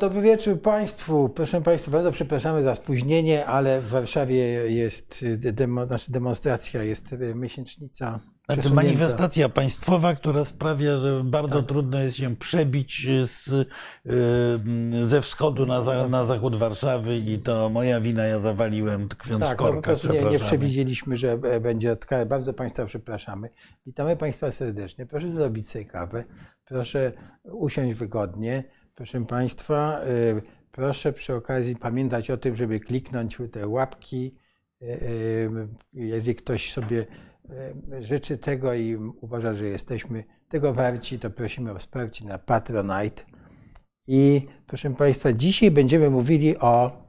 dobry wieczór Państwu. Proszę Państwa, bardzo przepraszamy za spóźnienie, ale w Warszawie jest demo, znaczy demonstracja, jest miesięcznica. Znaczy manifestacja państwowa, która sprawia, że bardzo tak. trudno jest się przebić z, y, ze wschodu na, na zachód Warszawy i to moja wina, ja zawaliłem tkwiąc tak, w korkach. No po nie, nie przewidzieliśmy, że będzie taka. Bardzo Państwa przepraszamy. Witamy Państwa serdecznie. Proszę zrobić sobie kawę. Proszę usiąść wygodnie. Proszę Państwa, y, proszę przy okazji pamiętać o tym, żeby kliknąć te łapki. Y, y, jeżeli ktoś sobie życzy tego i uważa, że jesteśmy tego warci, to prosimy o wsparcie na Patronite. I proszę Państwa, dzisiaj będziemy mówili o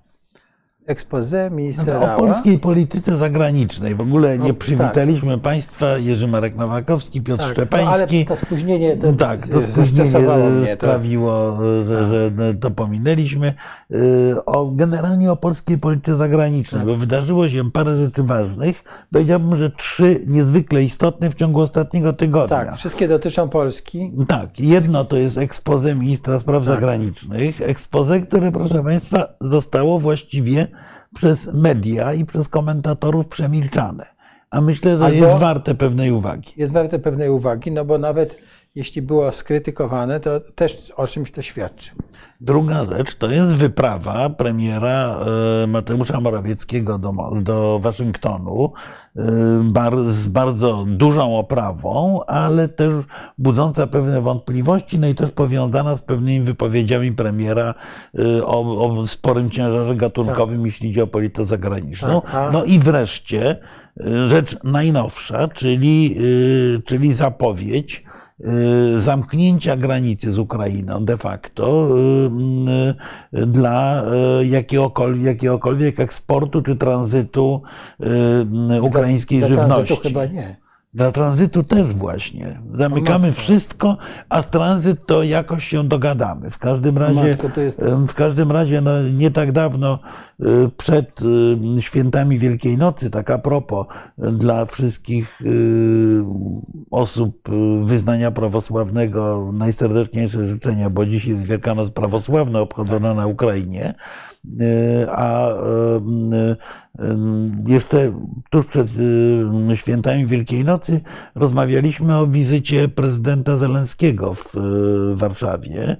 expose ministra no O polskiej polityce zagranicznej. W ogóle nie no, przywitaliśmy tak. Państwa. Jerzy Marek Nowakowski, Piotr tak, Szczepański. No, ale to spóźnienie to, tak, to spóźnienie mnie, sprawiło, że, że, to pominęliśmy. Y, o, generalnie o polskiej polityce zagranicznej, tak. bo wydarzyło się parę rzeczy ważnych. Powiedziałbym, że trzy niezwykle istotne w ciągu ostatniego tygodnia. Tak, wszystkie dotyczą Polski. Tak, jedno to jest expose ministra spraw tak. zagranicznych. Expose, które, proszę Państwa, zostało właściwie przez media i przez komentatorów przemilczane. A myślę, że Albo jest warte pewnej uwagi. Jest warte pewnej uwagi, no bo nawet jeśli było skrytykowane, to też o czymś to świadczy. Druga rzecz to jest wyprawa premiera e, Mateusza Morawieckiego do, do Waszyngtonu e, z bardzo dużą oprawą, ale też budząca pewne wątpliwości, no i też powiązana z pewnymi wypowiedziami premiera e, o, o sporym ciężarze gatunkowym, tak. jeśli idzie o politykę zagraniczną. No i wreszcie rzecz najnowsza, czyli, czyli zapowiedź, zamknięcia granicy z Ukrainą de facto y, y, dla jakiegokolwiek, jakiegokolwiek eksportu czy tranzytu ukraińskiej dla, żywności. Dla tranzytu chyba nie. Dla tranzytu też właśnie. Zamykamy wszystko, a z tranzyt to jakoś się dogadamy. W każdym razie, w każdym razie no, nie tak dawno y, przed y, świętami Wielkiej Nocy, tak a propos, dla wszystkich y, osób wyznania prawosławnego najserdeczniejsze życzenia, bo dziś jest Wielkanoc prawosławna obchodzona na Ukrainie, a jeszcze tuż przed świętami Wielkiej Nocy rozmawialiśmy o wizycie prezydenta Zelenskiego w Warszawie,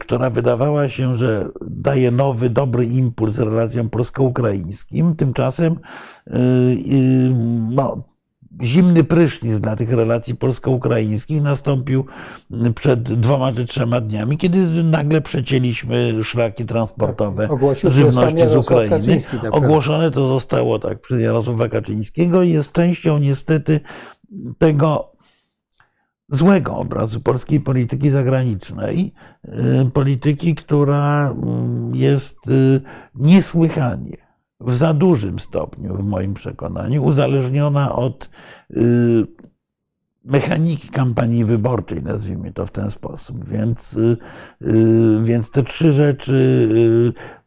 która wydawała się, że daje nowy, dobry impuls relacjom polsko-ukraińskim. Tymczasem no, zimny prysznic dla tych relacji polsko-ukraińskich nastąpił przed dwoma czy trzema dniami, kiedy nagle przecięliśmy szlaki transportowe tak, żywności z Ukrainy. Tak Ogłoszone to zostało tak przez Jarosława Kaczyńskiego i jest częścią niestety tego złego obrazu polskiej polityki zagranicznej, y, polityki, która mm, jest y, niesłychanie w za dużym stopniu, w moim przekonaniu, uzależniona od y, mechaniki kampanii wyborczej, nazwijmy to w ten sposób. Więc, y, y, więc te trzy rzeczy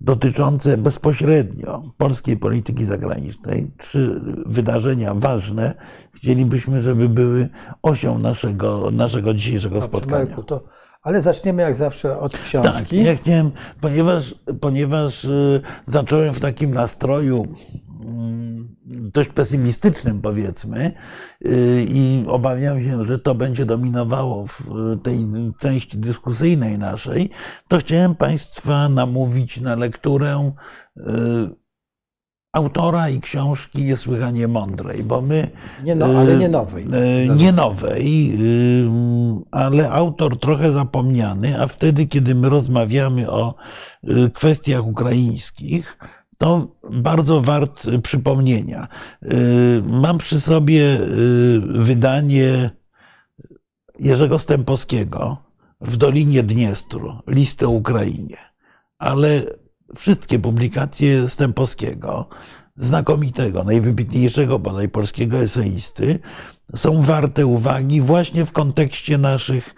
dotyczące bezpośrednio polskiej polityki zagranicznej, trzy wydarzenia ważne, chcielibyśmy, żeby były osią naszego, naszego dzisiejszego spotkania. Marku, to ale zaczniemy jak zawsze od książki. Tak, ja chciałem, ponieważ, ponieważ y, zacząłem w takim nastroju mm, dość pesymistycznym, powiedzmy, y, i obawiam się, że to będzie dominowało w tej części dyskusyjnej naszej, to chciałem Państwa namówić na lekturę y, autora i książki niesłychanie mądrej, bo my. Nie no, ale nie nowej. E, nie nowej, y, ale autor trochę zapomniany, a wtedy, kiedy my rozmawiamy o y, kwestiach ukraińskich, to bardzo wart przypomnienia. Y, mam przy sobie wydanie Jerzego Stępowskiego w Dolinie Dniestru, listę Ukrainie. Ale wszystkie publikacje Stępowskiego, znakomitego, najwybitniejszego bodaj polskiego eseisty, są warte uwagi właśnie w kontekście naszych,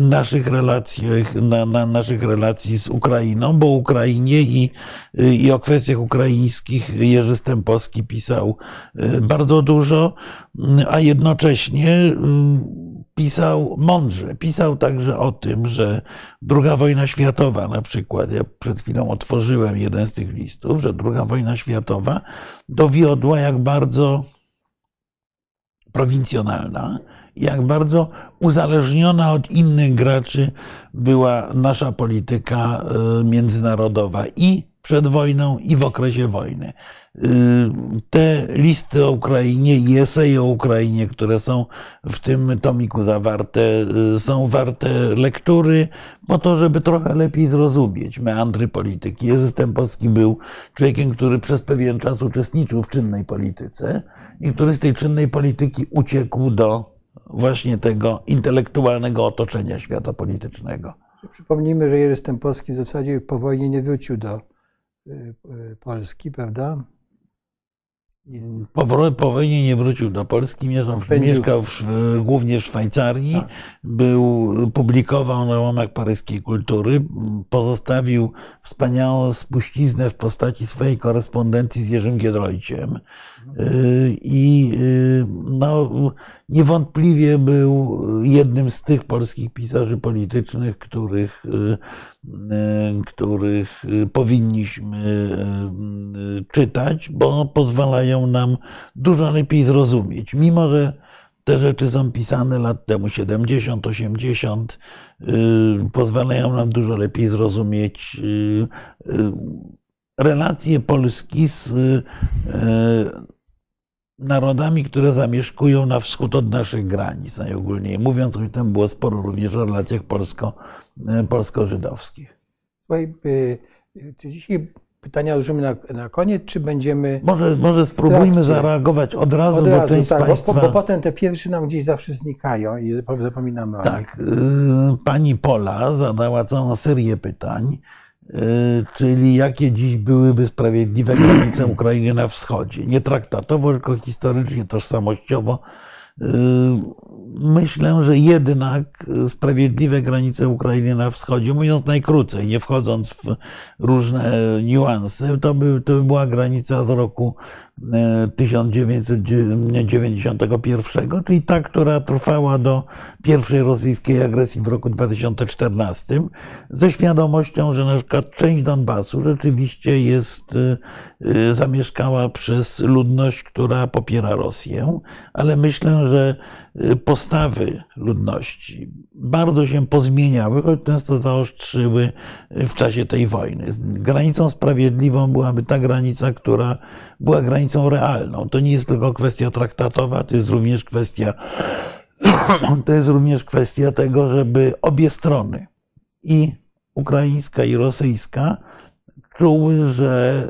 naszych, relacji, na, na naszych relacji z Ukrainą, bo o Ukrainie i, i o kwestiach ukraińskich Jerzy Stępowski pisał e, bardzo dużo, a jednocześnie pisał mądrze. Pisał także o tym, że II wojna światowa, na przykład, ja przed chwilą otworzyłem jeden z tych listów, że II wojna światowa dowiodła, jak bardzo prowincjonalna, jak bardzo uzależniona od innych graczy była nasza polityka y, międzynarodowa i przed wojną, i w okresie wojny. Y, Te listy o Ukrainie i eseje o Ukrainie, które są w tym tomiku zawarte, y, są warte lektury po to, żeby trochę lepiej zrozumieć meandry polityki. Jerzy Stępowski był człowiekiem, który przez pewien czas uczestniczył w czynnej polityce i który z tej czynnej polityki uciekł do właśnie tego intelektualnego otoczenia świata politycznego. Przypomnijmy, że Jerzy Stępowski w zasadzie po wojnie nie wrócił do Polski, prawda? I Po, po wojnie nie wrócił do Polski, mieszkał, w, głównie w Szwajcarii, Tak. był, publikował na łamach paryskiej kultury, pozostawił wspaniałą spuściznę w postaci swojej korespondencji z Jerzym Giedroyciem Y, i y, no, niewątpliwie był jednym z tych polskich pisarzy politycznych, których, y, y, których y, powinniśmy y, y, czytać, bo pozwalają nam dużo lepiej zrozumieć. Mimo, że te rzeczy są pisane lat temu 70, 80, y, pozwalają nam dużo lepiej zrozumieć y, y, relacje Polski z y, narodami, które zamieszkują na wschód od naszych granic, najogólniej mówiąc, choć tam było sporo również o relacjach y, polsko-żydowskich. Słuchaj, czy dzisiaj pytania użymy na, na koniec, czy będziemy Może, może spróbujmy trakcie. zareagować od razu, od bo razu, część z tak, bo, Państwa... bo, bo potem te pierwsze nam gdzieś zawsze znikają i zapominamy o nich. Tak, pani Pola zadała całą serię pytań, czyli jakie dziś byłyby sprawiedliwe granice Ukrainy na wschodzie. Nie traktatowo, tylko historycznie, tożsamościowo. Y, Myślę, że jednak sprawiedliwe granice Ukrainy na wschodzie, mówiąc najkrócej, nie wchodząc w różne niuanse, to by, to by była granica z roku 1991, czyli ta, która trwała do pierwszej rosyjskiej agresji w roku 2014, ze świadomością, że na przykład część Donbasu rzeczywiście jest e, e, zamieszkała przez ludność, która popiera Rosję, ale myślę, że e, postawy ludności bardzo się pozmieniały, choć często zaostrzyły w czasie tej wojny. Granicą sprawiedliwą byłaby ta granica, która była granicą realną. To nie jest tylko kwestia traktatowa, to jest również kwestia, to jest również kwestia tego, żeby obie strony, i ukraińska, i rosyjska, czuły, że,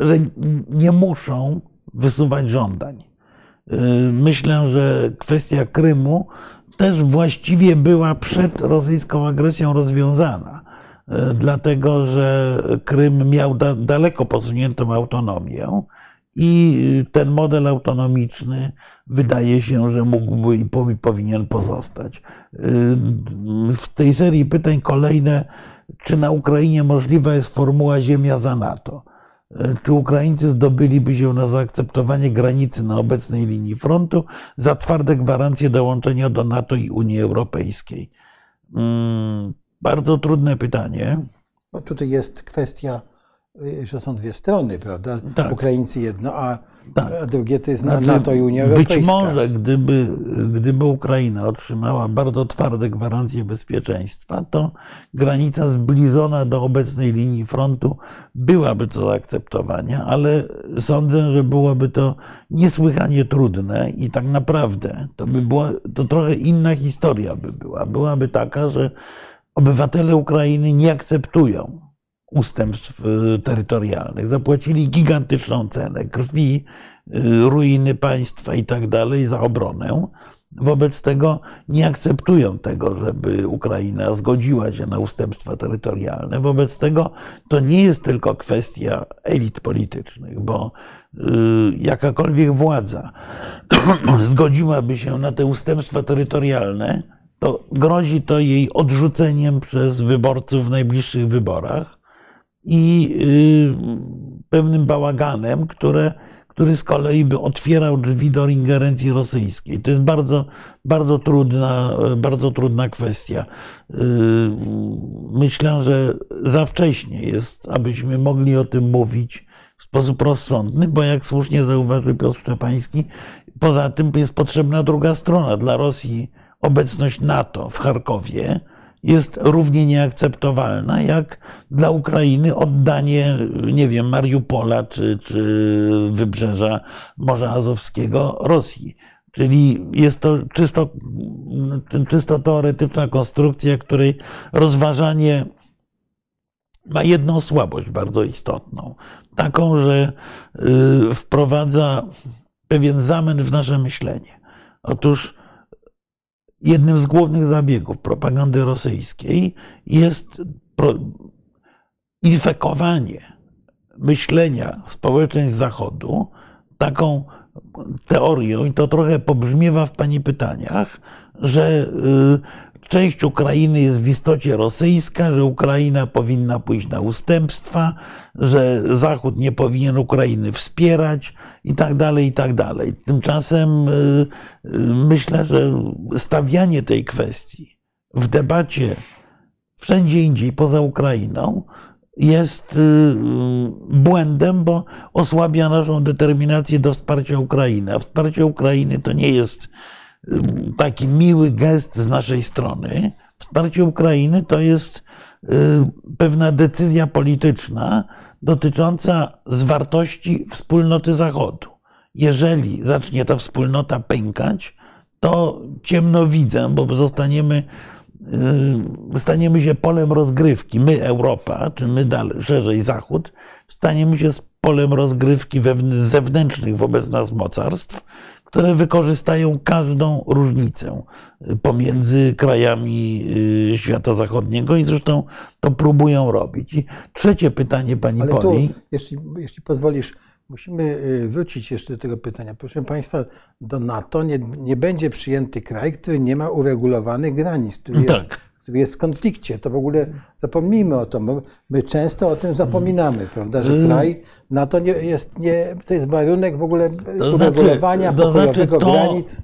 y, że nie muszą wysuwać żądań. Y, Myślę, że kwestia Krymu też właściwie była przed rosyjską agresją rozwiązana, dlatego że Krym miał da, daleko posuniętą autonomię i ten model autonomiczny wydaje się, że mógłby i powi- powinien pozostać. Y, W tej serii pytań kolejne, czy na Ukrainie możliwa jest formuła ziemia za NATO? Czy Ukraińcy zdobyliby się na zaakceptowanie granicy na obecnej linii frontu za twarde gwarancje dołączenia do NATO i Unii Europejskiej? Bardzo trudne pytanie. Bo tutaj jest kwestia, y, że są dwie strony, prawda? Tak. Ukraińcy jedno, a, Tak. a drugie to jest na Znaczy, NATO i Unia Europejska. Być może, gdyby, gdyby Ukraina otrzymała bardzo twarde gwarancje bezpieczeństwa, to granica zbliżona do obecnej linii frontu byłaby do zaakceptowania, ale sądzę, że byłoby to niesłychanie trudne i tak naprawdę to by była, to trochę inna historia by była. Byłaby taka, że obywatele Ukrainy nie akceptują ustępstw y, terytorialnych. Zapłacili gigantyczną cenę krwi, y, ruiny państwa i tak dalej za obronę. Wobec tego nie akceptują tego, żeby Ukraina zgodziła się na ustępstwa terytorialne. Wobec tego to nie jest tylko kwestia elit politycznych, bo y, jakakolwiek władza zgodziłaby się na te ustępstwa terytorialne, to grozi to jej odrzuceniem przez wyborców w najbliższych wyborach i y, pewnym bałaganem, które, który z kolei by otwierał drzwi do ingerencji rosyjskiej. To jest bardzo, bardzo, trudna, bardzo trudna kwestia. Yy, myślę, że za wcześnie jest, abyśmy mogli o tym mówić w sposób rozsądny, bo jak słusznie zauważył Piotr Szczepański, poza tym jest potrzebna druga strona. Dla Rosji obecność NATO w Charkowie jest równie nieakceptowalna jak dla Ukrainy oddanie, nie wiem, Mariupola czy, czy wybrzeża Morza Azowskiego Rosji. Czyli jest to czysto, czysto teoretyczna konstrukcja, której rozważanie ma jedną słabość bardzo istotną. Taką, że y, wprowadza pewien zamęt w nasze myślenie. Otóż jednym z głównych zabiegów propagandy rosyjskiej jest infekowanie myślenia społeczeństw Zachodu. Taką teorią, i to trochę pobrzmiewa w Pani pytaniach, że y, część Ukrainy jest w istocie rosyjska, że Ukraina powinna pójść na ustępstwa, że Zachód nie powinien Ukrainy wspierać i tak dalej, i tak dalej. Tymczasem y, y, myślę, że stawianie tej kwestii w debacie wszędzie indziej poza Ukrainą jest y, błędem, bo osłabia naszą determinację do wsparcia Ukrainy. A wsparcie Ukrainy to nie jest taki miły gest z naszej strony. Wsparcie Ukrainy to jest y, pewna decyzja polityczna dotycząca zwartości wspólnoty Zachodu. Jeżeli zacznie ta wspólnota pękać, to ciemno widzę, bo zostaniemy, y, staniemy się polem rozgrywki. My, Europa, czy my dalej, szerzej Zachód, staniemy się polem rozgrywki zewnętrznych wobec nas mocarstw, które wykorzystają każdą różnicę pomiędzy krajami y, świata zachodniego i zresztą to próbują robić. I trzecie pytanie pani Ale Poli. Tu, jeśli, jeśli pozwolisz, musimy y, wrócić jeszcze do tego pytania. Proszę Państwa, do NATO nie, nie będzie przyjęty kraj, który nie ma uregulowanych granic, który Tak. jest jest w konflikcie. To w ogóle zapomnijmy o tym, bo my często o tym zapominamy, prawda, że kraj na to nie jest, nie, to jest warunek w ogóle To uregulowania znaczy- to znaczy to- granic.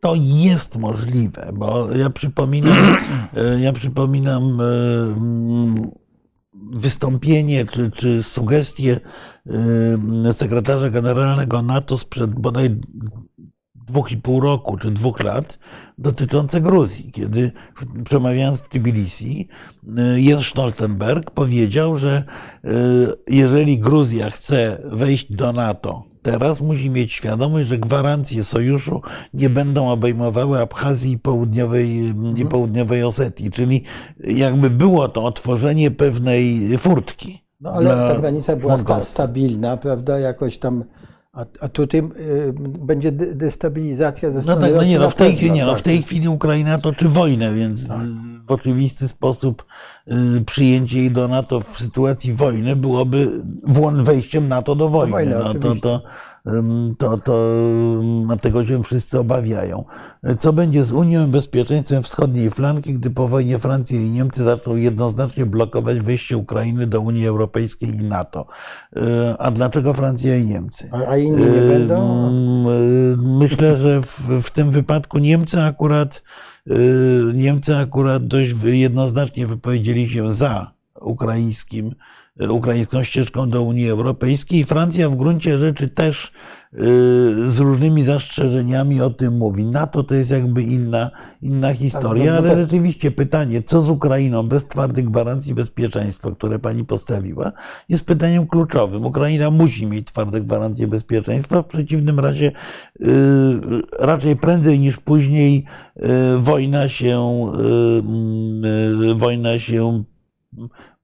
To jest możliwe, bo ja przypominam, e, ja przypominam e, mm, wystąpienie czy, czy sugestie e, sekretarza generalnego NATO sprzed bodaj dwóch i pół roku czy dwóch lat dotyczące Gruzji, kiedy przemawiając w Tbilisi, Jens Stoltenberg powiedział, że jeżeli Gruzja chce wejść do NATO, teraz musi mieć świadomość, że gwarancje sojuszu nie będą obejmowały Abchazji i południowej, i południowej Osetii, czyli jakby było to otworzenie pewnej furtki. No ale ta granica była sta, stabilna, prawda, jakoś tam, a, a tutaj y, będzie de- destabilizacja ze No strony tak, no nie, no w tej, pewno, chwili, nie, no w tak. tej chwili Ukraina toczy wojnę, więc y, w oczywisty sposób y, przyjęcie jej do NATO w sytuacji wojny byłoby wejściem NATO do wojny. No to, oczywiście. to, ym, to, to tego się wszyscy obawiają. Co będzie z Unią i bezpieczeństwem wschodniej flanki, gdy po wojnie Francja i Niemcy zaczną jednoznacznie blokować wejście Ukrainy do Unii Europejskiej i NATO? Y, A dlaczego Francja i Niemcy? A, a inni nie będą? Mm, Myślę, że w, w tym wypadku Niemcy akurat, Niemcy akurat dość jednoznacznie wypowiedzieli się za ukraińskim, ukraińską ścieżką do Unii Europejskiej. Francja w gruncie rzeczy też y, z różnymi zastrzeżeniami o tym mówi. NATO to jest jakby inna, inna historia, no to- ale rzeczywiście pytanie, co z Ukrainą bez twardych gwarancji bezpieczeństwa, które pani postawiła, jest pytaniem kluczowym. Ukraina musi mieć twarde gwarancje bezpieczeństwa, w przeciwnym razie y, raczej prędzej niż później y, wojna się, y, y, wojna się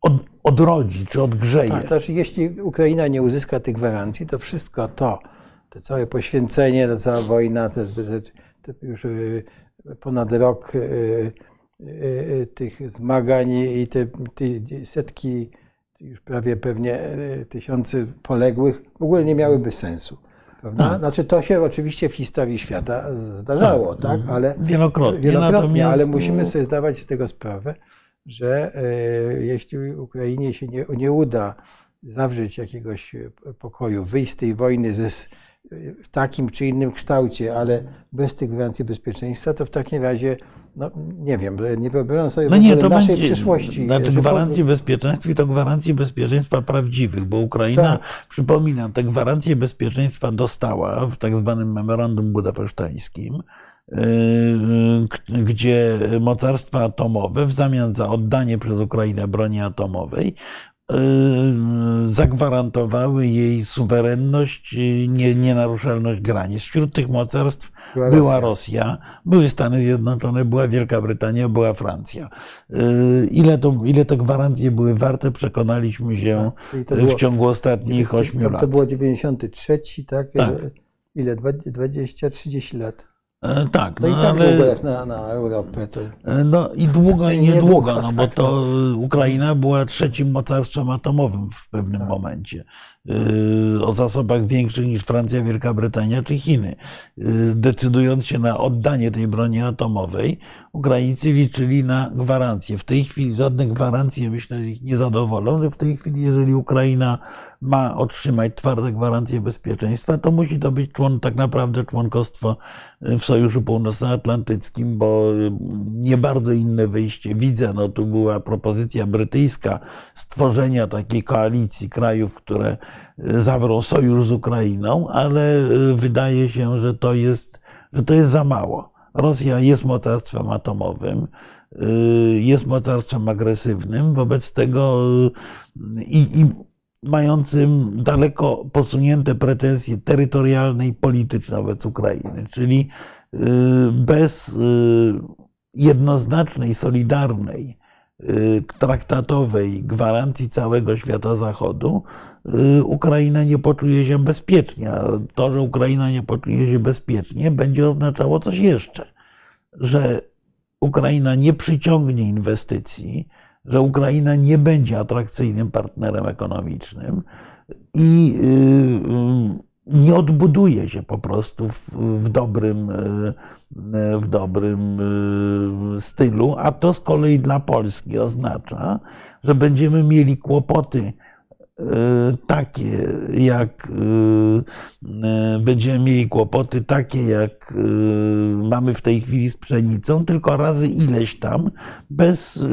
od, odrodzi czy odgrzeje. Tak, to znaczy, jeśli Ukraina nie uzyska tych gwarancji, to wszystko to, to całe poświęcenie, ta cała wojna, te, te, te już y, ponad rok y, y, tych zmagań i te, te setki, już prawie pewnie tysiące poległych w ogóle nie miałyby sensu. Prawda? Znaczy to się oczywiście w historii świata zdarzało, tak? Ale Wielokrotnie. Wielokrotnie, ale musimy sobie zdawać z tego sprawę, że e, jeśli Ukrainie się nie, nie uda zawrzeć jakiegoś pokoju, wyjść z tej wojny ze, w takim czy innym kształcie, ale bez tych gwarancji bezpieczeństwa, to w takim razie, no nie wiem, nie wyobrażam sobie no nie, to naszej będzie, przyszłości. Znaczy gwarancje bezpieczeństwa i to gwarancje bezpieczeństwa prawdziwych, bo Ukraina, tak. przypominam, te gwarancje bezpieczeństwa dostała w tak zwanym memorandum budapesztańskim, yy, gdzie mocarstwa atomowe w zamian za oddanie przez Ukrainę broni atomowej zagwarantowały jej suwerenność, y, nie, nienaruszalność granic. Wśród tych mocarstw była, była Rosja. Rosja. były Stany Zjednoczone, była Wielka Brytania, była Francja. Y, ile, to, ile te gwarancje były warte, przekonaliśmy się tak, było, w ciągu ostatnich ośmiu lat. To było 93, tak? tak. Ile? 20-30 lat. E, tak, no, no i tak ale, długo jak na, na Europę. To... E, no i długo i niedługo, no bo tak, to no. Ukraina była trzecim mocarstwem atomowym w pewnym tak. momencie. E, o zasobach większych niż Francja, Wielka Brytania czy Chiny. Decydując się na oddanie tej broni atomowej, Ukraińcy liczyli na gwarancje. W tej chwili żadne gwarancje, myślę, ich nie zadowolą, że w tej chwili, jeżeli Ukraina ma otrzymać twarde gwarancje bezpieczeństwa, to musi to być człon, tak naprawdę członkostwo w Sojuszu Północnoatlantyckim, bo nie bardzo inne wyjście widzę. No, tu była propozycja brytyjska stworzenia takiej koalicji krajów, które zawrą sojusz z Ukrainą, ale wydaje się, że to jest, że to jest za mało. Rosja jest mocarstwem atomowym, jest mocarstwem agresywnym, wobec tego i, i mającym daleko posunięte pretensje terytorialne i polityczne wobec Ukrainy, czyli y, bez y, jednoznacznej, solidarnej, y, traktatowej gwarancji całego świata Zachodu, Ukraina nie poczuje się bezpiecznie. A to, że Ukraina nie poczuje się bezpiecznie, będzie oznaczało coś jeszcze, że Ukraina nie przyciągnie inwestycji, że Ukraina nie będzie atrakcyjnym partnerem ekonomicznym i y, y, nie odbuduje się po prostu w, w dobrym, y, w dobrym stylu, a to z kolei dla Polski oznacza, że będziemy mieli kłopoty E, takie, jak e, e, będziemy mieli kłopoty, takie jak mamy w tej chwili z pszenicą, tylko razy ileś tam, bez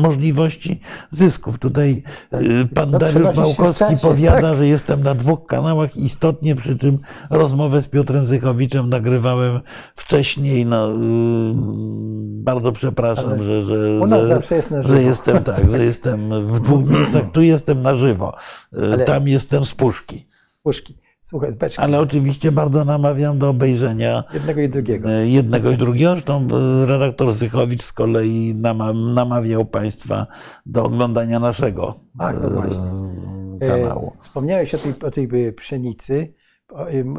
możliwości zysków. Tutaj tak. pan no, Dariusz Małkowski powiada, tak. że jestem na dwóch kanałach istotnie, przy czym rozmowę z Piotrem Zychowiczem nagrywałem wcześniej. No, bardzo przepraszam, Ale że, że, że, że jestem tak, że jestem w dwóch miejscach. Tu jestem na żywo. Ale... Tam jestem z puszki. Puszki. Słuchaj, beczki. Ale oczywiście bardzo namawiam do obejrzenia jednego i drugiego. E, jednego i drugiego. Zresztą e, redaktor Zychowicz z kolei namawiał Państwa do oglądania naszego Ach, no właśnie. E, kanału. Wspomniałeś o tej, o tej pszenicy.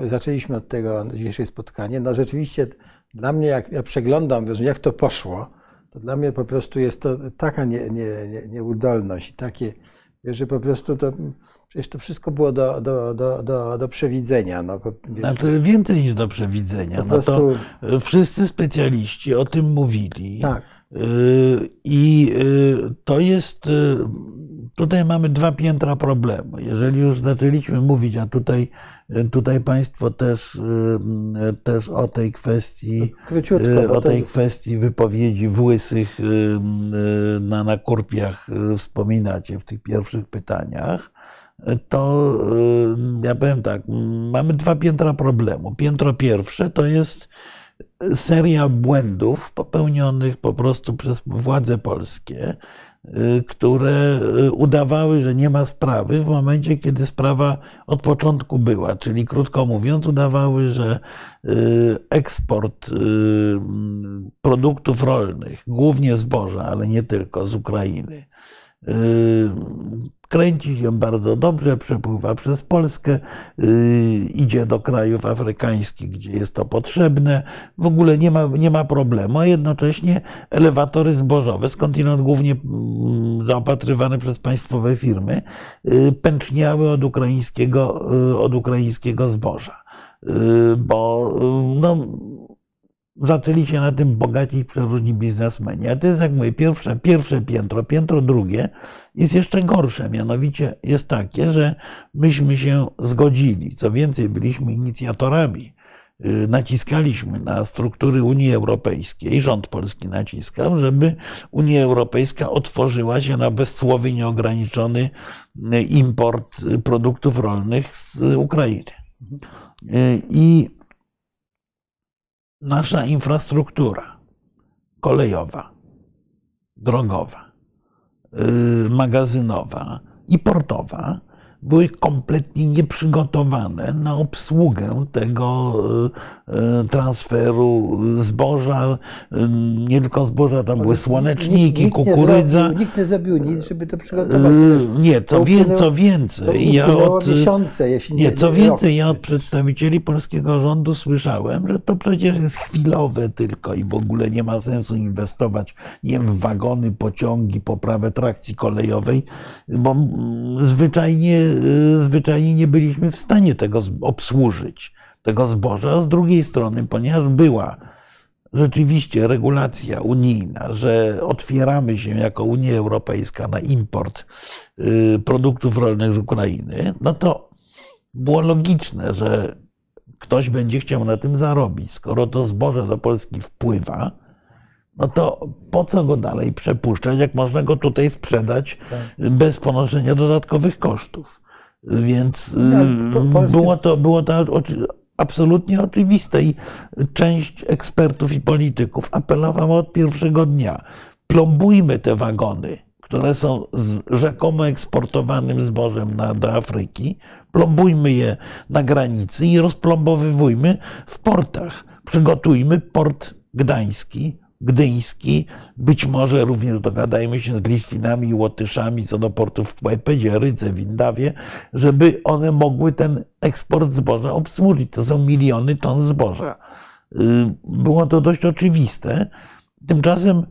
Zaczęliśmy od tego dzisiejsze spotkanie. No rzeczywiście dla mnie, jak ja przeglądam, jak to poszło, to dla mnie po prostu jest to taka nie, nie, nie, nieudolność i takie że po prostu to, przecież to wszystko było do, do, do, do, do przewidzenia. No, znaczy więcej niż do przewidzenia. Po no to wszyscy specjaliści o tym mówili. Tak. Y, I y, to jest, y, tutaj mamy dwa piętra problemu. Jeżeli już zaczęliśmy mówić, a tutaj, tutaj Państwo też, też o tej kwestii, o tej kwestii wypowiedzi włysych na, na kurpiach wspominacie w tych pierwszych pytaniach, to ja powiem tak, mamy dwa piętra problemu. Piętro pierwsze to jest seria błędów popełnionych po prostu przez władze polskie, y, które y, udawały, że nie ma sprawy w momencie, kiedy sprawa od początku była. Czyli krótko mówiąc, udawały, że y, eksport produktów rolnych, głównie zboża, ale nie tylko z Ukrainy, kręci się bardzo dobrze, przepływa przez Polskę, yy, idzie do krajów afrykańskich, gdzie jest to potrzebne. W ogóle nie ma, nie ma problemu, a jednocześnie elewatory zbożowe, skądinąd głównie mm, zaopatrywane przez państwowe firmy, yy, pęczniały od ukraińskiego, yy, od ukraińskiego zboża. Bo no, zaczęli się na tym bogacić przeróżni biznesmeni. A to jest, jak mówię, pierwsze, pierwsze piętro. Piętro drugie jest jeszcze gorsze. Mianowicie jest takie, że myśmy się zgodzili. Co więcej, byliśmy inicjatorami. Y, naciskaliśmy na struktury Unii Europejskiej, rząd polski naciskał, żeby Unia Europejska otworzyła się na bezcłowy, nieograniczony y, import produktów rolnych z Ukrainy. Y, I nasza infrastruktura kolejowa, drogowa, magazynowa i portowa były kompletnie nieprzygotowane na obsługę tego e, transferu zboża. Nie tylko zboża, tam były słoneczniki, nikt, nikt kukurydza. Nie zrobił, nikt nie zrobił nic, żeby to przygotować. E, nie, co, wie, co więcej, ja od, miesiące, jeśli nie, nie co więcej, ja od przedstawicieli polskiego rządu słyszałem, że to przecież jest chwilowe tylko i w ogóle nie ma sensu inwestować nie w wagony, pociągi, poprawę trakcji kolejowej, bo zwyczajnie Y, zwyczajnie nie byliśmy w stanie tego obsłużyć, tego zboża. A z drugiej strony, ponieważ była rzeczywiście regulacja unijna, że otwieramy się jako Unia Europejska na import y, produktów rolnych z Ukrainy, no to było logiczne, że ktoś będzie chciał na tym zarobić. Skoro to zboże do Polski wpływa, no to po co go dalej przepuszczać, jak można go tutaj sprzedać tak. bez ponoszenia dodatkowych kosztów? Więc no, było to, było to absolutnie oczywiste i część ekspertów i polityków apelowała od pierwszego dnia. Plombujmy te wagony, które są z rzekomo eksportowanym zbożem na, do Afryki, plombujmy je na granicy i rozplombowywujmy w portach. Przygotujmy port gdański, gdyński, być może również dogadajmy się z Litwinami i Łotyszami co do portów w Kłajpedzie, Rydze, Windawie, żeby one mogły ten eksport zboża obsłużyć. To są miliony ton zboża. Y, było to dość oczywiste. Tymczasem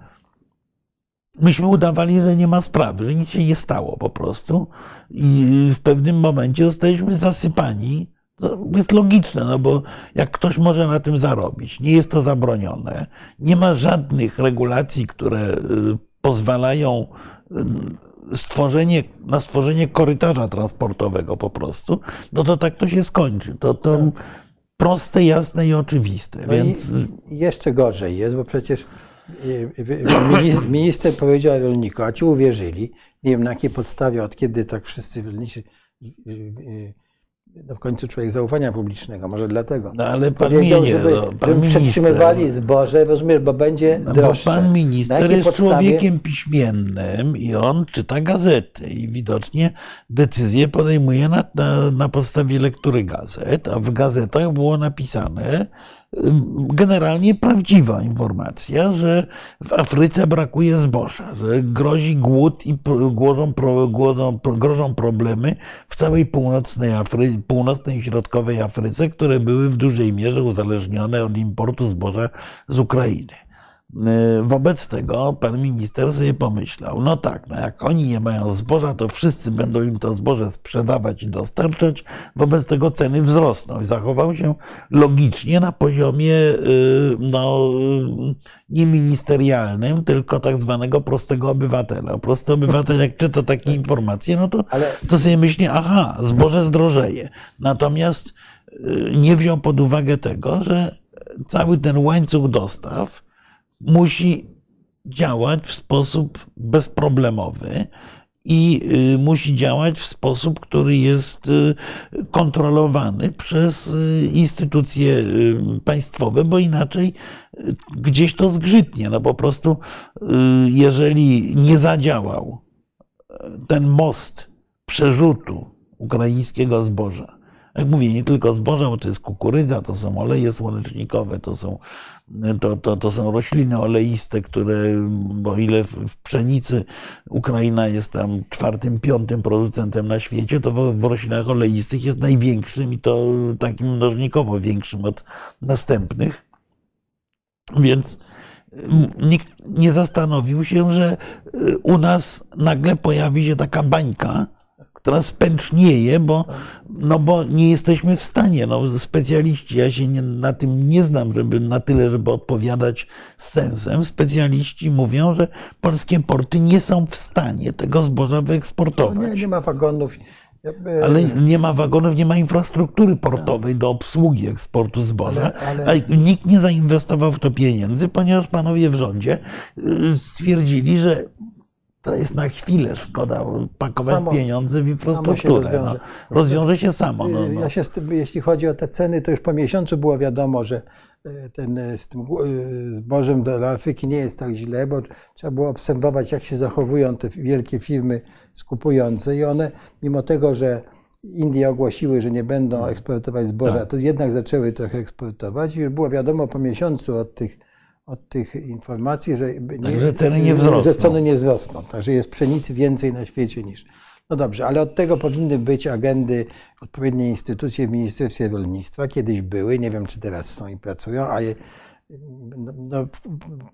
myśmy udawali, że nie ma sprawy, że nic się nie stało po prostu. I w pewnym momencie zostaliśmy zasypani to jest logiczne, no bo jak ktoś może na tym zarobić, nie jest to zabronione, nie ma żadnych regulacji, które y, pozwalają y, stworzenie, na stworzenie korytarza transportowego po prostu, no to tak to się skończy. To, to proste, jasne i oczywiste. No Więc... I jeszcze gorzej jest, bo przecież y, minister powiedział rolnikom, a ci uwierzyli, nie wiem na jakiej podstawie, od kiedy tak wszyscy rolnicy no w końcu człowiek zaufania publicznego, może dlatego. No ale pan Powiedział, nie, żeby, no, pan żeby przetrzymywali zboże, rozumiesz, bo będzie no, droższe. Bo pan minister jest podstawie? człowiekiem piśmiennym i on czyta gazety i widocznie decyzje podejmuje na, na, na podstawie lektury gazet, a w gazetach było napisane, generalnie prawdziwa informacja, że w Afryce brakuje zboża, że grozi głód i grożą, grożą, grożą problemy w całej północnej, Afry, północnej i środkowej Afryce, które były w dużej mierze uzależnione od importu zboża z Ukrainy. Y, wobec tego pan minister sobie pomyślał, no tak, no jak oni nie mają zboża, to wszyscy będą im to zboże sprzedawać i dostarczać, wobec tego ceny wzrosną. I zachował się logicznie na poziomie y, no, nie ministerialnym, tylko tak zwanego prostego obywatela. Prosty obywatel, jak czyta takie informacje, no to, to sobie myśli, aha, zboże zdrożeje. Natomiast y, nie wziął pod uwagę tego, że cały ten łańcuch dostaw, musi działać w sposób bezproblemowy i y, musi działać w sposób, który jest y, kontrolowany przez y, instytucje państwowe, bo inaczej gdzieś to zgrzytnie. No po prostu, jeżeli nie zadziałał ten most przerzutu ukraińskiego zboża, jak mówię, nie tylko zboża, bo to jest kukurydza, to są oleje słonecznikowe, to są to, to, to są rośliny oleiste, które, bo ile w pszenicy Ukraina jest tam czwartym, piątym producentem na świecie, to w, w roślinach oleistych jest największym i to takim mnożnikowo większym od następnych. Więc nikt nie zastanowił się, że u nas nagle pojawi się taka bańka, która spęcznieje, bo, no bo nie jesteśmy w stanie. No, specjaliści, ja się nie, na tym nie znam, żeby na tyle, żeby odpowiadać z sensem. Specjaliści mówią, że polskie porty nie są w stanie tego zboża No wyeksportować. nie, nie ma wagonów. Ale nie ma wagonów, nie ma infrastruktury portowej do obsługi eksportu zboża, Ale- ale- a nikt nie zainwestował w to pieniędzy, ponieważ panowie w rządzie y, stwierdzili, że to jest na chwilę szkoda pakować Samo- pieniądze w samo się infrastrukturę. rozwiąże. no. Rozwiąże się samo. No, no. Ja się tym, jeśli chodzi o te ceny, to już po miesiącu było wiadomo, że e, ten, e, z tym zbożem do Afryki nie jest tak źle, bo trzeba było obserwować, jak się zachowują te wielkie firmy skupujące i one, mimo tego, że Indie ogłosiły, że nie będą eksportować zboża, Tak. to jednak zaczęły trochę eksportować i już było wiadomo po miesiącu od tych, od tych informacji, że, nie, że ceny nie wzrosną. Że ceny nie wzrosną. Także jest pszenicy więcej na świecie niż. No dobrze, ale od tego powinny być agendy, odpowiednie instytucje w Ministerstwie Rolnictwa. Kiedyś były, nie wiem czy teraz są i pracują, a je, no, no,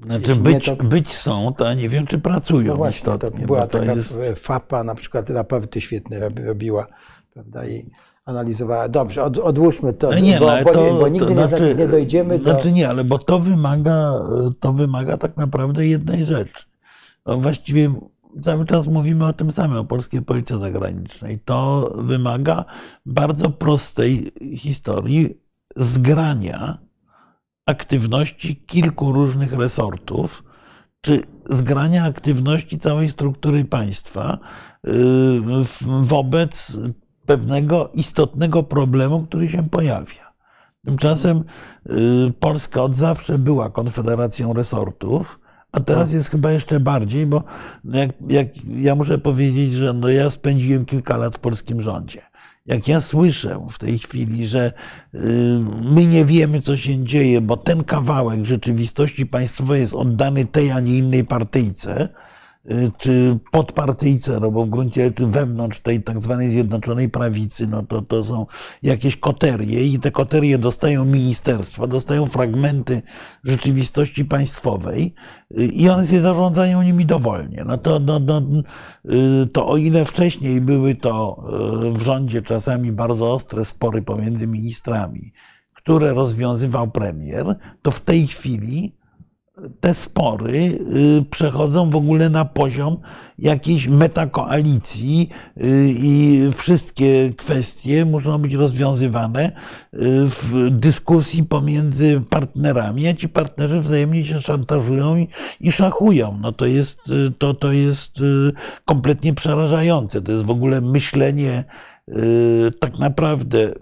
Znaczy być, to, być są, to nie wiem, czy pracują no właśnie, to istotnie. była bo to taka jest, FAPA, na przykład raporty świetne robi- robiła, prawda, i analizowała. Dobrze, od, odłóżmy to, No nie, bo, no, bo, to, bo nigdy to nie, znaczy, nie dojdziemy do... Znaczy nie, ale bo to wymaga, to wymaga tak naprawdę jednej rzeczy. No właściwie cały czas mówimy o tym samym, o polskiej polityce zagranicznej. To wymaga bardzo prostej historii zgrania aktywności kilku różnych resortów, czy zgrania aktywności całej struktury państwa y, w- wobec pewnego istotnego problemu, który się pojawia. Tymczasem y, Polska od zawsze była konfederacją resortów, a teraz jest chyba jeszcze bardziej, bo jak, jak ja muszę powiedzieć, że no ja spędziłem kilka lat w polskim rządzie. Jak ja słyszę w tej chwili, że y, my nie wiemy, co się dzieje, bo ten kawałek rzeczywistości państwowej jest oddany tej, a nie innej partyjce, czy podpartyjce, no bo w gruncie rzeczy wewnątrz tej tak zwanej Zjednoczonej Prawicy, no to, to są jakieś koterie i te koterie dostają ministerstwa, dostają fragmenty rzeczywistości państwowej y, i one się zarządzają nimi dowolnie. No to, no, no, y, to o ile wcześniej były to y, w rządzie czasami bardzo ostre spory pomiędzy ministrami, które rozwiązywał premier, to w tej chwili te spory y, przechodzą w ogóle na poziom jakiejś metakoalicji y, i wszystkie kwestie muszą być rozwiązywane y, w dyskusji pomiędzy partnerami, a ci partnerzy wzajemnie się szantażują i, szachują. No to jest, to, to jest kompletnie przerażające. To jest w ogóle myślenie tak naprawdę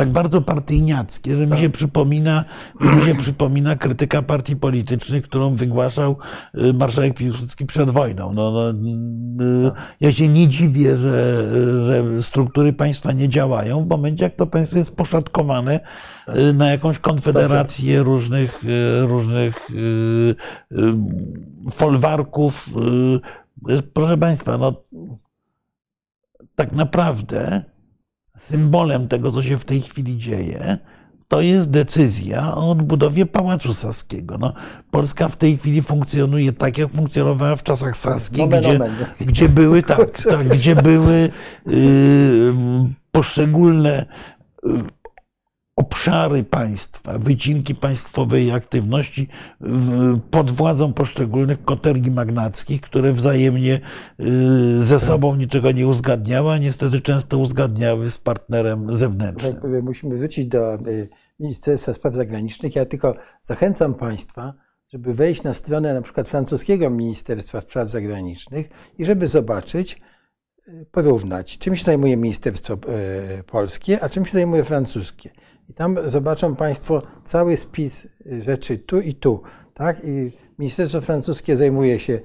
tak bardzo partyjniackie, że mi się przypomina, że mi się przypomina krytyka partii politycznych, którą wygłaszał y, marszałek Piłsudski przed wojną. No, no, y, ja się nie dziwię, że, że struktury państwa nie działają w momencie, jak to państwo jest poszatkowane y, na jakąś konfederację różnych, y, różnych y, folwarków. Proszę państwa, no tak naprawdę symbolem tego, co się w tej chwili dzieje, to jest decyzja o odbudowie Pałacu Saskiego. No, Polska w tej chwili funkcjonuje tak, jak funkcjonowała w czasach saskich, Nomen gdzie, omen. gdzie były tak, tak, gdzie były y, poszczególne y, obszary państwa, wycinki państwowej aktywności pod władzą poszczególnych kotergi magnackich, które wzajemnie y, ze sobą niczego nie uzgadniały, a niestety często uzgadniały z partnerem zewnętrznym. Tak musimy wrócić do y, Ministerstwa Spraw Zagranicznych. Ja tylko zachęcam Państwa, żeby wejść na stronę na przykład francuskiego Ministerstwa Spraw Zagranicznych i żeby zobaczyć, y, porównać, czym się zajmuje Ministerstwo Polskie, a czym się zajmuje francuskie. I tam zobaczą Państwo cały spis y, rzeczy tu i tu. Tak? I Ministerstwo francuskie zajmuje się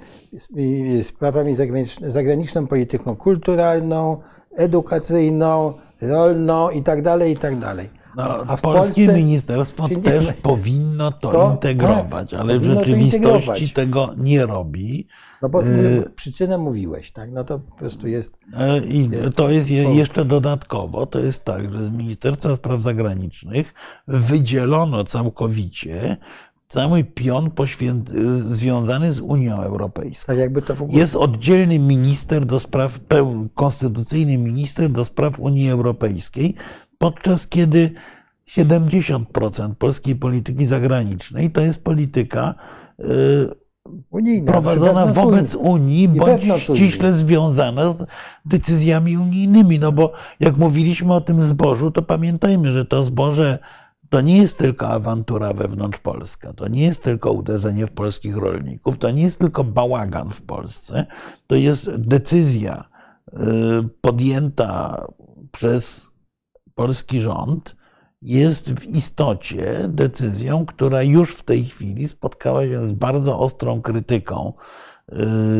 sprawami zagranicznymi, zagraniczną polityką kulturalną, edukacyjną, rolną i tak dalej, i tak dalej. No, A w polskie Polsce ministerstwo też powinno to, To- integrować, tak, ale w rzeczywistości tego nie robi. No bo Y- przyczynę mówiłeś, tak? No to po prostu jest. E, I Jest to jest jeszcze dodatkowo, to jest tak, że z Ministerstwa Spraw Zagranicznych wydzielono całkowicie cały pion związany z Unią Europejską. Tak ogóle... Jest oddzielny minister do spraw, konstytucyjny minister do spraw Unii Europejskiej, podczas kiedy 70% polskiej polityki zagranicznej to jest polityka y, Unijna, prowadzona znaczy wobec Unii, bądź ściśle związana z decyzjami unijnymi. No bo jak mówiliśmy o tym zbożu, to pamiętajmy, że to zboże to nie jest tylko awantura wewnątrz Polska, to nie jest tylko uderzenie w polskich rolników, to nie jest tylko bałagan w Polsce, to jest decyzja y, podjęta przez polski rząd, jest w istocie decyzją, która już w tej chwili spotkała się z bardzo ostrą krytyką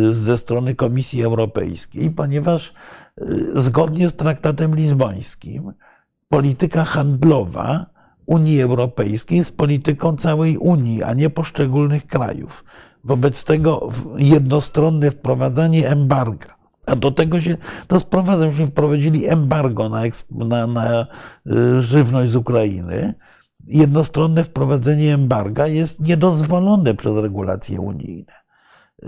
y, ze strony Komisji Europejskiej, ponieważ y, zgodnie z traktatem lizbońskim polityka handlowa Unii Europejskiej jest polityką całej Unii, a nie poszczególnych krajów. Wobec tego jednostronne wprowadzanie embarga, a do tego się to sprowadza, że wprowadzili embargo na, na, na y, żywność z Ukrainy. Jednostronne wprowadzenie embarga jest niedozwolone przez regulacje unijne.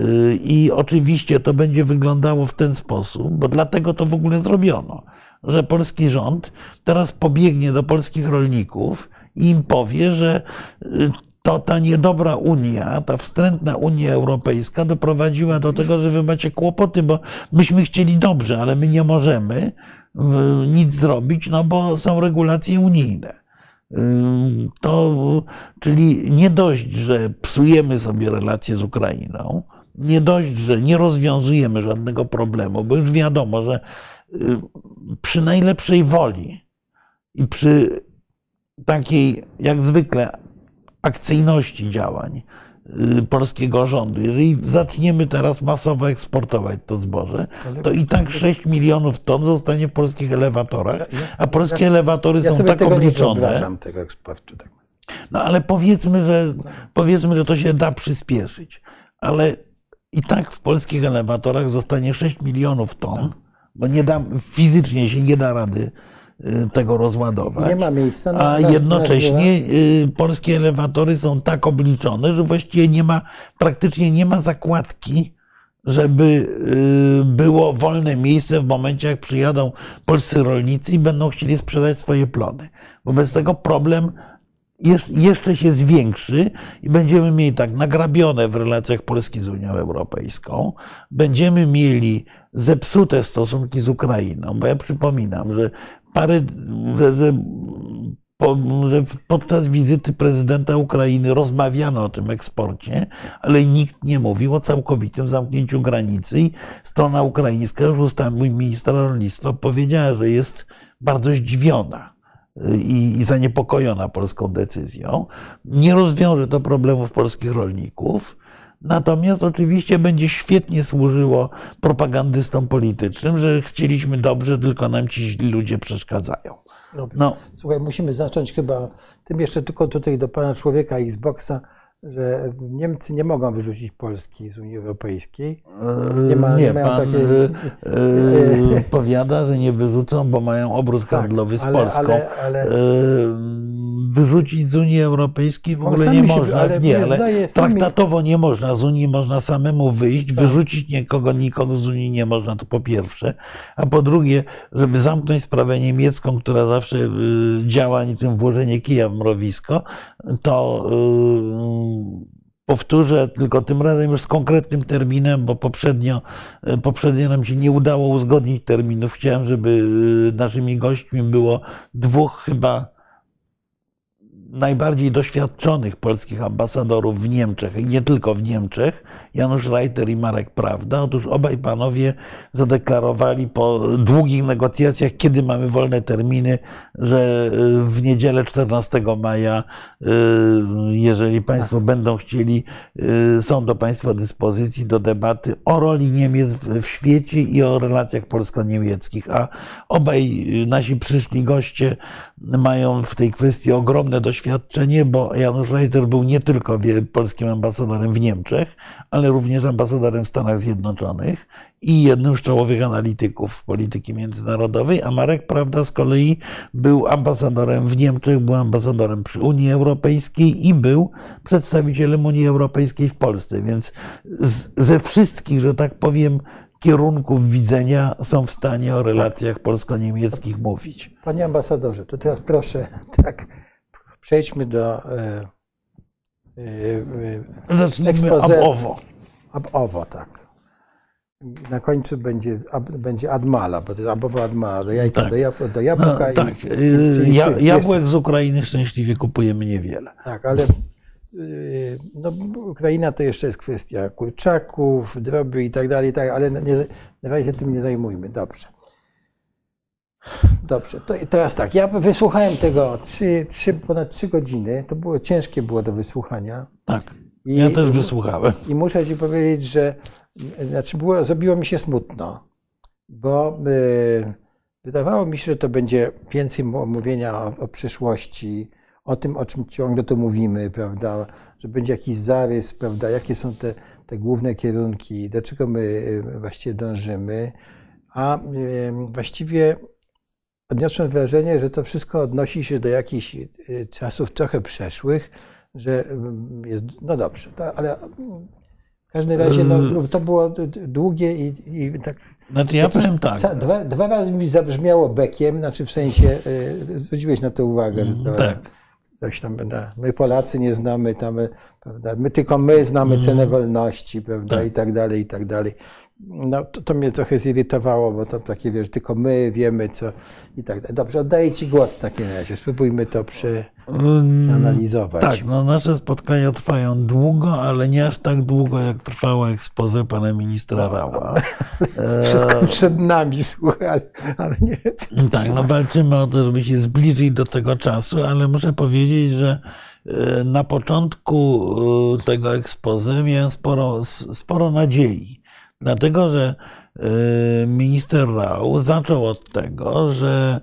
Y, I oczywiście to będzie wyglądało w ten sposób, bo dlatego to w ogóle zrobiono, że polski rząd teraz pobiegnie do polskich rolników i im powie, że y, to ta niedobra Unia, ta wstrętna Unia Europejska doprowadziła do tego, że wy macie kłopoty, bo myśmy chcieli dobrze, ale my nie możemy nic zrobić, no bo są regulacje unijne. To, czyli nie dość, że psujemy sobie relacje z Ukrainą, nie dość, że nie rozwiązujemy żadnego problemu, bo już wiadomo, że y, przy najlepszej woli i przy takiej, jak zwykle, akcyjności działań y, polskiego rządu, jeżeli zaczniemy teraz masowo eksportować to zboże, to i tak 6 milionów ton zostanie w polskich elewatorach, a polskie elewatory Ja są tak tego nie obliczone. wyobrażam, tego eksportu. Tak. No ale powiedzmy że, powiedzmy, że to się da przyspieszyć. Ale i tak w polskich elewatorach zostanie 6 milionów ton, bo nie da, fizycznie się nie da rady tego rozładować. Nie ma miejsca na- A jednocześnie y, polskie elewatory są tak obliczone, że właściwie nie ma, praktycznie nie ma zakładki, żeby y, było wolne miejsce w momencie, jak przyjadą polscy rolnicy i będą chcieli sprzedać swoje plony. Wobec tego problem jesz- jeszcze się zwiększy i będziemy mieli tak nagrabione w relacjach Polski z Unią Europejską. Będziemy mieli zepsute stosunki z Ukrainą, bo ja przypominam, że parę, że, że, po, że podczas wizyty prezydenta Ukrainy rozmawiano o tym eksporcie, ale nikt nie mówił o całkowitym zamknięciu granicy strona ukraińska, już ustami ministra rolnictwa powiedziała, że jest bardzo zdziwiona i, i zaniepokojona polską decyzją. Nie rozwiąże to problemów polskich rolników. Natomiast oczywiście będzie świetnie służyło propagandystom politycznym, że chcieliśmy dobrze, tylko nam ci źli ludzie przeszkadzają. Dobrze. No, Słuchaj, musimy zacząć chyba tym jeszcze tylko tutaj do pana człowieka Xboxa, że Niemcy nie mogą wyrzucić Polski z Unii Europejskiej. Nie ma- nie mają pan takiej- e, e, powiada, że nie wyrzucą, bo mają obrót handlowy z ale- Polską. ale- ale- E, wyrzucić z Unii Europejskiej w ogóle nie się- można. ale nie, ale zdaje, sami- Tak. traktatowo nie można. Z Unii można samemu wyjść, wyrzucić nikogo, nikogo z Unii nie można, to po pierwsze. A po drugie, żeby zamknąć sprawę niemiecką, która zawsze y, działa niczym włożenie kija w mrowisko, to y, powtórzę, tylko tym razem już z konkretnym terminem, bo poprzednio, y, poprzednio nam się nie udało uzgodnić terminów. Chciałem, żeby y, naszymi gośćmi było dwóch chyba najbardziej doświadczonych polskich ambasadorów w Niemczech i nie tylko w Niemczech, Janusz Reiter i Marek Prawda. Otóż obaj panowie zadeklarowali po długich negocjacjach, kiedy mamy wolne terminy, że y, w niedzielę 14 maja, y, jeżeli Państwo będą chcieli, y, są do Państwa dyspozycji do debaty o roli Niemiec w, świecie i o relacjach polsko-niemieckich. A obaj nasi przyszli goście mają w tej kwestii ogromne doświadczenie doświadczenie, bo Janusz Reiter był nie tylko polskim ambasadorem w Niemczech, ale również ambasadorem w Stanach Zjednoczonych i jednym z czołowych analityków polityki międzynarodowej, a Marek Prawda z kolei był ambasadorem w Niemczech, był ambasadorem przy Unii Europejskiej i był przedstawicielem Unii Europejskiej w Polsce, więc z, ze wszystkich, że tak powiem, kierunków widzenia są w stanie o relacjach polsko-niemieckich mówić. Panie ambasadorze, to teraz proszę, tak, przejdźmy do. E, e, Zacznijmy ab owo. Ab owo, tak. Na końcu będzie, ab, będzie admala, bo to jest abowo admala, do jajka, tak. do, jab, do jabłka. No, tak, i, ja, jabłek z Ukrainy szczęśliwie kupujemy niewiele. Tak, ale y, no, Ukraina to jeszcze jest kwestia kurczaków, droby i tak dalej, tak, ale nie, na razie tym nie zajmujmy. Dobrze. Dobrze, to teraz tak, ja wysłuchałem tego trzy, trzy, ponad trzy godziny, to było ciężkie było do wysłuchania. Tak, I, ja też wysłuchałem. I muszę Ci powiedzieć, że znaczy było, zrobiło mi się smutno, bo y, wydawało mi się, że to będzie więcej mówienia o, o przyszłości, o tym, o czym ciągle tu mówimy, prawda, że będzie jakiś zarys, prawda, jakie są te, te główne kierunki, do czego my y, właściwie dążymy, a y, właściwie odniosłem wrażenie, że to wszystko odnosi się do jakichś czasów trochę przeszłych, że jest, no dobrze, to, ale w każdym razie no, yy. to było długie i, i tak. Znaczy ja powiem tak. Dwa, dwa, razy mi zabrzmiało bekiem, znaczy w sensie, y, zwróciłeś na to uwagę. Mm, tak. Coś tam, prawda? My Polacy nie znamy tam, prawda? My tylko my znamy mm. cenę wolności, prawda? Tak. I tak dalej, i tak dalej. No, to, to, mnie trochę zirytowało, bo to takie, wiesz, tylko my wiemy, co i tak dalej. Dobrze, oddaję Ci głos w takim razie. Spróbujmy to przeanalizować. Tak, no nasze spotkania trwają długo, ale nie aż tak długo, jak trwało ekspoze pana ministra Rała. Wszystko przed nami, słuchaj, ale, ale nie. Tak, no walczymy o to, żeby się zbliżyć do tego czasu, ale muszę powiedzieć, że e, na początku e, tego ekspozy miałem sporo, sporo nadziei Dlatego, że y, minister Rau zaczął od tego, że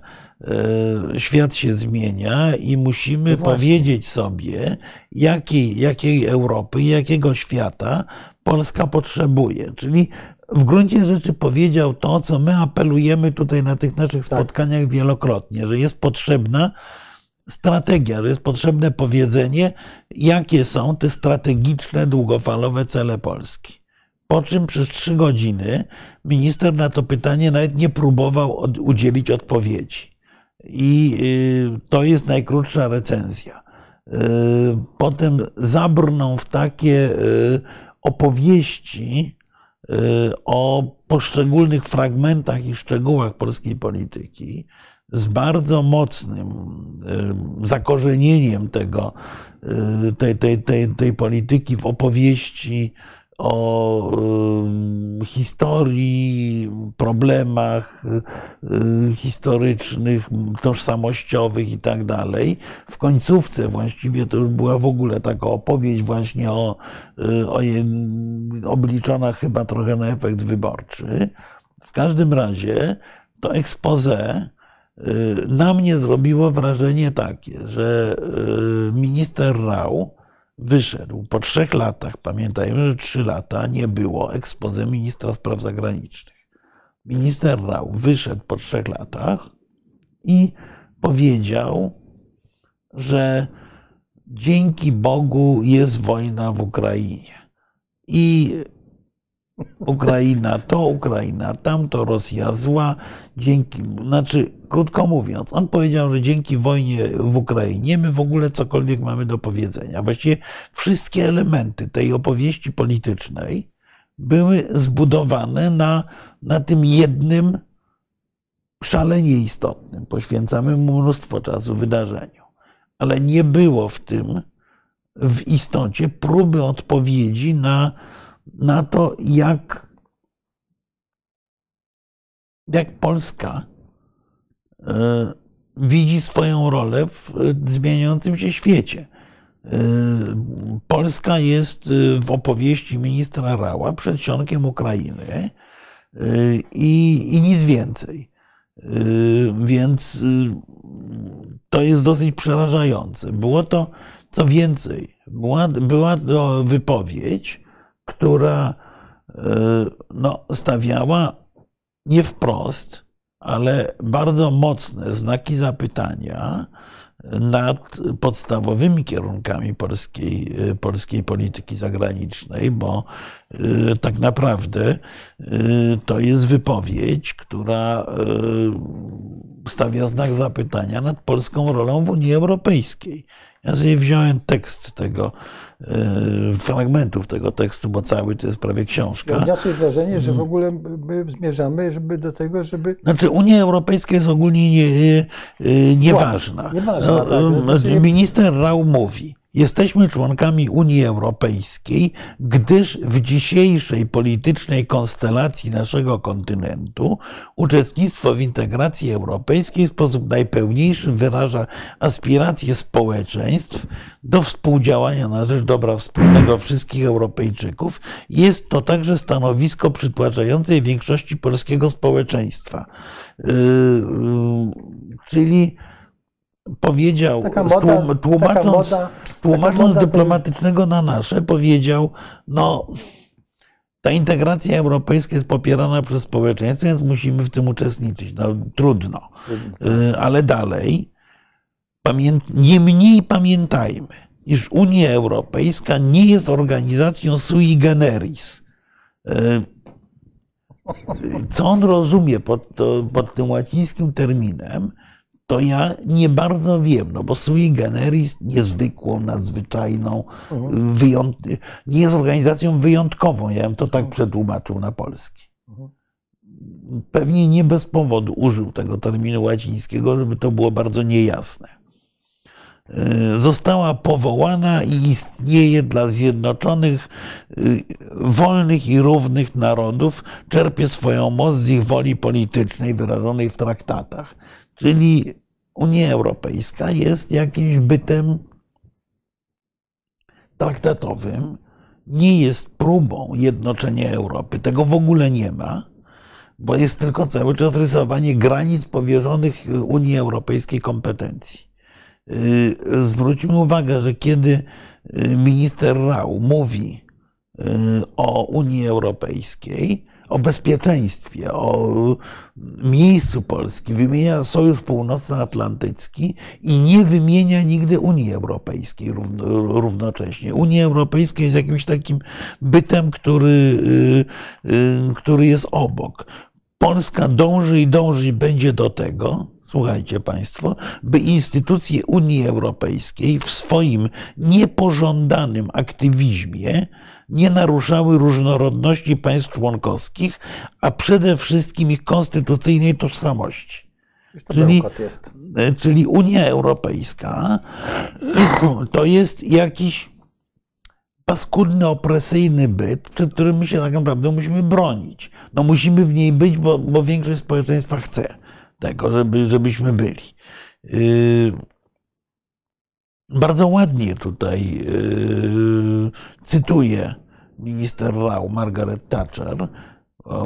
y, świat się zmienia i musimy no powiedzieć sobie, jakiej, jakiej Europy, jakiego świata Polska potrzebuje. Czyli w gruncie rzeczy powiedział to, co my apelujemy tutaj na tych naszych tak. spotkaniach wielokrotnie, że jest potrzebna strategia, że jest potrzebne powiedzenie, jakie są te strategiczne, długofalowe cele Polski. Po czym przez trzy godziny minister na to pytanie nawet nie próbował od, udzielić odpowiedzi. I y, to jest najkrótsza recenzja. Y, potem zabrnął w takie y, opowieści o poszczególnych fragmentach i szczegółach polskiej polityki z bardzo mocnym zakorzenieniem tego, tej, tej, tej, tej polityki w opowieści o historii, problemach y, historycznych, tożsamościowych i tak dalej. W końcówce właściwie to już była w ogóle taka opowieść właśnie o, y, o obliczona chyba trochę na efekt wyborczy. W każdym razie to expose y, na mnie zrobiło wrażenie takie, że minister Rau wyszedł po trzech latach, pamiętajmy, że trzy lata nie było ekspoze ministra spraw zagranicznych. Minister Rau wyszedł po trzech latach i powiedział, że dzięki Bogu jest wojna w Ukrainie. I Ukraina to Ukraina, tamto Rosja zła. Dzięki, znaczy, krótko mówiąc, on powiedział, że dzięki wojnie w Ukrainie my w ogóle cokolwiek mamy do powiedzenia. Właściwie wszystkie elementy tej opowieści politycznej były zbudowane na, na tym jednym szalenie istotnym, poświęcamy mu mnóstwo czasu wydarzeniu. Ale nie było w tym w istocie próby odpowiedzi na na to, jak, jak Polska e, widzi swoją rolę w zmieniającym się świecie. E, Polska jest e, w opowieści ministra Rała przedsionkiem Ukrainy i, i nic więcej. Więc to jest dosyć przerażające. Było to, co więcej, była, była to wypowiedź, która no, stawiała nie wprost, ale bardzo mocne znaki zapytania nad podstawowymi kierunkami polskiej, polskiej polityki zagranicznej, bo y, tak naprawdę to jest wypowiedź, która stawia znak zapytania nad polską rolą w Unii Europejskiej. Ja sobie wziąłem tekst tego, fragmentów tego tekstu, bo cały to jest prawie książka. Ja odniosłem wrażenie, że w ogóle my zmierzamy żeby do tego, żeby... Znaczy Unia Europejska jest ogólnie nie, nieważna. Nieważna, no, tak. Minister Rau mówi, Jesteśmy członkami Unii Europejskiej, gdyż w dzisiejszej politycznej konstelacji naszego kontynentu uczestnictwo w integracji europejskiej w sposób najpełniejszy wyraża aspiracje społeczeństw do współdziałania na rzecz dobra wspólnego wszystkich Europejczyków. Jest to także stanowisko przytłaczającej większości polskiego społeczeństwa. Yy, yy, czyli powiedział, moda, tłumacząc, moda, tłumacząc dyplomatycznego na nasze, powiedział, no ta integracja europejska jest popierana przez społeczeństwo, więc musimy w tym uczestniczyć. No trudno. Y, ale dalej, niemniej pamiętajmy, iż Unia Europejska nie jest organizacją sui generis. Y, co on rozumie pod, pod tym łacińskim terminem? To ja nie bardzo wiem, no bo sui generis niezwykłą, nadzwyczajną, mhm. wyjąt... nie jest organizacją wyjątkową. Ja bym to tak mhm. przetłumaczył na polski. Mhm. Pewnie nie bez powodu użył tego terminu łacińskiego, żeby to było bardzo niejasne. E, została powołana i istnieje dla zjednoczonych, e, wolnych i równych narodów, czerpie swoją moc z ich woli politycznej wyrażonej w traktatach. Czyli Unia Europejska jest jakimś bytem traktatowym, nie jest próbą jednoczenia Europy. Tego w ogóle nie ma, bo jest tylko cały czas rysowanie granic powierzonych Unii Europejskiej kompetencji. Yy, zwróćmy uwagę, że kiedy minister Rau mówi yy, o Unii Europejskiej, o bezpieczeństwie, o miejscu Polski, wymienia Sojusz Północnoatlantycki i nie wymienia nigdy Unii Europejskiej równocześnie. Unia Europejska jest jakimś takim bytem, który, y, y, który jest obok. Polska dąży i dąży będzie do tego, słuchajcie Państwo, by instytucje Unii Europejskiej w swoim niepożądanym aktywizmie nie naruszały różnorodności państw członkowskich, a przede wszystkim ich konstytucyjnej tożsamości. Czyli, e, czyli Unia Europejska to jest jakiś paskudny, opresyjny byt, przed którym my się tak naprawdę musimy bronić. No musimy w niej być, bo, bo większość społeczeństwa chce tego, żeby, żebyśmy byli. Yy, bardzo ładnie tutaj yy, cytuję minister Rao, Margaret Thatcher.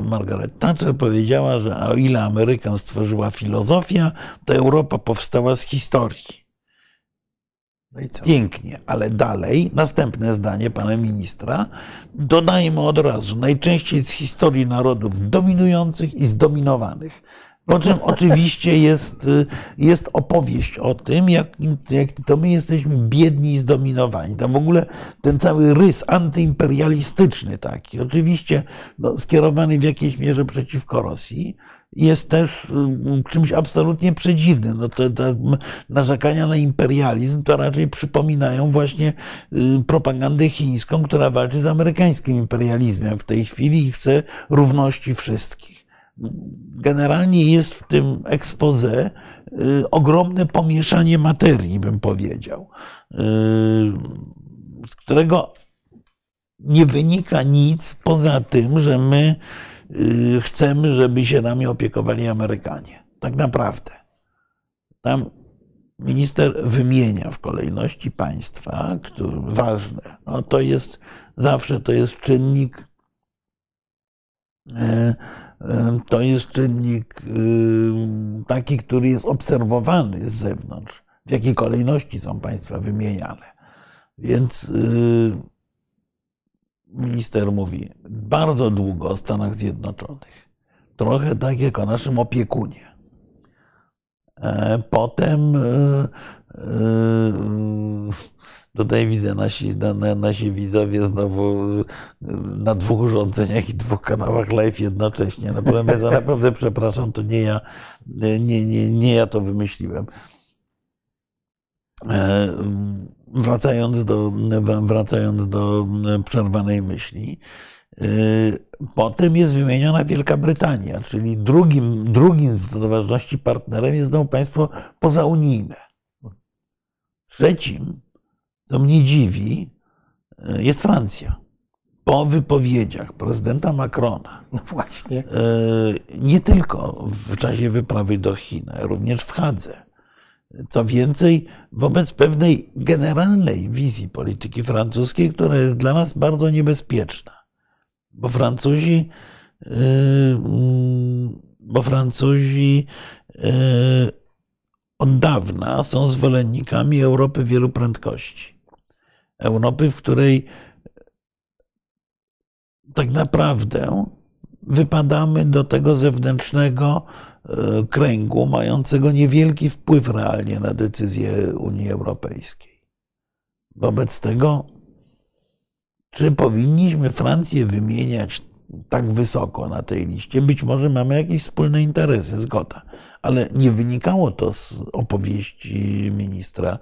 Margaret Thatcher powiedziała, że o ile Amerykę stworzyła filozofia, to Europa powstała z historii. No Pięknie, ale dalej, następne zdanie pana ministra. Dodajmy od razu, najczęściej z historii narodów dominujących i zdominowanych. Po czym oczywiście jest, y, jest opowieść o tym, jak, jak to my jesteśmy biedni i zdominowani. Tam w ogóle ten cały rys antyimperialistyczny taki, oczywiście no, skierowany w jakiejś mierze przeciwko Rosji, jest też y, czymś absolutnie przedziwnym. No te, te narzekania na imperializm to raczej przypominają właśnie y, propagandę chińską, która walczy z amerykańskim imperializmem w tej chwili i chce równości wszystkich generalnie jest w tym expose y, ogromne pomieszanie materii, bym powiedział, y, z którego nie wynika nic poza tym, że my y, chcemy, żeby się nami opiekowali Amerykanie. Tak naprawdę. Tam minister wymienia w kolejności państwa, które ważne. No to jest zawsze to jest czynnik to jest czynnik taki, który jest obserwowany z zewnątrz, w jakiej kolejności są państwa wymieniane. Więc minister mówi bardzo długo o Stanach Zjednoczonych. Trochę tak jak o naszym opiekunie. E, potem e, e, tutaj widzę, nasi, nasi widzowie znowu na dwóch urządzeniach i dwóch kanałach live jednocześnie. Naprawdę, naprawdę przepraszam, to nie ja, nie, nie, nie ja to wymyśliłem. Wracając do, wracając do przerwanej myśli, potem jest wymieniona Wielka Brytania, czyli drugim, drugim z ważności partnerem jest znowu państwo pozaunijne. Trzecim, co mnie dziwi, jest Francja. Po wypowiedziach prezydenta Macrona, no właśnie. nie tylko w czasie wyprawy do Chin, również w Hadze, co więcej, wobec pewnej generalnej wizji polityki francuskiej, która jest dla nas bardzo niebezpieczna. Bo Francuzi, yy, bo Francuzi od dawna są zwolennikami Europy wielu prędkości. Europy, w której tak naprawdę wypadamy do tego zewnętrznego E, kręgu mającego niewielki wpływ realnie na decyzje Unii Europejskiej. Wobec tego, czy powinniśmy Francję wymieniać tak wysoko na tej liście? Być może mamy jakieś wspólne interesy, zgoda, ale nie wynikało to z opowieści ministra,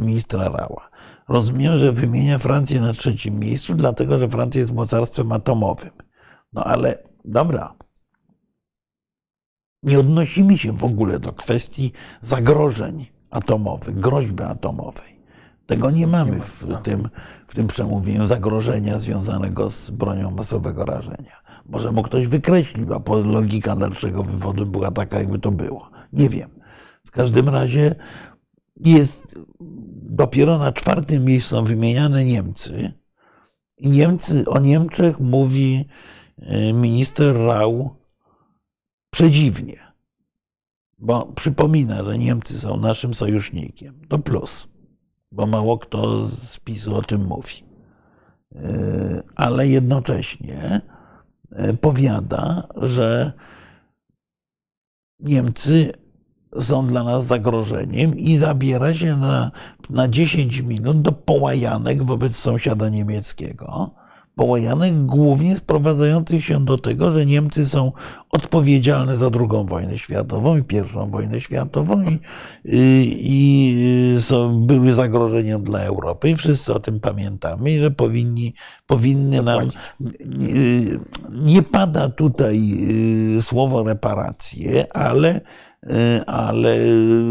ministra Rała. Rozumiem, że wymienia Francję na trzecim miejscu, dlatego że Francja jest mocarstwem atomowym. No ale dobra, nie odnosimy się w ogóle do kwestii zagrożeń atomowych, groźby atomowej. Tego nie mamy w tym, w tym przemówieniu zagrożenia związanego z bronią masowego rażenia. Może mu ktoś wykreślił, a logika dalszego wywodu była taka, jakby to było. Nie wiem. W każdym razie jest dopiero na czwartym miejscu są wymieniane Niemcy. Niemcy, o Niemczech mówi e, minister Rau Przedziwnie, bo przypomina, że Niemcy są naszym sojusznikiem. To plus, bo mało kto z PiSu o tym mówi. E, ale jednocześnie e, powiada, że Niemcy są dla nas zagrożeniem i zabiera się na, na 10 minut do połajanek wobec sąsiada niemieckiego. Połajanek głównie sprowadzających się do tego, że Niemcy są odpowiedzialne za II wojnę światową i I wojnę światową i, i są, były zagrożeniem dla Europy i wszyscy o tym pamiętamy i że powinni, powinny nam... Nie pada tutaj y, słowo reparacje, ale, y, ale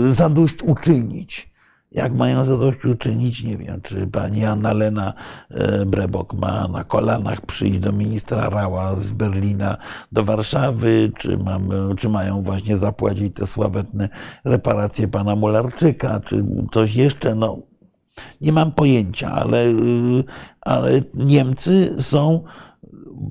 zadośćuczynić jak mają zadośćuczynić, nie wiem, czy pani Anna-Lena e, Brebok ma na kolanach przyjść do ministra Rała z Berlina do Warszawy, czy, czy mają właśnie zapłacić te sławetne reparacje pana Mularczyka, czy coś jeszcze, no nie mam pojęcia, ale, ale Niemcy są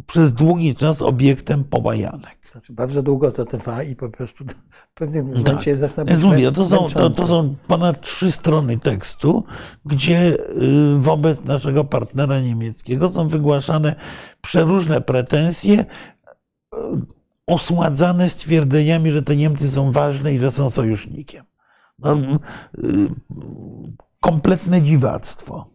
przez długi czas obiektem połajanek. Znaczy bardzo długo to trwa i po prostu w pewnym momencie tak. zaczyna być Mówię, to są, to, to są ponad trzy strony tekstu, gdzie y, wobec naszego partnera niemieckiego są wygłaszane przeróżne pretensje, y, osładzane stwierdzeniami, że te Niemcy są ważne i że są sojusznikiem. No, y, kompletne dziwactwo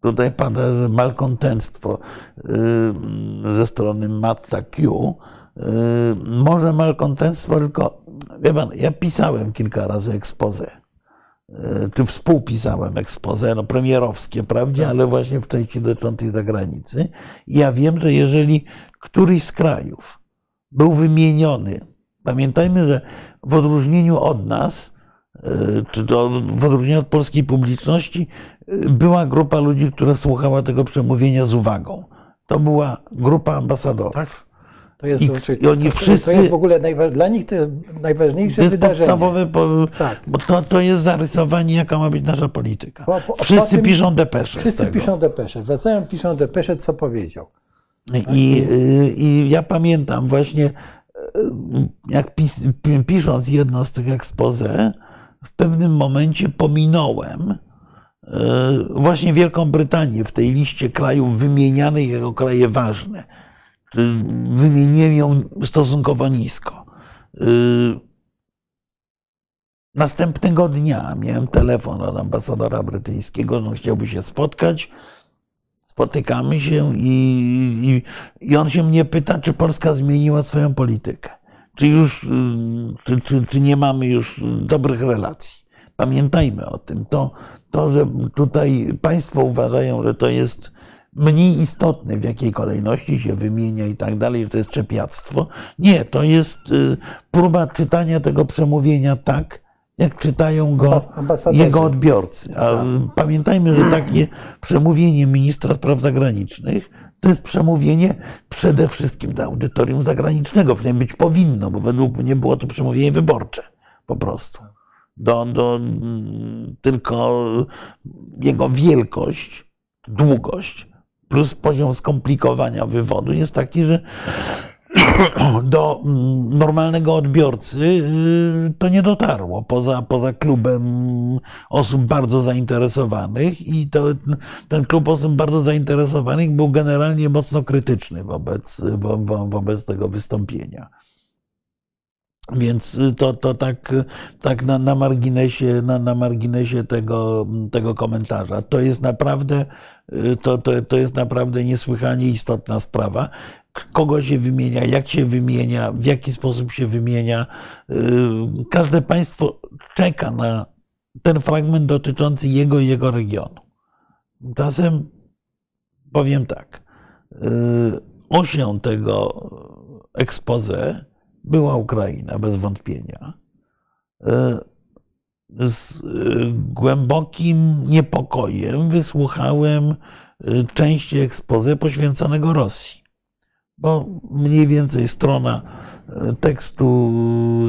tutaj pada malkontentstwo y, ze strony Matta Q. Y, może malkontentstwo, tylko wie pan, ja pisałem kilka razy expose. Y, czy współpisałem expose, no premierowskie, prawdzie, tak. ale właśnie w części dotyczącej zagranicy. I ja wiem, że jeżeli któryś z krajów był wymieniony, pamiętajmy, że w odróżnieniu od nas, to w odróżnieniu od polskiej publiczności, była grupa ludzi, która słuchała tego przemówienia z uwagą. To była grupa ambasadorów. Tak? To jest, I, i oni to, wszyscy. to jest w ogóle najwa- dla nich to najważniejsze to jest wydarzenie. podstawowe, po, Tak. bo to, to jest zarysowanie, jaka ma być nasza polityka. Po- po- wszyscy po tym- piszą depesze. Wszyscy piszą depesze. Wracają, piszą depesze, co powiedział. I, I ja pamiętam właśnie, y, jak pis, pi- pisząc jedno z tych expose, w pewnym momencie pominąłem y, właśnie Wielką Brytanię w tej liście krajów wymienianych jako kraje ważne. Wymieniłem ją stosunkowo nisko. Y, Następnego dnia miałem telefon od ambasadora brytyjskiego, on chciałby się spotkać spotykamy się i, i, i on się mnie pyta, czy Polska zmieniła swoją politykę. Czy już, y, czy, czy, czy nie mamy już dobrych relacji. Pamiętajmy o tym. To, to, że tutaj państwo uważają, że to jest mniej istotne, w jakiej kolejności się wymienia i tak dalej, że to jest czepiactwo. Nie, to jest y, próba czytania tego przemówienia tak, jak czytają go jego odbiorcy. A pamiętajmy, że takie przemówienie ministra spraw zagranicznych to jest przemówienie przede wszystkim do audytorium zagranicznego, przynajmniej być powinno, bo według mnie było to przemówienie wyborcze po prostu. Do, do, mm, tylko jego wielkość, długość plus poziom skomplikowania wywodu jest taki, że do mm, normalnego odbiorcy y, to nie dotarło, poza, poza klubem osób bardzo zainteresowanych i to, ten klub osób bardzo zainteresowanych był generalnie mocno krytyczny wobec, wo, wo, wobec tego wystąpienia. Więc to, to tak, tak na, na marginesie, na, na marginesie tego, tego komentarza. To jest naprawdę, to, to, to jest naprawdę niesłychanie istotna sprawa. Kogo się wymienia, jak się wymienia, w jaki sposób się wymienia. Każde państwo czeka na ten fragment dotyczący jego i jego regionu. Czasem powiem tak. Osią tego expose była Ukraina, bez wątpienia. Z głębokim niepokojem wysłuchałem części expose poświęconego Rosji, bo mniej więcej strona tekstu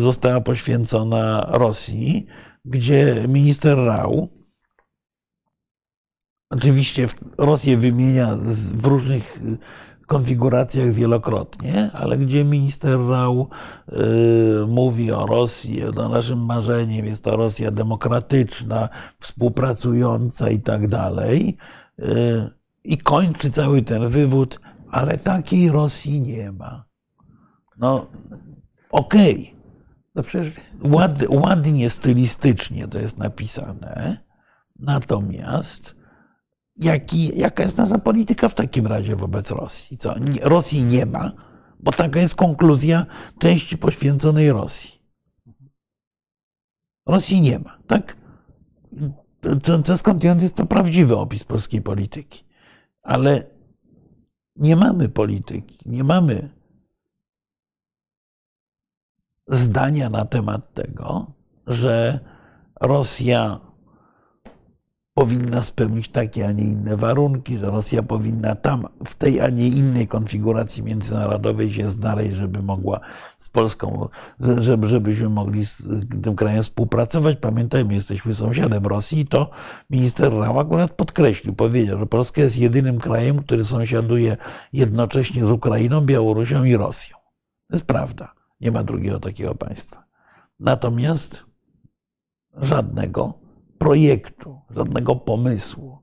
została poświęcona Rosji, gdzie minister Rau oczywiście Rosję wymienia w różnych konfiguracjach wielokrotnie, ale gdzie minister Rau y, mówi o Rosji, o naszym marzeniem jest to Rosja demokratyczna, współpracująca i tak dalej. I kończy cały ten wywód, ale takiej Rosji nie ma. No, okej. Okay. No przecież Ład, ładnie stylistycznie to jest napisane, natomiast jaki, jaka jest nasza polityka w takim razie wobec Rosji? Co? Rosji nie ma, bo taka jest konkluzja części poświęconej Rosji. Rosji nie ma, tak? To, to skądinąd jest to prawdziwy opis polskiej polityki. Ale nie mamy polityki, nie mamy zdania na temat tego, że Rosja powinna spełnić takie, a nie inne warunki, że Rosja powinna tam, w tej, a nie innej konfiguracji międzynarodowej się znaleźć, żeby mogła z Polską, żeby, żebyśmy mogli z tym krajem współpracować. Pamiętajmy, jesteśmy sąsiadem Rosji, to minister Rał akurat podkreślił, powiedział, że Polska jest jedynym krajem, który sąsiaduje jednocześnie z Ukrainą, Białorusią i Rosją. To jest prawda. Nie ma drugiego takiego państwa. Natomiast żadnego projektu, żadnego pomysłu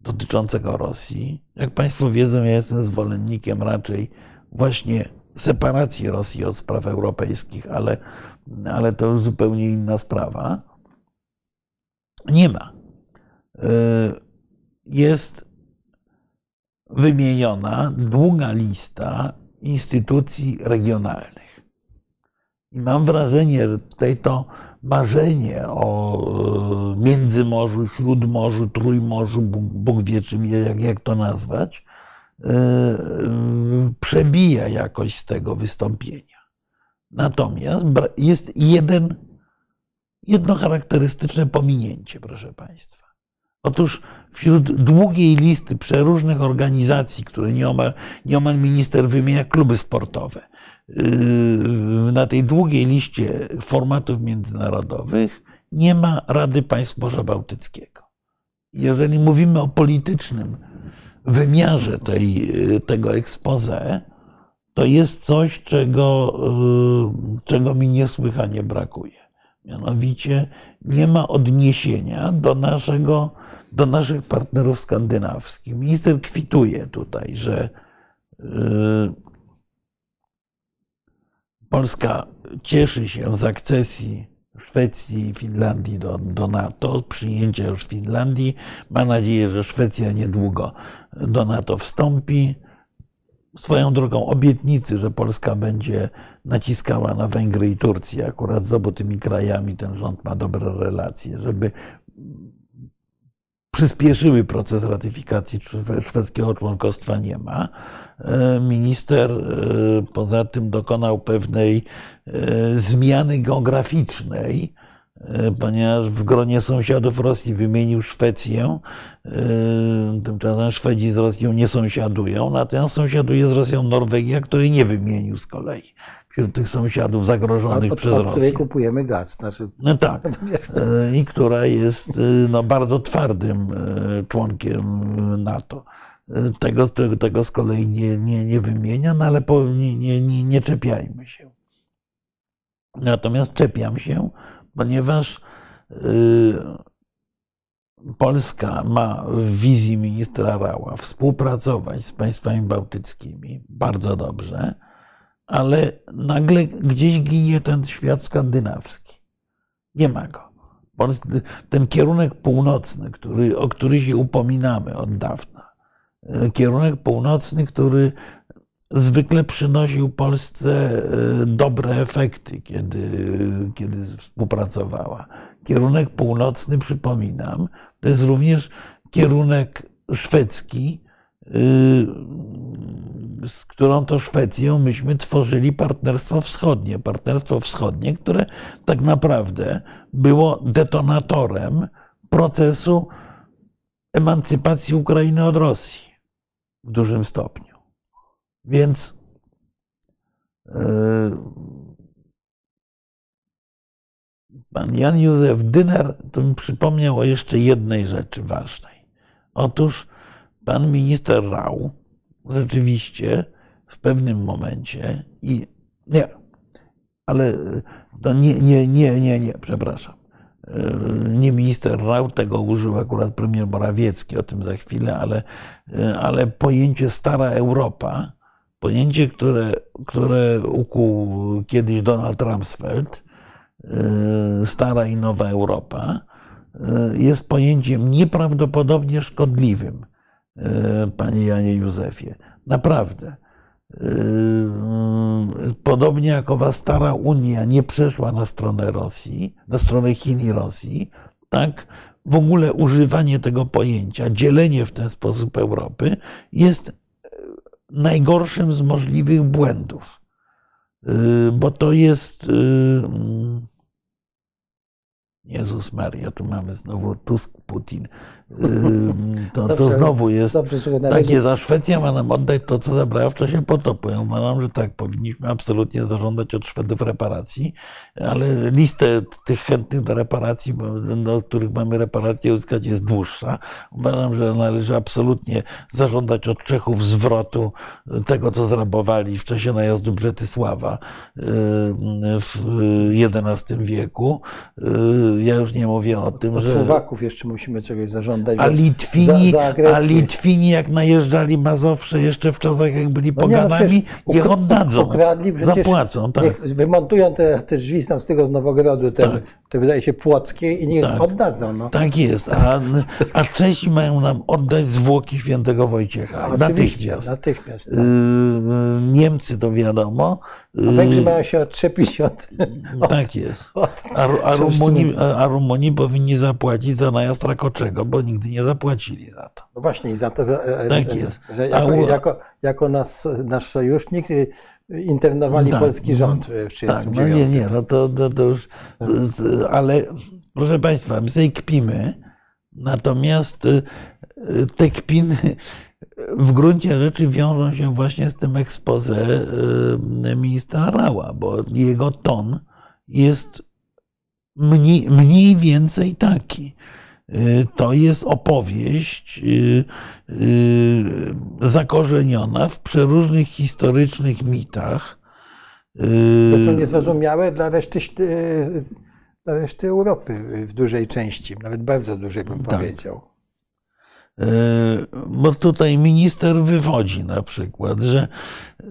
dotyczącego Rosji. Jak Państwo wiedzą, ja jestem zwolennikiem raczej właśnie separacji Rosji od spraw europejskich, ale, ale to już zupełnie inna sprawa. Nie ma. Jest wymieniona długa lista instytucji regionalnych. I mam wrażenie, że tutaj to marzenie o Międzymorzu, Śródmorzu, Trójmorzu, Bóg, Bóg wie, czym, jak, jak to nazwać, przebija jakoś z tego wystąpienia. Natomiast jest jeden, jedno charakterystyczne pominięcie, proszę Państwa. Otóż wśród długiej listy przeróżnych organizacji, które nieomal, nieomal minister wymienia kluby sportowe, na tej długiej liście formatów międzynarodowych nie ma Rady Państw Morza Bałtyckiego. Jeżeli mówimy o politycznym wymiarze tej, tego expose, to jest coś, czego, yy, czego mi niesłychanie brakuje. Mianowicie nie ma odniesienia do, naszego, do naszych partnerów skandynawskich. Minister kwituje tutaj, że Polska cieszy się z akcesji Szwecji i Finlandii do, do NATO, przyjęcia już Finlandii. Ma nadzieję, że Szwecja niedługo do NATO wstąpi. Swoją drogą obietnicy, że Polska będzie naciskała na Węgry i Turcję, akurat z obu tymi krajami ten rząd ma dobre relacje, żeby przyspieszyły proces ratyfikacji szwedzkiego członkostwa nie ma. Minister poza tym dokonał pewnej zmiany geograficznej, ponieważ w gronie sąsiadów Rosji wymienił Szwecję. Tymczasem Szwedzi z Rosją nie sąsiadują, natomiast sąsiaduje z Rosją Norwegia, której nie wymienił z kolei wśród tych sąsiadów zagrożonych od, przez od Rosję. której kupujemy gaz. Znaczy, No tak. I która jest no, bardzo twardym członkiem NATO. Tego, tego z kolei nie, nie, nie wymienia, no ale po, nie, nie, nie czepiajmy się. Natomiast czepiam się, ponieważ Polska ma w wizji ministra Rała współpracować z państwami bałtyckimi bardzo dobrze, ale nagle gdzieś ginie ten świat skandynawski. Nie ma go. Ten kierunek północny, który, o który się upominamy od dawna, kierunek północny, który zwykle przynosił Polsce dobre efekty, kiedy, kiedy współpracowała. Kierunek północny, przypominam, to jest również kierunek szwedzki, z którą to Szwecją myśmy tworzyli Partnerstwo Wschodnie. Partnerstwo Wschodnie, które tak naprawdę było detonatorem procesu emancypacji Ukrainy od Rosji w dużym stopniu. Więc pan Jan Józef Dyner to mi przypomniał o jeszcze jednej rzeczy ważnej. Otóż pan minister Rau rzeczywiście w pewnym momencie i nie, ale to nie, nie, nie, nie, nie, przepraszam. Nie minister Rau, tego użył akurat premier Morawiecki, o tym za chwilę, ale, ale pojęcie stara Europa, pojęcie, które, które ukuł kiedyś Donald Rumsfeld, stara i nowa Europa, jest pojęciem nieprawdopodobnie szkodliwym panie Janie Józefie. Naprawdę. Podobnie jak owa stara Unia nie przeszła na stronę Rosji, na stronę Chin i Rosji, tak w ogóle używanie tego pojęcia, dzielenie w ten sposób Europy jest najgorszym z możliwych błędów. Bo to jest. Jezus Maria, tu mamy znowu Tusk, Putin. To, to znowu jest takie, za Szwecja ma nam oddać to, co zabrała w czasie potopu. Ja uważam, że tak, powinniśmy absolutnie zażądać od Szwedów reparacji, ale listę tych chętnych do reparacji, do których mamy reparacje uzyskać jest dłuższa. Uważam, że należy absolutnie zażądać od Czechów zwrotu tego, co zrabowali w czasie najazdu Brzetysława w XI wieku ja już nie mówię o tym, Od że. Słowaków jeszcze musimy czegoś zażądać. A Litwini, za, za a Litwini jak najeżdżali Mazowsze jeszcze w czasach, jak byli poganami, no nie, no niech oddadzą. Ukradli, zapłacą. Tak. wymontują te, te drzwi tam z tego z Nowogrodu, te, tak. Te wydaje się płockie i niech tak. oddadzą. No. Tak jest. A, a Czesi mają nam oddać zwłoki świętego Wojciecha. A, natychmiast. natychmiast tak. Niemcy to wiadomo. A Węgrzy mają się odczepić od. od tak jest. A, a, Rumuni, a Rumuni powinni zapłacić za najazd Rakoczego, bo nigdy nie zapłacili za to. No właśnie, i za to, że, tak jest. że jako, u... jako, jako nas, nasz sojusznik internowali tak, polski rząd w 1939. Tak, no nie, nie, no to, to, to już, ale proszę Państwa, my sobie kpimy, Natomiast y, te kpiny w gruncie rzeczy wiążą się właśnie z tym expose y, ministra Rała, bo jego ton jest mniej, mniej więcej taki. Y, To jest opowieść y, y, zakorzeniona w przeróżnych historycznych mitach. To są niezrozumiałe dla reszty, dla reszty Europy w dużej części, nawet bardzo dużej bym Tak. powiedział. Bo tutaj minister wywodzi na przykład, że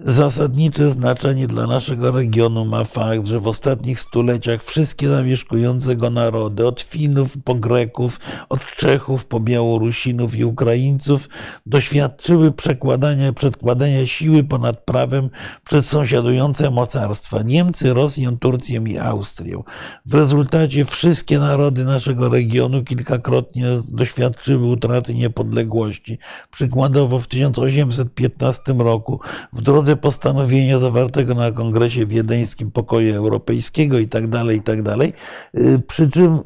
zasadnicze znaczenie dla naszego regionu ma fakt, że w ostatnich stuleciach wszystkie zamieszkujące go narody, od Finów po Greków, od Czechów po Białorusinów i Ukraińców, doświadczyły przekładania, przedkładania siły ponad prawem przez sąsiadujące mocarstwa Niemcy, Rosję, Turcję i Austrię. W rezultacie wszystkie narody naszego regionu kilkakrotnie doświadczyły utraty niepodległości. Przykładowo w 1815 roku w drodze postanowienia zawartego na Kongresie Wiedeńskim Pokoju Europejskiego i tak dalej, i tak dalej. Y, Przy czym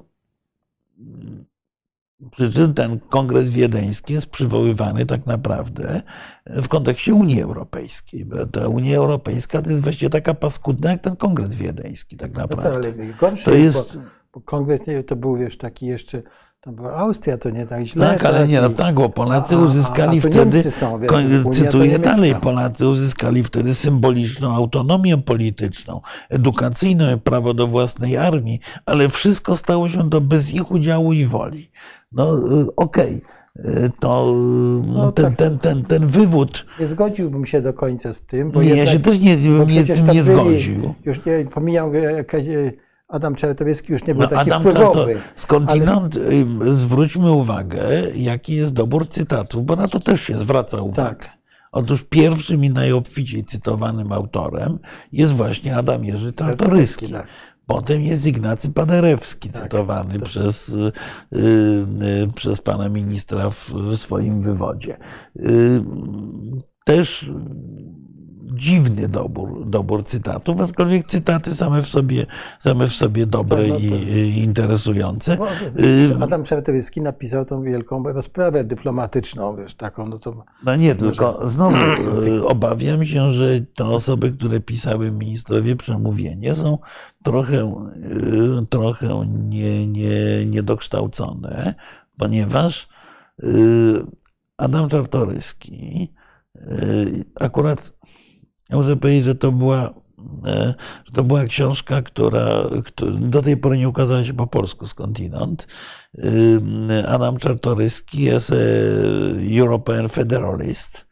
przy czym ten kongres wiedeński jest przywoływany tak naprawdę w kontekście Unii Europejskiej. Bo ta Unia Europejska to jest właściwie taka paskudna jak ten kongres wiedeński tak No to, naprawdę. ale To jest, bo, bo kongres nie, to był wiesz, taki jeszcze, tam była Austria, to nie tak źle. Tak, ale nie, no tak, bo Polacy A- a- a- uzyskali a to wtedy, są, wiesz, to cytuję dalej, Polacy uzyskali wtedy symboliczną autonomię polityczną, edukacyjną, prawo do własnej armii, ale wszystko stało się to bez ich udziału i woli. No y, okej, y, to y, No ten, tak. ten, ten, ten wywód, Nie zgodziłbym się do końca z tym, bo nie, ja jednak, się też nie, nie, nie byli- zgodził. Już nie, pomijam, jakaś, Adam Czartoryski już nie był No, taki Adam wpływowy. skądinąd y, zwróćmy uwagę, jaki jest dobór cytatów, bo na to też się zwraca uwagę. Tak. Otóż pierwszym i najobficiej cytowanym autorem jest właśnie Adam Jerzy Czartoryski. tak. Potem jest Ignacy Paderewski, cytowany to- przez, y, y, przez pana ministra w, w swoim wywodzie. Y, też dziwny dobór, dobór cytatów, aczkolwiek cytaty same w sobie, same w sobie dobre Tak, no i, interesujące. Y, Adam Czartoryski napisał tą wielką rozprawę dyplomatyczną, wiesz, taką, no to No nie, tylko znowu y, obawiam się, że te osoby, które pisały ministrowie przemówienie, są trochę, y, trochę nie, nie, niedokształcone, ponieważ y, Adam Czartoryski akurat, ja muszę powiedzieć, że to była, e, że to była książka, która, która do tej pory nie ukazała się po polsku skądinąd. Y, Adam Czartoryski jest e, European Federalist.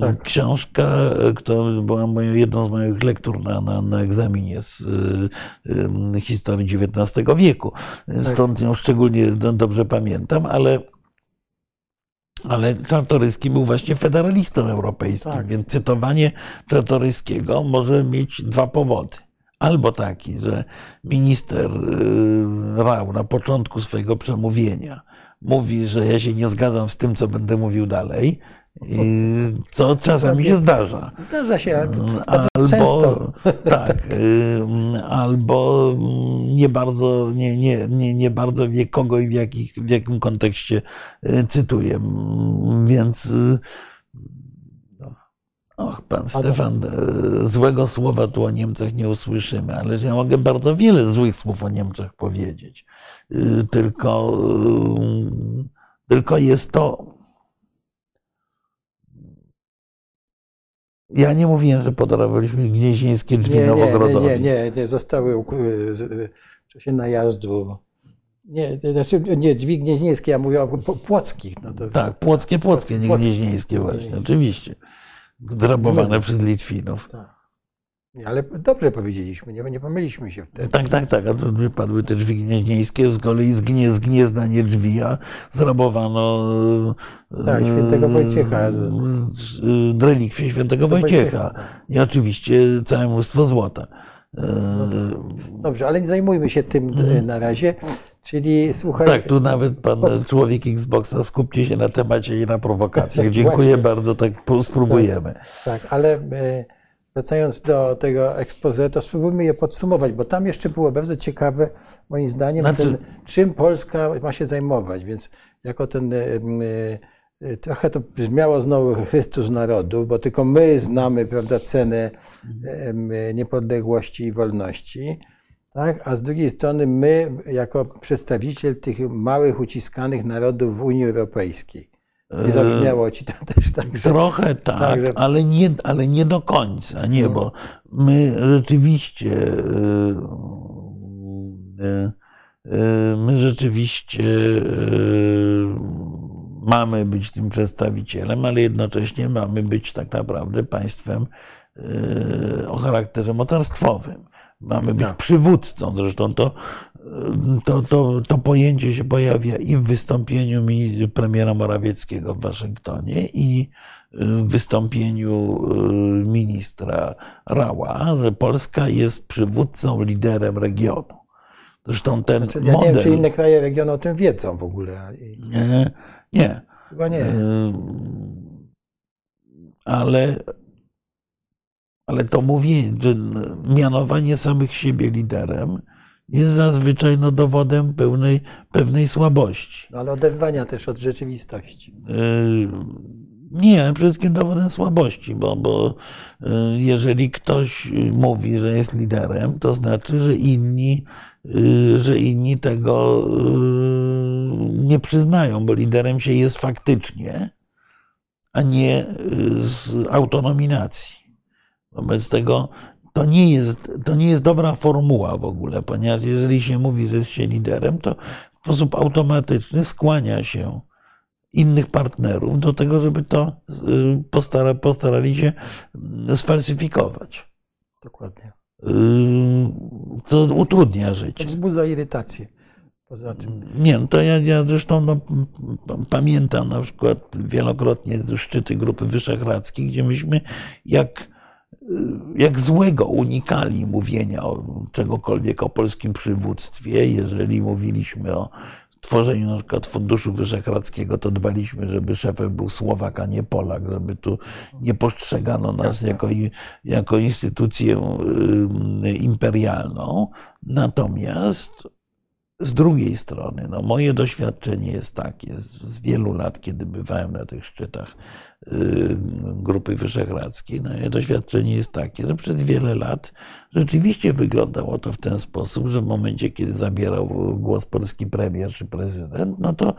Tak. Książka, e, która była moją, jedną z moich lektur na, na, na egzaminie z y, historii XIX wieku. Stąd ją szczególnie do- dobrze pamiętam, ale ale Czartoryski był właśnie federalistą europejskim, Tak. więc cytowanie Czartoryskiego może mieć dwa powody. Albo taki, że minister y, Rau na początku swojego przemówienia mówi, że ja się nie zgadzam z tym, co będę mówił dalej, i co czasami się zdarza. zdarza się, Mm, Albo, często. tak, albo nie bardzo, nie, nie, nie, nie bardzo wie kogo i w, jakich, w jakim kontekście y, cytuję. Mm, Więc y, och, pan Stefan, y, złego słowa tu o Niemcach nie usłyszymy, ale ja mogę bardzo wiele złych słów o Niemczech powiedzieć. Tylko, tylko jest to Ja nie mówiłem, że podarowaliśmy gnieźnieńskie drzwi Nie, nie, nie, Nowogrodowi. nie, nie, nie, zostały w czasie najazdu. Nie, znaczy, nie, drzwi gnieźnieńskie, ja mówię o płockich. No to, Tak, płockie, płockie, nie gnieźnieńskie właśnie, oczywiście. Zrabowane Nie. przez Litwinów. tak. Ale dobrze powiedzieliśmy, nie, nie pomyliśmy się wtedy. Tak, tak, tak, a to wypadły te drzwi gnieźnieńskie, z kolei z, gnie, z gniezna nie drzwi, a zrabowano Tak, e, świętego Wojciecha. e, relikwie świętego Wojciecha tak. i oczywiście całe mnóstwo złota. E, Dobrze, ale nie zajmujmy się tym y, na razie. Czyli słuchaj, Tak, tu nawet pan człowiek Xboxa, skupcie się na temacie i na prowokacjach. Dziękuję Właśnie. bardzo, tak spróbujemy. tak ale e, wracając do tego expose, to spróbujmy je podsumować, bo tam jeszcze było bardzo ciekawe, moim zdaniem, Znaczy- ten, czym Polska ma się zajmować. Więc jako ten. y, y, y, Trochę to brzmiało znowu Chrystus narodu, bo tylko my znamy prawda, cenę em, niepodległości i wolności. Tak? A z drugiej strony my, jako przedstawiciel tych małych, uciskanych narodów w Unii Europejskiej. Nie ci to też tak, Trochę tak, tak, że- ale, nie, ale nie do końca, nie, bo my rzeczywiście e, e, my rzeczywiście e, mamy być tym przedstawicielem, ale jednocześnie mamy być tak naprawdę państwem o charakterze mocarstwowym. Mamy być Tak. przywódcą. Zresztą to, to, to, to pojęcie się pojawia i w wystąpieniu mi- premiera Morawieckiego w Waszyngtonie, i w wystąpieniu y, ministra Rała, że Polska jest przywódcą, liderem regionu. Zresztą ten Znaczy, ja model. nie wiem, czy inne kraje regionu o tym wiedzą w ogóle. Nie, nie. Chyba nie. Y, Ale, ale to mówię, że mianowanie samych siebie liderem jest zazwyczaj no, dowodem pełnej, pewnej słabości. No, ale oderwania też od rzeczywistości. Y, Nie, przede wszystkim dowodem słabości, bo, bo y, jeżeli ktoś mówi, że jest liderem, to znaczy, że inni, y, że inni tego nie przyznają, bo liderem się jest faktycznie, a nie z autonominacji. Wobec tego to nie jest, to nie jest dobra formuła w ogóle, ponieważ jeżeli się mówi, że jest się liderem, to w sposób automatyczny skłania się innych partnerów do tego, żeby to y, postara, postarali się y, sfalsyfikować. Dokładnie. Y, Co utrudnia To życie. wzbudza irytację. Poza tym. Nie, no to ja, ja zresztą no, pamiętam na przykład wielokrotnie szczyty Grupy Wyszehradzkiej, gdzie myśmy jak, jak złego unikali mówienia o czegokolwiek o polskim przywództwie. Jeżeli mówiliśmy o tworzeniu na przykład Funduszu Wyszehradzkiego, to dbaliśmy, żeby szefem był Słowak, a nie Polak, żeby tu nie postrzegano nas jako, i- jako instytucję y, imperialną. Natomiast z drugiej strony, no moje doświadczenie jest takie z, z wielu lat, kiedy bywałem na tych szczytach y, Grupy Wyszehradzkiej, no moje doświadczenie jest takie, że przez wiele lat rzeczywiście wyglądało to w ten sposób, że w momencie, kiedy zabierał głos polski premier czy prezydent, no to y,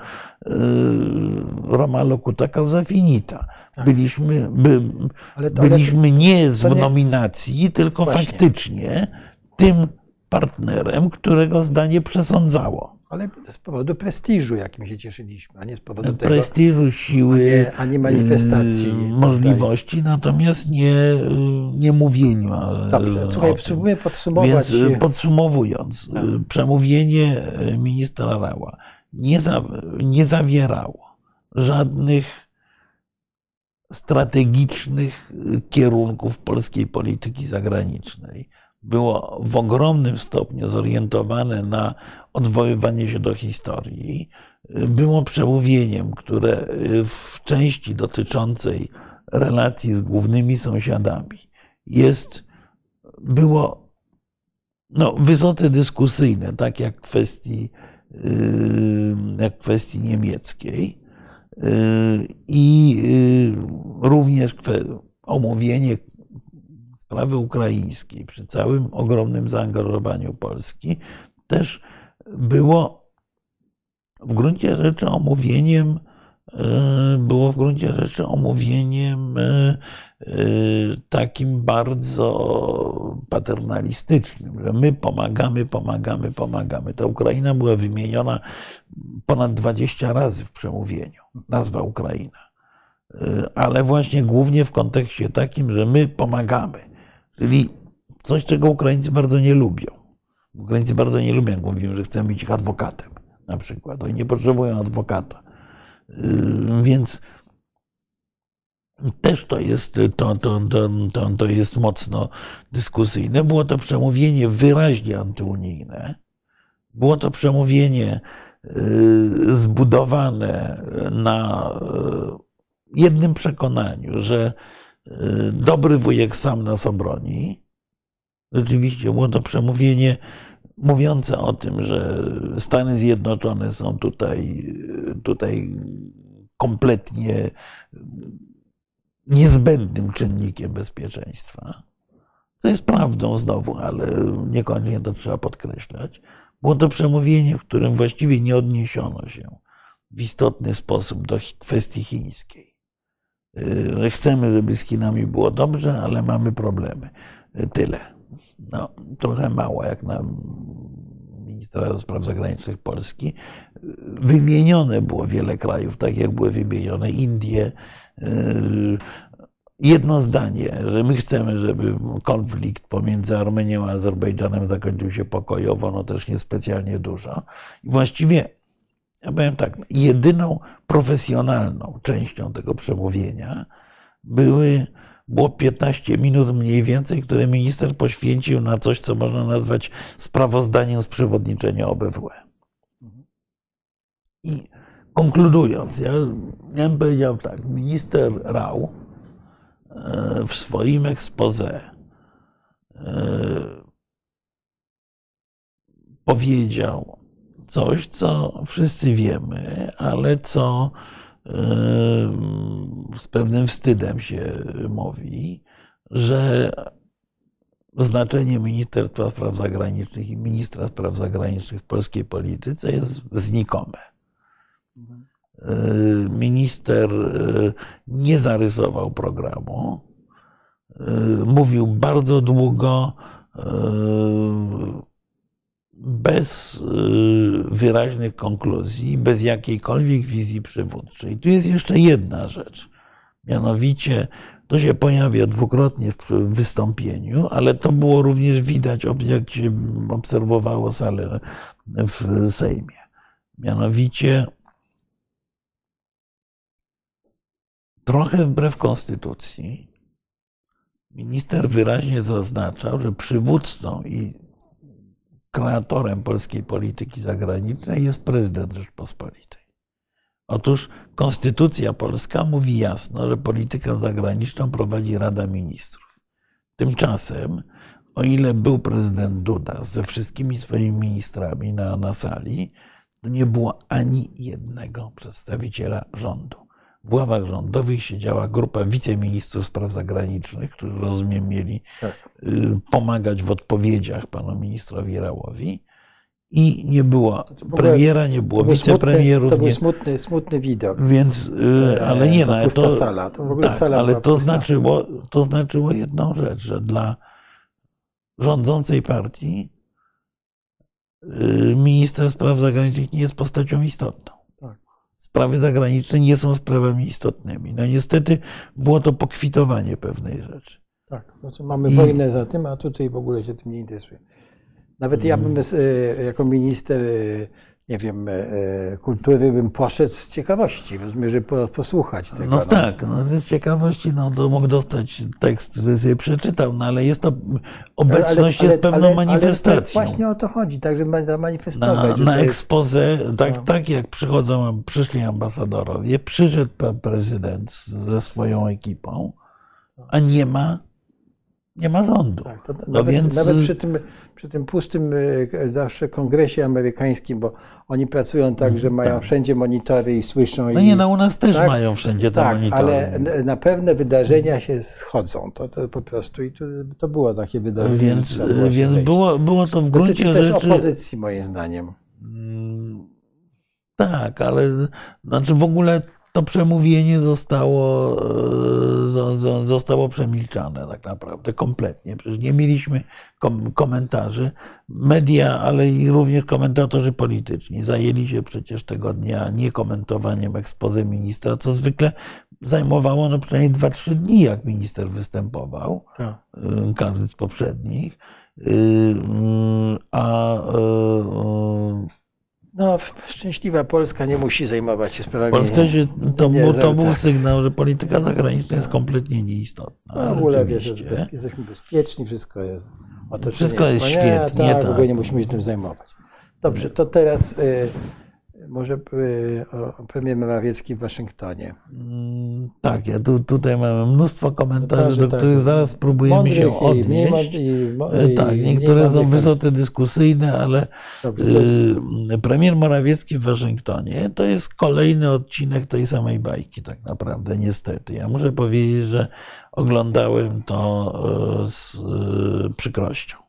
Roma locuta causa finita. Byliśmy, by, Ale to- ale byliśmy nie z nie- nominacji, tylko Właśnie. faktycznie tym partnerem, którego zdanie przesądzało. Ale z powodu prestiżu, jakim się cieszyliśmy, a nie z powodu tego. Prestiżu, siły, nie- a nie manifestacji yy, tutaj. możliwości, natomiast nie, yy, nie mówieniu. a- Dobrze, słuchaj, spróbuję podsumować. Więc yy, podsumowując, Tak. yy, przemówienie yy, ministra Rała nie, za, nie zawierało żadnych strategicznych yy, kierunków polskiej polityki zagranicznej. Było w ogromnym stopniu zorientowane na odwoływanie się do historii. Było przemówieniem, które yy, w części dotyczącej relacji z głównymi sąsiadami jest, było no, wysoce dyskusyjne, tak jak w kwestii, yy, jak kwestii niemieckiej. Yy, I również omówienie sprawy ukraińskiej przy całym ogromnym zaangażowaniu Polski też było w gruncie rzeczy omówieniem, yy, było w gruncie rzeczy omówieniem yy, yy, takim bardzo paternalistycznym, że my pomagamy, pomagamy, pomagamy. Ta Ukraina była wymieniona ponad 20 razy w przemówieniu, nazwa Ukraina. Ale właśnie głównie w kontekście takim, że my pomagamy. Czyli coś, czego Ukraińcy bardzo nie lubią. Ukraińcy bardzo nie lubią, jak mówimy, że chcemy być ich adwokatem na przykład. Oni nie potrzebują adwokata. Yy, Więc też to jest, to, to, to, to, jest mocno dyskusyjne. Było to przemówienie wyraźnie antyunijne. Było to przemówienie yy, zbudowane na yy, jednym przekonaniu, że dobry wujek sam nas obroni. Rzeczywiście było to przemówienie mówiące o tym, że Stany Zjednoczone są tutaj, tutaj kompletnie niezbędnym czynnikiem bezpieczeństwa. To jest prawdą znowu, ale niekoniecznie to trzeba podkreślać. Było to przemówienie, w którym właściwie nie odniesiono się w istotny sposób do kwestii chińskiej. Chcemy, żeby z Chinami było dobrze, ale mamy problemy. Tyle. No, trochę mało, jak na ministra spraw zagranicznych Polski. Wymienione było wiele krajów, tak jak były wymienione Indie. Jedno zdanie, że my chcemy, żeby konflikt pomiędzy Armenią a Azerbejdżanem zakończył się pokojowo, no też niespecjalnie dużo. I właściwie, ja powiem tak, jedyną profesjonalną częścią tego przemówienia były było 15 minut mniej więcej, które minister poświęcił na coś, co można nazwać sprawozdaniem z przewodniczenia OBWE. I konkludując, ja, bym powiedział tak, minister Rał w swoim expose powiedział coś, co wszyscy wiemy, ale co z pewnym wstydem się mówi, że znaczenie Ministerstwa Spraw Zagranicznych i ministra spraw zagranicznych w polskiej polityce jest znikome. Minister nie zarysował programu. Mówił bardzo długo, bez wyraźnych konkluzji, bez jakiejkolwiek wizji przywódczej. Tu jest jeszcze jedna rzecz. Mianowicie to się pojawia dwukrotnie w wystąpieniu, ale to było również widać, jak się obserwowało salę w Sejmie. Mianowicie trochę wbrew konstytucji minister wyraźnie zaznaczał, że przywódcą i kreatorem polskiej polityki zagranicznej jest prezydent Rzeczpospolitej. Otóż Konstytucja Polska mówi jasno, że politykę zagraniczną prowadzi Rada Ministrów. Tymczasem, o ile był prezydent Duda ze wszystkimi swoimi ministrami na, na sali, to nie było ani jednego przedstawiciela rządu. W ławach rządowych siedziała grupa wiceministrów spraw zagranicznych, którzy rozumiem mieli tak. pomagać w odpowiedziach panu ministrowi Rałowi. I nie było premiera, nie było wicepremierów. To był smutny, smutny widok. Więc, e, ale nie, no, to, sala. To w ogóle tak, sala ale to znaczyło, to znaczyło jedną rzecz, że dla rządzącej partii minister spraw zagranicznych nie jest postacią istotną sprawy zagraniczne nie są sprawami istotnymi. No niestety było to pokwitowanie pewnej rzeczy. Tak, znaczy mamy I... wojnę za tym, a tutaj w ogóle się tym nie interesuje. Nawet ja bym e, jako minister e, nie wiem, e, kultury bym poszedł z ciekawości, rozumiem, żeby posłuchać tego. No, no. tak, no, z ciekawości no, to mógł dostać tekst, który sobie przeczytał, no ale jest to, obecność ale, ale, jest pewną ale, manifestacją. Ale właśnie o to chodzi, tak, żeby zamanifestować. Na, na expose, tak, no. tak jak przychodzą, przyszli ambasadorowie, przyszedł pan prezydent ze swoją ekipą, a nie ma nie ma rządu. Tak, no nawet, więc... nawet przy, tym, przy tym pustym e, zawsze kongresie amerykańskim, bo oni pracują tak, że mają tak. wszędzie monitory i słyszą. No i, nie, no u nas też tak, mają wszędzie te tak, monitory. Ale na pewne wydarzenia się schodzą. To, to po prostu i to, to było takie wydarzenie. Więc, więc było, było to w gruncie Dotyczy rzeczy... też opozycji moim zdaniem. Mm, tak, ale znaczy w ogóle to przemówienie zostało, e, zostało przemilczane tak naprawdę kompletnie. Przecież nie mieliśmy komentarzy. Media, ale i również komentatorzy polityczni zajęli się przecież tego dnia niekomentowaniem ekspozy ministra, co zwykle zajmowało no przynajmniej 2-3 dni, jak minister występował, tak. E, każdy z poprzednich. E, a no, szczęśliwa Polska nie musi zajmować się sprawami. Polska się, to, nie, był, to był sygnał, że polityka zagraniczna jest kompletnie nieistotna. No, w ogóle wiesz, że jesteśmy bezpieczni, wszystko jest otoczenie. Wszystko jest, jest świetnie. Tak, tak, w ogóle nie musimy się tym zajmować. Dobrze, to teraz y, może y, premier Morawiecki w Waszyngtonie. Mm, Tak, ja tu, tutaj mamy mnóstwo komentarzy, Komentarzy, do tak. których zaraz spróbujemy się i odnieść. i E, i Tak, niektóre są wysoce dyskusyjne, ale y, premier Morawiecki w Waszyngtonie to jest kolejny odcinek tej samej bajki, tak naprawdę, niestety. Ja muszę powiedzieć, że oglądałem to e, z e, przykrością.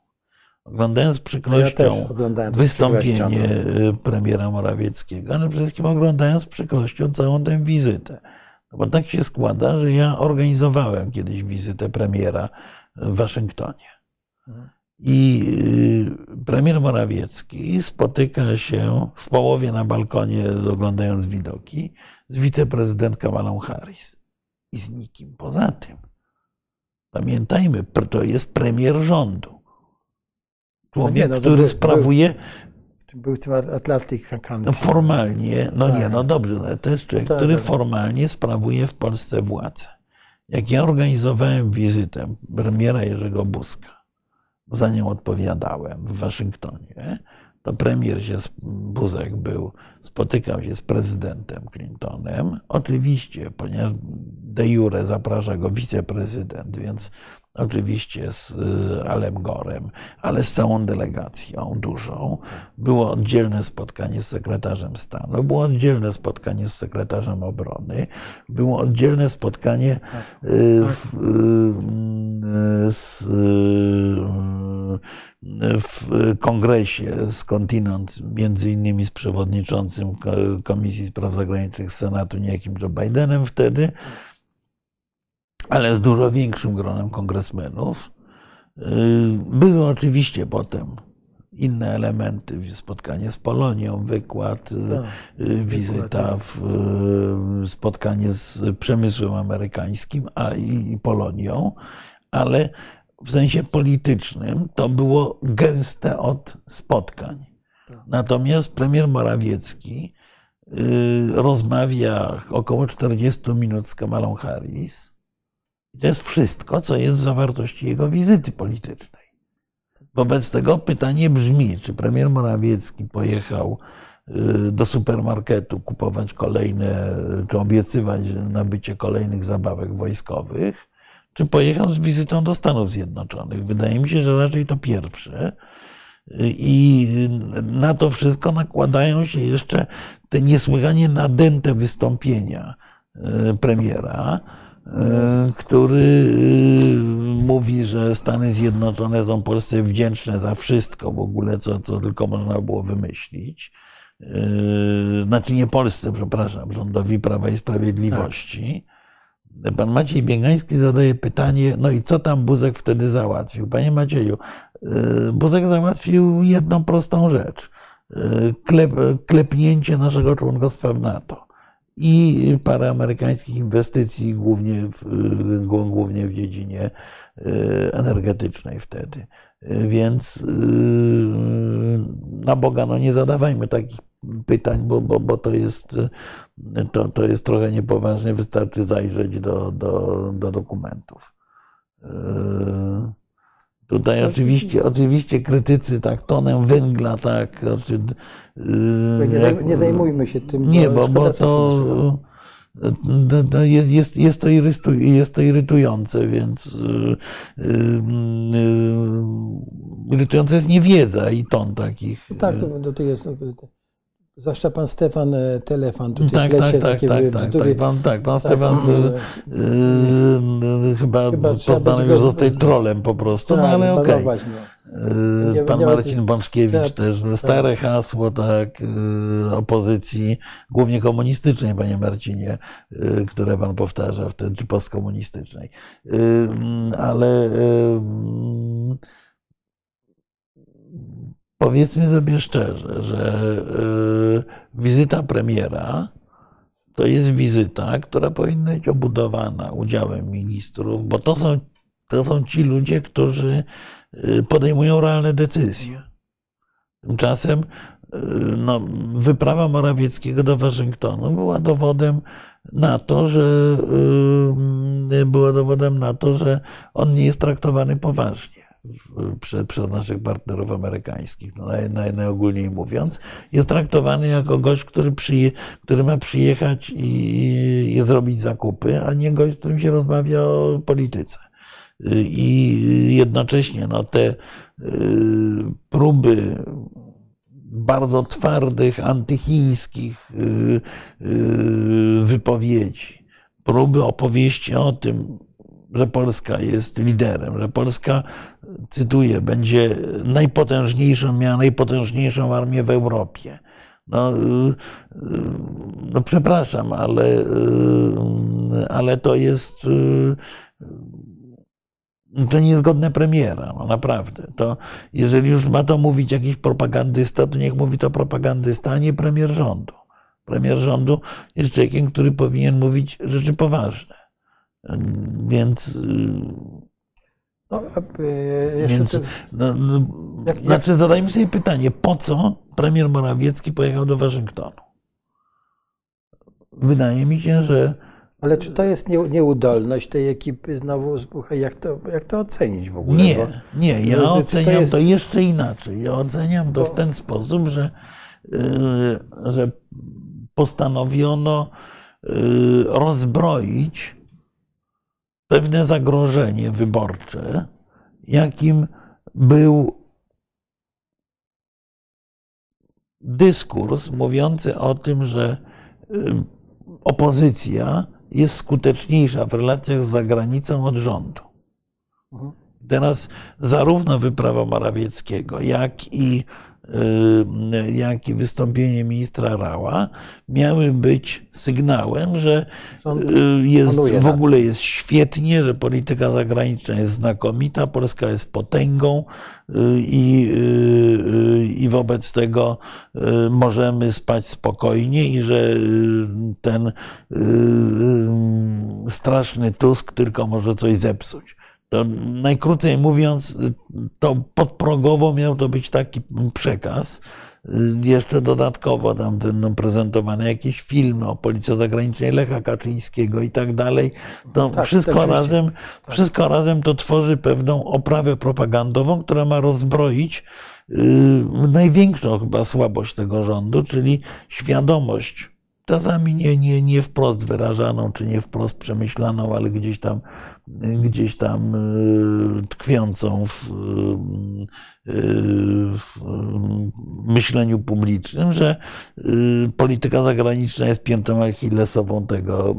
Oglądałem z Ja przykrością też oglądałem wystąpienie przykrością. e, premiera Morawieckiego, ale przede wszystkim oglądałem z przykrością całą tę wizytę. No bo tak się składa, że ja organizowałem kiedyś wizytę premiera w Waszyngtonie. Mhm. I y, premier Morawiecki spotyka się w połowie na balkonie, oglądając widoki, z wiceprezydent Kamalą Harris. I z nikim poza tym. Pamiętajmy, to jest premier rządu. Człowiek, nie, no który był- sprawuje Był tym Atlantic no Council. formalnie, no nie, Tak. no dobrze, no to jest człowiek, Tak, który tak. formalnie sprawuje w Polsce władzę. Jak ja organizowałem wizytę premiera Jerzego Buzka, za nią odpowiadałem w Waszyngtonie, to premier się, Buzek był, spotykał się z prezydentem Clintonem. Oczywiście, ponieważ de jure zaprasza go wiceprezydent, więc oczywiście z y, Alem Gorem, ale z całą delegacją dużą. Było oddzielne spotkanie z sekretarzem stanu, było oddzielne spotkanie z sekretarzem obrony, było oddzielne spotkanie y, w, y, z, w kongresie skądinąd, między innymi z przewodniczącym Ko- Komisji Spraw Zagranicznych Senatu, niejakim Joe Bidenem wtedy, ale z dużo większym gronem kongresmenów. Y, Były oczywiście potem inne elementy, spotkanie z Polonią, wykład, Tak, y, wizyta, w, y, spotkanie z przemysłem amerykańskim a i, i Polonią, ale w sensie politycznym to było gęste od spotkań. Tak. Natomiast premier Morawiecki rozmawia około 40 minut z Kamalą Harris. I to jest wszystko, co jest w zawartości jego wizyty politycznej. Wobec tego pytanie brzmi, czy premier Morawiecki pojechał y, do supermarketu kupować kolejne, czy obiecywać nabycie kolejnych zabawek wojskowych, czy pojechał z wizytą do Stanów Zjednoczonych. Wydaje mi się, że raczej to pierwsze. I na to wszystko nakładają się jeszcze te niesłychanie nadęte wystąpienia e, premiera, e, który e, mówi, że Stany Zjednoczone są Polsce wdzięczne za wszystko w ogóle, co, co tylko można było wymyślić. E, Znaczy nie Polsce, przepraszam, rządowi Prawa i Sprawiedliwości. Pan Maciej Biegański zadaje pytanie, no i co tam Buzek wtedy załatwił? Panie Macieju, y, Buzek załatwił jedną prostą rzecz. Y, Klep, klepnięcie naszego członkostwa w NATO i parę amerykańskich inwestycji, głównie w, głó- głównie w dziedzinie y, energetycznej wtedy. Y, Więc y, na Boga, no nie zadawajmy takich pytań, bo, bo, bo to, jest, to, to jest trochę niepoważnie, wystarczy zajrzeć do, do, do dokumentów. Tutaj oczywiście, oczywiście krytycy tak tonem węgla, tak. Znaczy, Nie, jak- zaj- nie zajmujmy się tym. nie, bo bo, to, to, jest, jest, jest, to jest to irytujące, więc y, y, y, irytująca jest niewiedza i ton takich. Tak, to, to, to jest. To, zwłaszcza pan Stefan e, Telefon tutaj tak, plecie tak, tak, takie tak, tak, bzdury. tak, pan, tak, pan Tak, Stefan y, e, y, chyba, Chyba będzie go- zostać trolem po prostu, no tak, ale okej. no. Yy, Nie- Pan nie ma Marcin Bączkiewicz też, no, stare hasło, tak, yy, opozycji, głównie komunistycznej, panie Marcinie, yy, które pan powtarza wtedy, czy postkomunistycznej. Yy, Ale yy, powiedzmy sobie szczerze, że yy, wizyta premiera to jest wizyta, która powinna być obudowana udziałem ministrów, bo to są, to są ci ludzie, którzy y, podejmują realne decyzje. Tymczasem y, no, wyprawa Morawieckiego do Waszyngtonu była dowodem na to, że y, była dowodem na to, że on nie jest traktowany poważnie przez naszych partnerów amerykańskich, no, naj, naj, najogólniej mówiąc, jest traktowany jako gość, który, przyje, który ma przyjechać i, i zrobić zakupy, a nie gość, z którym się rozmawia o polityce. I jednocześnie no, te y, próby bardzo twardych, antychińskich y, y, wypowiedzi, próby opowieści o tym, że Polska jest liderem, że Polska, cytuję, będzie najpotężniejszą, miała najpotężniejszą armię w Europie. No, no przepraszam, ale, ale to jest to nie jest godne premiera, no naprawdę. To jeżeli już ma to mówić jakiś propagandysta, to niech mówi to propagandysta, a nie premier rządu. Premier rządu jest człowiekiem, który powinien mówić rzeczy poważne. Więc. Y, no, y, więc to, no, no, jak, znaczy, jak... zadajmy sobie pytanie, po co premier Morawiecki pojechał do Waszyngtonu? Wydaje mi się, że ale czy to jest nieudolność tej ekipy znowu? Jak to, jak to ocenić w ogóle? Nie, Bo, nie, ja to oceniam to, jest... to, jeszcze inaczej. Ja oceniam to w ten sposób, że, yy, że postanowiono yy, rozbroić pewne zagrożenie wyborcze, jakim był dyskurs mówiący o tym, że yy, opozycja jest skuteczniejsza w relacjach z zagranicą od rządu. Mhm. Teraz zarówno wyprawa Morawieckiego, jak i Y, jak i wystąpienie ministra Rała miały być sygnałem, że y, jest, w ogóle jest świetnie, że polityka zagraniczna jest znakomita, Polska jest potęgą y, i, i wobec tego możemy spać spokojnie i że ten straszny Tusk tylko może coś zepsuć. To najkrócej mówiąc, to podprogowo miał to być taki przekaz. Jeszcze dodatkowo tam ten prezentowany jakiś film o policji zagranicznej Lecha Kaczyńskiego i tak dalej. To tak, wszystko, razem, tak. wszystko razem to tworzy pewną oprawę propagandową, która ma rozbroić yy, największą chyba słabość tego rządu, czyli świadomość czasami nie, nie, nie wprost wyrażaną, czy nie wprost przemyślaną, ale gdzieś tam, gdzieś tam e, tkwiącą w, e, w myśleniu publicznym, że polityka zagraniczna jest piętą achillesową tego,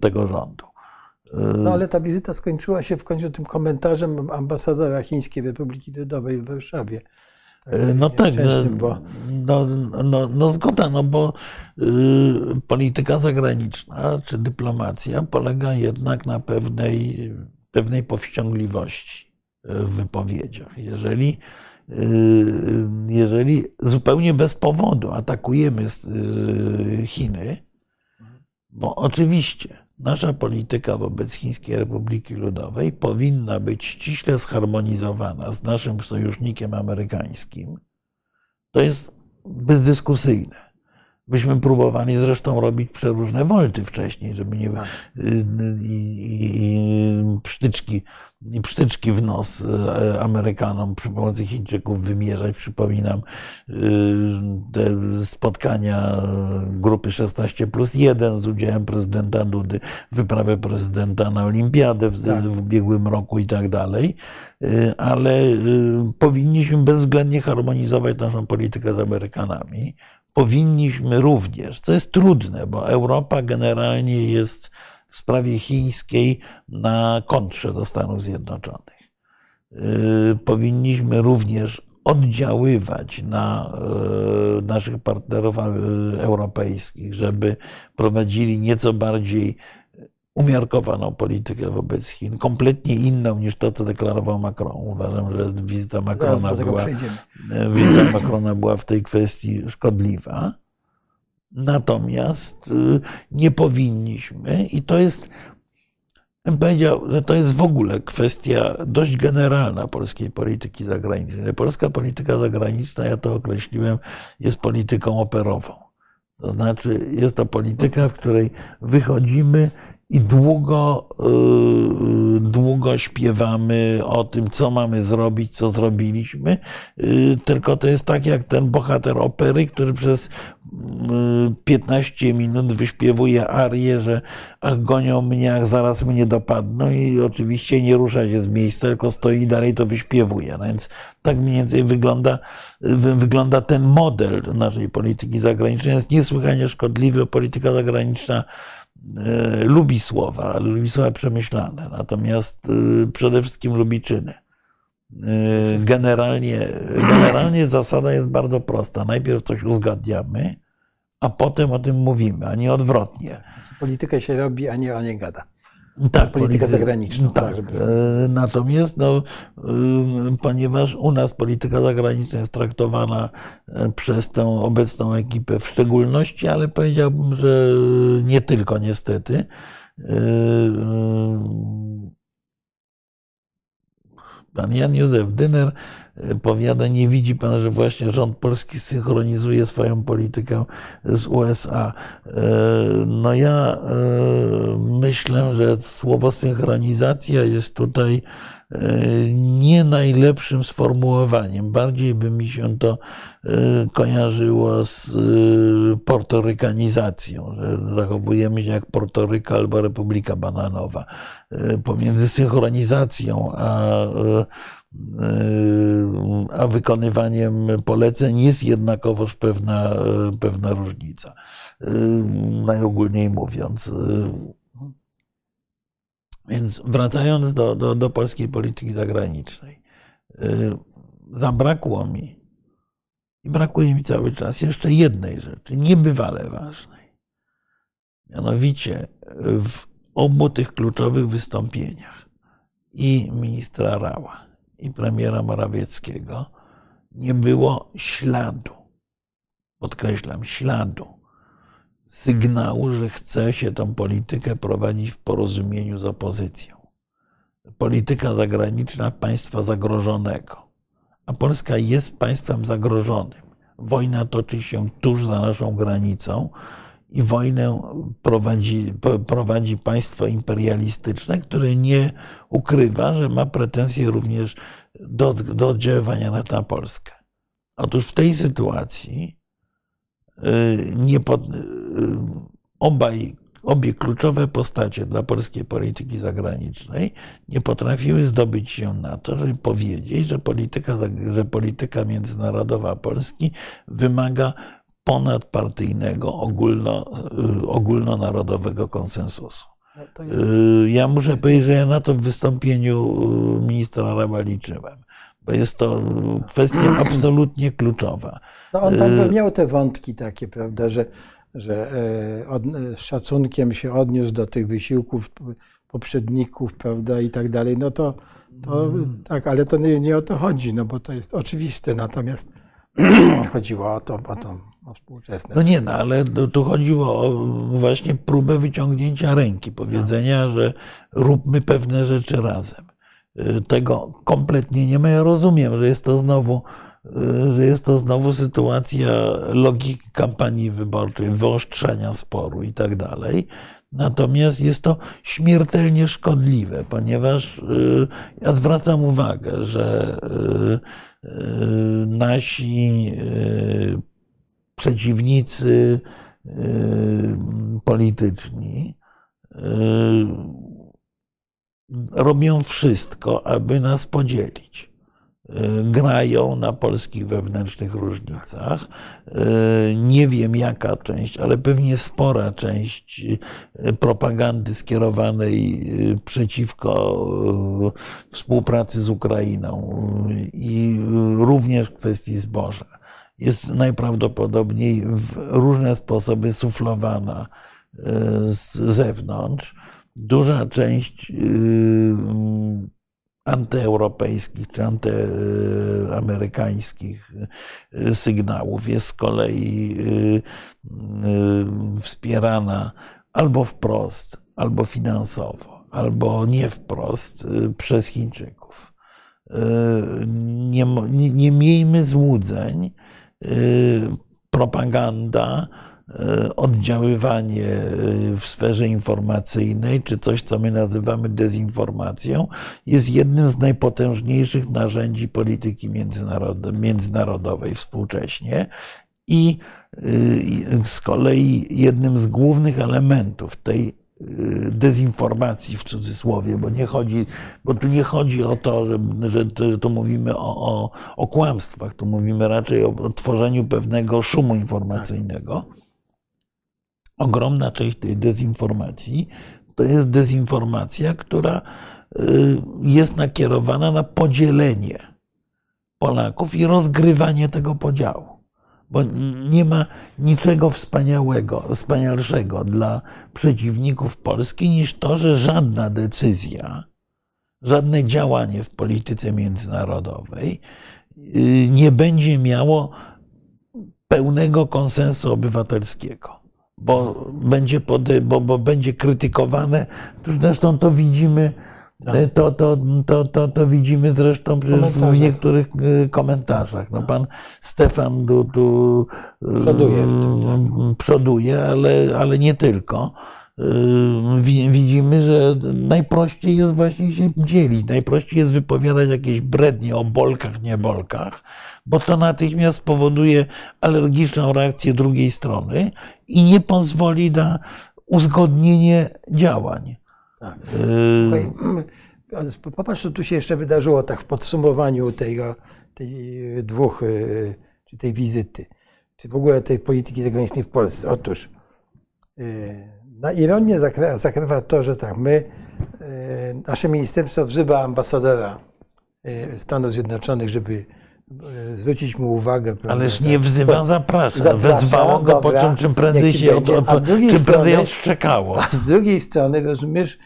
tego rządu. No ale ta wizyta skończyła się w końcu tym komentarzem ambasadora Chińskiej Republiki Ludowej w Warszawie no tak, bo... no, no, no zgoda, no bo y, polityka zagraniczna czy dyplomacja polega jednak na pewnej, pewnej powściągliwości w wypowiedziach. Jeżeli, y, jeżeli zupełnie bez powodu atakujemy y, Chiny, bo oczywiście Nasza polityka wobec Chińskiej Republiki Ludowej powinna być ściśle zharmonizowana z naszym sojusznikiem amerykańskim. To jest bezdyskusyjne. Myśmy próbowali zresztą robić przeróżne wolty wcześniej, żeby nie. Tak. I, i, i psztyczki i psztyczki w nos e, Amerykanom przy pomocy Chińczyków wymierzać. Przypominam y, te spotkania grupy 16 plus 1 z udziałem prezydenta Dudy, wyprawę prezydenta na olimpiadę w, tak. w ubiegłym roku i tak dalej. Y, ale y, powinniśmy bezwzględnie harmonizować naszą politykę z Amerykanami. Powinniśmy również, co jest trudne, bo Europa generalnie jest w sprawie chińskiej na kontrze do Stanów Zjednoczonych. Y, powinniśmy również oddziaływać na y, naszych partnerów y, europejskich, żeby prowadzili nieco bardziej umiarkowaną politykę wobec Chin, kompletnie inną niż to, co deklarował Macron. Uważam, że wizyta Macrona, była, wizyta Macrona była w tej kwestii szkodliwa. Natomiast y, nie powinniśmy, i to jest, bym powiedział, że to jest w ogóle kwestia dość generalna polskiej polityki zagranicznej. Polska polityka zagraniczna, ja to określiłem, jest polityką operową. To znaczy, jest to polityka, w której wychodzimy i długo, y, długo śpiewamy o tym, co mamy zrobić, co zrobiliśmy. Y, tylko to jest tak jak ten bohater opery, który przez 15 minut wyśpiewuje arię, że ach, gonią mnie, ach, zaraz mnie dopadną i oczywiście nie rusza się z miejsca, tylko stoi i dalej to wyśpiewuje. No więc tak mniej więcej wygląda, wygląda ten model naszej polityki zagranicznej. Jest niesłychanie szkodliwy. Polityka zagraniczna lubi słowa, ale lubi słowa przemyślane. Natomiast e, przede wszystkim lubi czyny. E, generalnie, generalnie zasada jest bardzo prosta. Najpierw coś uzgadniamy, a potem o tym mówimy, a nie odwrotnie. Politykę się robi, a nie o nie gada. Tak, politykę zagraniczną. Tak. Żeby... E, natomiast, no, e, ponieważ u nas polityka zagraniczna jest traktowana e, przez tę obecną ekipę w szczególności, ale powiedziałbym, że nie tylko niestety. Pan Jan Józef Dyner powiada, nie widzi pan, że właśnie rząd polski synchronizuje swoją politykę z USA. No ja myślę, że słowo synchronizacja jest tutaj nie najlepszym sformułowaniem. Bardziej by mi się to kojarzyło z portorykanizacją, że zachowujemy się jak Portoryka albo Republika Bananowa. Pomiędzy synchronizacją a a wykonywaniem poleceń jest jednakowoż pewna, pewna różnica. Najogólniej mówiąc. Więc wracając do, do, do polskiej polityki zagranicznej, zabrakło mi i brakuje mi cały czas jeszcze jednej rzeczy, niebywale ważnej. Mianowicie w obu tych kluczowych wystąpieniach i ministra Rała, i premiera Morawieckiego nie było śladu, podkreślam, śladu sygnału, że chce się tę politykę prowadzić w porozumieniu z opozycją. Polityka zagraniczna państwa zagrożonego. A Polska jest państwem zagrożonym. Wojna toczy się tuż za naszą granicą i wojnę prowadzi, prowadzi państwo imperialistyczne, które nie ukrywa, że ma pretensje również do, do oddziaływania na Polskę. Otóż w tej sytuacji nie pod, y, obaj, obie kluczowe postacie dla polskiej polityki zagranicznej nie potrafiły zdobyć się na to, żeby powiedzieć, że polityka, że polityka międzynarodowa Polski wymaga ponadpartyjnego, ogólno, y, ogólnonarodowego konsensusu. No jest, y, ja muszę powiedzieć, że ja na to w wystąpieniu y, ministra Raba liczyłem, bo jest to kwestia absolutnie kluczowa. No on tam miał te wątki takie, prawda, że, że e, od, z szacunkiem się odniósł do tych wysiłków poprzedników, prawda, i tak dalej. No to, to mm. tak, ale to nie, nie o to chodzi, no bo to jest oczywiste. Natomiast chodziło o to, o to o współczesne. No nie, no ale tu chodziło o właśnie próbę wyciągnięcia ręki, powiedzenia, że róbmy pewne rzeczy razem. Y, tego kompletnie nie ma. Ja rozumiem, że jest to znowu, y, że jest to znowu sytuacja logiki kampanii wyborczej, wyostrzenia sporu i tak dalej. Natomiast jest to śmiertelnie szkodliwe, ponieważ y, ja zwracam uwagę, że nasi przeciwnicy polityczni robią wszystko, aby nas podzielić. Y, grają na polskich wewnętrznych różnicach. Nie wiem jaka część, ale pewnie spora część propagandy skierowanej przeciwko współpracy z Ukrainą i również kwestii zboża jest najprawdopodobniej w różne sposoby suflowana e, z zewnątrz. Duża część y, antyeuropejskich czy antyamerykańskich y, sygnałów jest z kolei y, wspierana albo wprost, albo finansowo, albo nie wprost przez Chińczyków. Nie, nie, nie miejmy złudzeń, propaganda oddziaływanie e, w sferze informacyjnej, czy coś, co my nazywamy dezinformacją, jest jednym z najpotężniejszych narzędzi polityki międzynarodowej współcześnie. I z kolei jednym z głównych elementów tej dezinformacji w cudzysłowie, bo nie chodzi, bo tu nie chodzi o to, że, że tu mówimy o, o, o, kłamstwach, tu mówimy raczej o, o tworzeniu pewnego szumu informacyjnego. Ogromna część tej dezinformacji to jest dezinformacja, która y, jest nakierowana na podzielenie Polaków i rozgrywanie tego podziału bo nie ma niczego wspaniałego, wspanialszego dla przeciwników Polski niż to, że żadna decyzja, żadne działanie w polityce międzynarodowej y, nie będzie miało pełnego konsensu obywatelskiego, bo będzie, pode, bo, bo będzie krytykowane. Zresztą to widzimy tak. To, to, to, to, to widzimy zresztą w niektórych y, komentarzach. No, pan Stefan tu, tu przoduje, tym, tak. przoduje ale, ale nie tylko. Y, widzimy, że najprościej jest właśnie się dzielić, najprościej jest wypowiadać jakieś brednie o bolkach, nie bolkach, bo to natychmiast powoduje alergiczną reakcję drugiej strony i nie pozwoli na uzgodnienie działań. Tak. Słuchaj, popatrz, co tu się jeszcze wydarzyło tak w podsumowaniu tego, tej dwóch, y, czy tej wizyty, czy w ogóle tej polityki zagranicznej w Polsce. Otóż na ironię zakrywa to, że tak, my, y, nasze ministerstwo wzywa ambasadora Stanów Zjednoczonych, żeby zwrócić mu uwagę. Ależ nie wzywa, zaprasza. zaprasza Wezwało go, dobra, po czym, czym prędzej się od, od, czym prędzej odszczekało. A z drugiej strony, rozumiesz,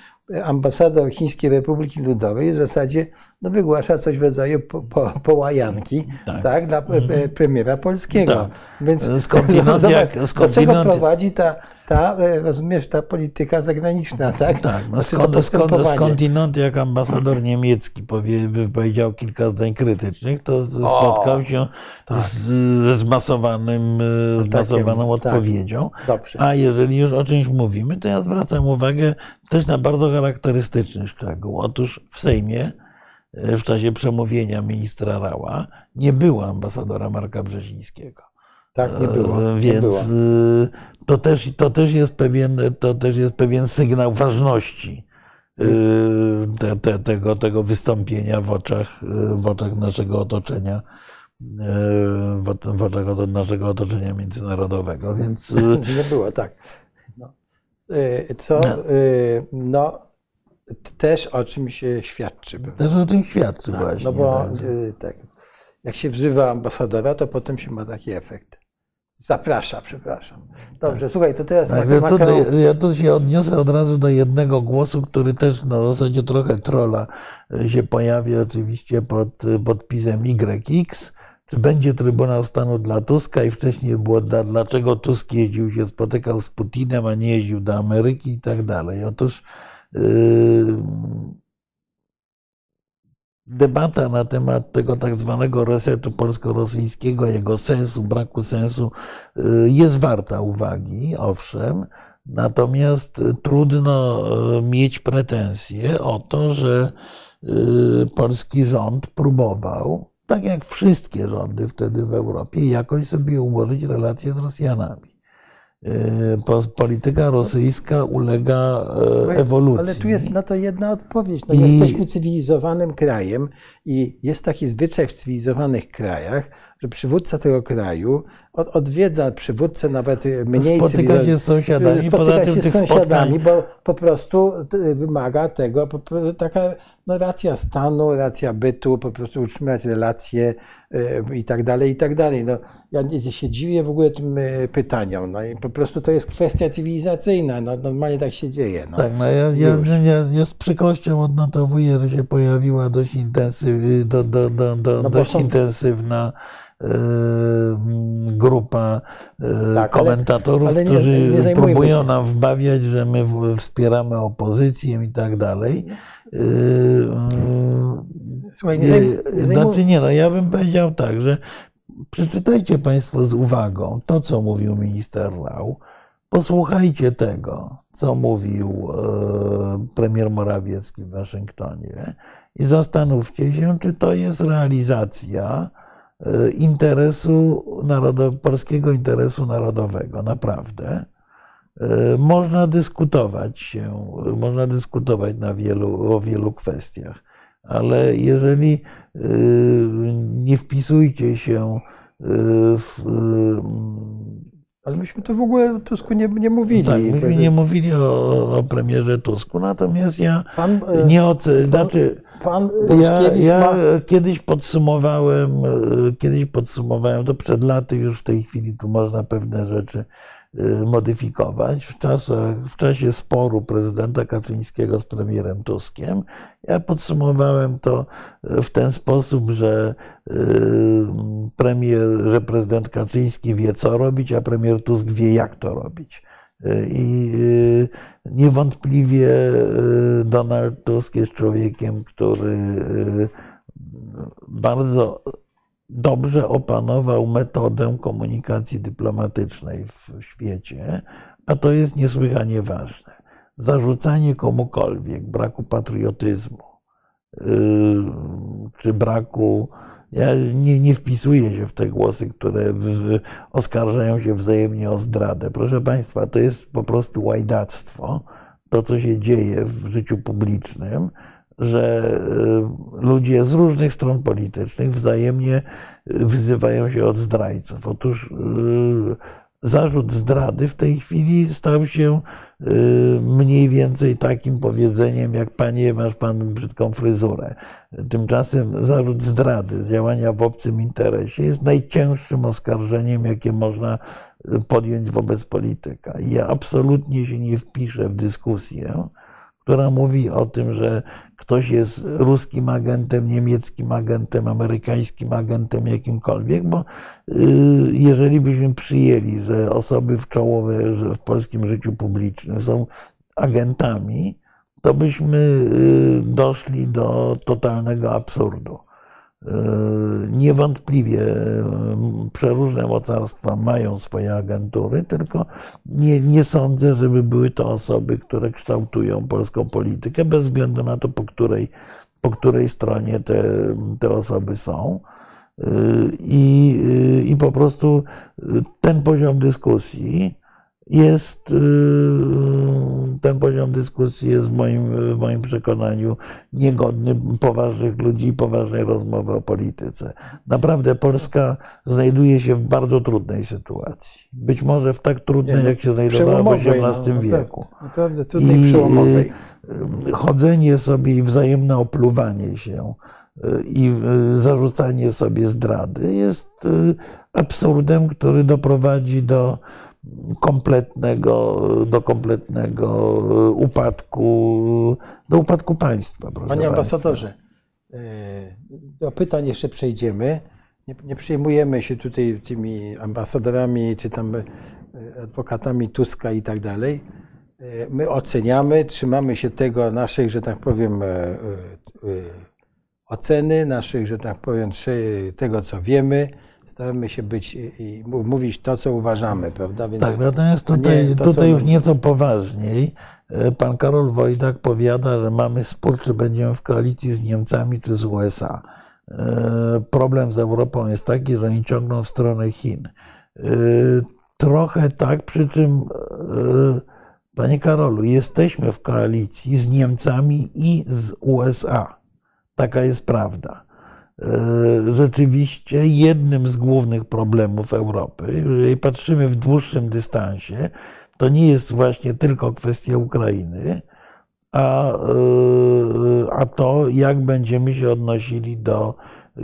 ambasador Chińskiej Republiki Ludowej w zasadzie no, wygłasza coś w rodzaju po, po, połajanki tak. tak dla mhm. premiera polskiego. Tak. Więc skądinąd, zobacz, jak, skądinąd... do czego prowadzi ta, ta, e, rozumiesz, ta polityka zagraniczna, tak? Tak, no znaczy skąd, skąd, skądinąd jak ambasador niemiecki powie, wypowiedział kilka zdań krytycznych, to spotkał o, się tak. z, ze zmasowanym, no zmasowaną takim, odpowiedzią. Tak. A jeżeli już o czymś mówimy, to ja zwracam uwagę też na bardzo charakterystyczny szczegół. Otóż w Sejmie e, w czasie przemówienia ministra Rała nie było ambasadora Marka Brzezińskiego. Tak, nie było. E, więc nie było. E, to, też, to, też jest pewien, to też jest pewien sygnał ważności te, te, tego, tego wystąpienia w oczach, w oczach naszego otoczenia w oczach naszego otoczenia międzynarodowego. Więc... Nie było, tak. Y, co no. No, też o czym się świadczy. Też o czym świadczy właśnie. No bo tak, jak się wzywa ambasadora, to potem się ma taki efekt. Zaprasza, przepraszam. Dobrze, tak. słuchaj, to teraz tak, ja, tutaj, ja tu się odniosę od razu do jednego głosu, który też w zasadzie trochę trola się pojawia oczywiście pod podpisem YX czy będzie Trybunał Stanu dla Tuska i wcześniej było dla, dlaczego Tusk jeździł się, spotykał z Putinem, a nie jeździł do Ameryki i tak dalej. Otóż yy, debata na temat tego tak zwanego resetu polsko-rosyjskiego, jego sensu, braku sensu, yy, jest warta uwagi, owszem, natomiast trudno yy, mieć pretensje o to, że yy, polski rząd próbował tak jak wszystkie rządy wtedy w Europie, jakoś sobie ułożyć relacje z Rosjanami. E, polityka rosyjska ulega e, ewolucji. Ale tu jest na to jedna odpowiedź. No, I... Jesteśmy cywilizowanym krajem i jest taki zwyczaj w cywilizowanych krajach, że przywódca tego kraju odwiedza przywódcę nawet mniej Spotyka się z sąsiadami, spotyka się z sąsiadami, bo po prostu wymaga tego taka no, racja stanu, racja bytu, po prostu utrzymać relacje y, i tak dalej, i tak dalej. No, ja się dziwię w ogóle tym y, pytaniom. No, i po prostu to jest kwestia cywilizacyjna. No, normalnie tak się dzieje. No. Tak, no ja, ja, ja, ja z przykrością odnotowuję, że się pojawiła dość, intensyw, do, do, do, do, no, dość intensywna grupa tak, komentatorów, ale, ale nie, którzy nie próbują się. nam wbawiać, że my wspieramy opozycję i tak dalej. Słuchaj, nie, zajmuj, Znaczy nie, no ja bym powiedział tak, że przeczytajcie Państwo z uwagą to, co mówił minister Rał. Posłuchajcie tego, co mówił e, premier Morawiecki w Waszyngtonie i zastanówcie się, czy to jest realizacja interesu narodo, polskiego interesu narodowego. Naprawdę. E, Można dyskutować się, można dyskutować na wielu, o wielu kwestiach, ale jeżeli e, nie wpisujcie się w Ale myśmy tu w ogóle o Tusku nie, nie mówili. tak, myśmy nie mówili o, o premierze Tusku, natomiast ja Pan, e, nie oceniam, znaczy pan ja, ja ma... kiedyś podsumowałem, e, kiedyś podsumowałem, to przed laty już w tej chwili tu można pewne rzeczy modyfikować. W, czasach, w czasie sporu prezydenta Kaczyńskiego z premierem Tuskiem, ja podsumowałem to e, w ten sposób, że e, premier, że prezydent Kaczyński wie co robić, a premier Tusk wie jak to robić. I niewątpliwie Donald Tusk jest człowiekiem, który bardzo dobrze opanował metodę komunikacji dyplomatycznej w świecie, a to jest niesłychanie ważne. Zarzucanie komukolwiek braku patriotyzmu yy, czy braku. Ja nie, nie wpisuję się w te głosy, które oskarżają się wzajemnie o zdradę. Proszę Państwa, to jest po prostu łajdactwo, to co się dzieje w życiu publicznym, że y, ludzie z różnych stron politycznych wzajemnie wyzywają się od zdrajców. Otóż y, zarzut zdrady w tej chwili stał się y, mniej więcej takim powiedzeniem, jak panie, masz pan brzydką fryzurę. Tymczasem zarzut zdrady, działania w obcym interesie jest najcięższym oskarżeniem, jakie można podjąć wobec polityka. I ja absolutnie się nie wpiszę w dyskusję, która mówi o tym, że ktoś jest ruskim agentem, niemieckim agentem, amerykańskim agentem, jakimkolwiek, bo y, jeżeli byśmy przyjęli, że osoby w czołowe w polskim życiu publicznym są agentami, to byśmy y, doszli do totalnego absurdu. Y, Niewątpliwie y, przeróżne mocarstwa mają swoje agentury, tylko nie, nie sądzę, żeby były to osoby, które kształtują polską politykę, bez względu na to, po której, po której stronie te, te osoby są. Y, I, I po prostu ten poziom dyskusji jest, ten poziom dyskusji jest w moim, w moim przekonaniu niegodny poważnych ludzi i poważnej rozmowy o polityce. Naprawdę Polska znajduje się w bardzo trudnej sytuacji. Być może w tak trudnej, no, jak się znajdowała w XVIII no, wieku. Naprawdę, trudnej, przełomowej. y, chodzenie sobie i wzajemne opluwanie się y, i y, zarzucanie sobie zdrady jest y, absurdem, który doprowadzi do kompletnego, do kompletnego upadku, do upadku państwa. Proszę Panie ambasadorze, e, do pytań jeszcze przejdziemy. Nie, nie przejmujemy się tutaj tymi ambasadorami czy tam e, adwokatami Tuska i tak dalej. E, My oceniamy, trzymamy się tego naszych, że tak powiem, oceny, naszych, że tak powiem, tego, co wiemy. Staramy się być i mów- mówić to, co uważamy, prawda? Więc Tak, natomiast nie tutaj, to, tutaj już nieco poważniej. E, Pan Karol Wojdak powiada, że mamy spór, czy będziemy w koalicji z Niemcami, czy z USA. E, Problem z Europą jest taki, że oni ciągną w stronę Chin. E, Trochę tak, przy czym, Panie Karolu, jesteśmy w koalicji z Niemcami i z USA. Taka jest prawda. E, Rzeczywiście jednym z głównych problemów Europy, jeżeli patrzymy w dłuższym dystansie, to nie jest właśnie tylko kwestia Ukrainy, a, e, a to, jak będziemy się odnosili do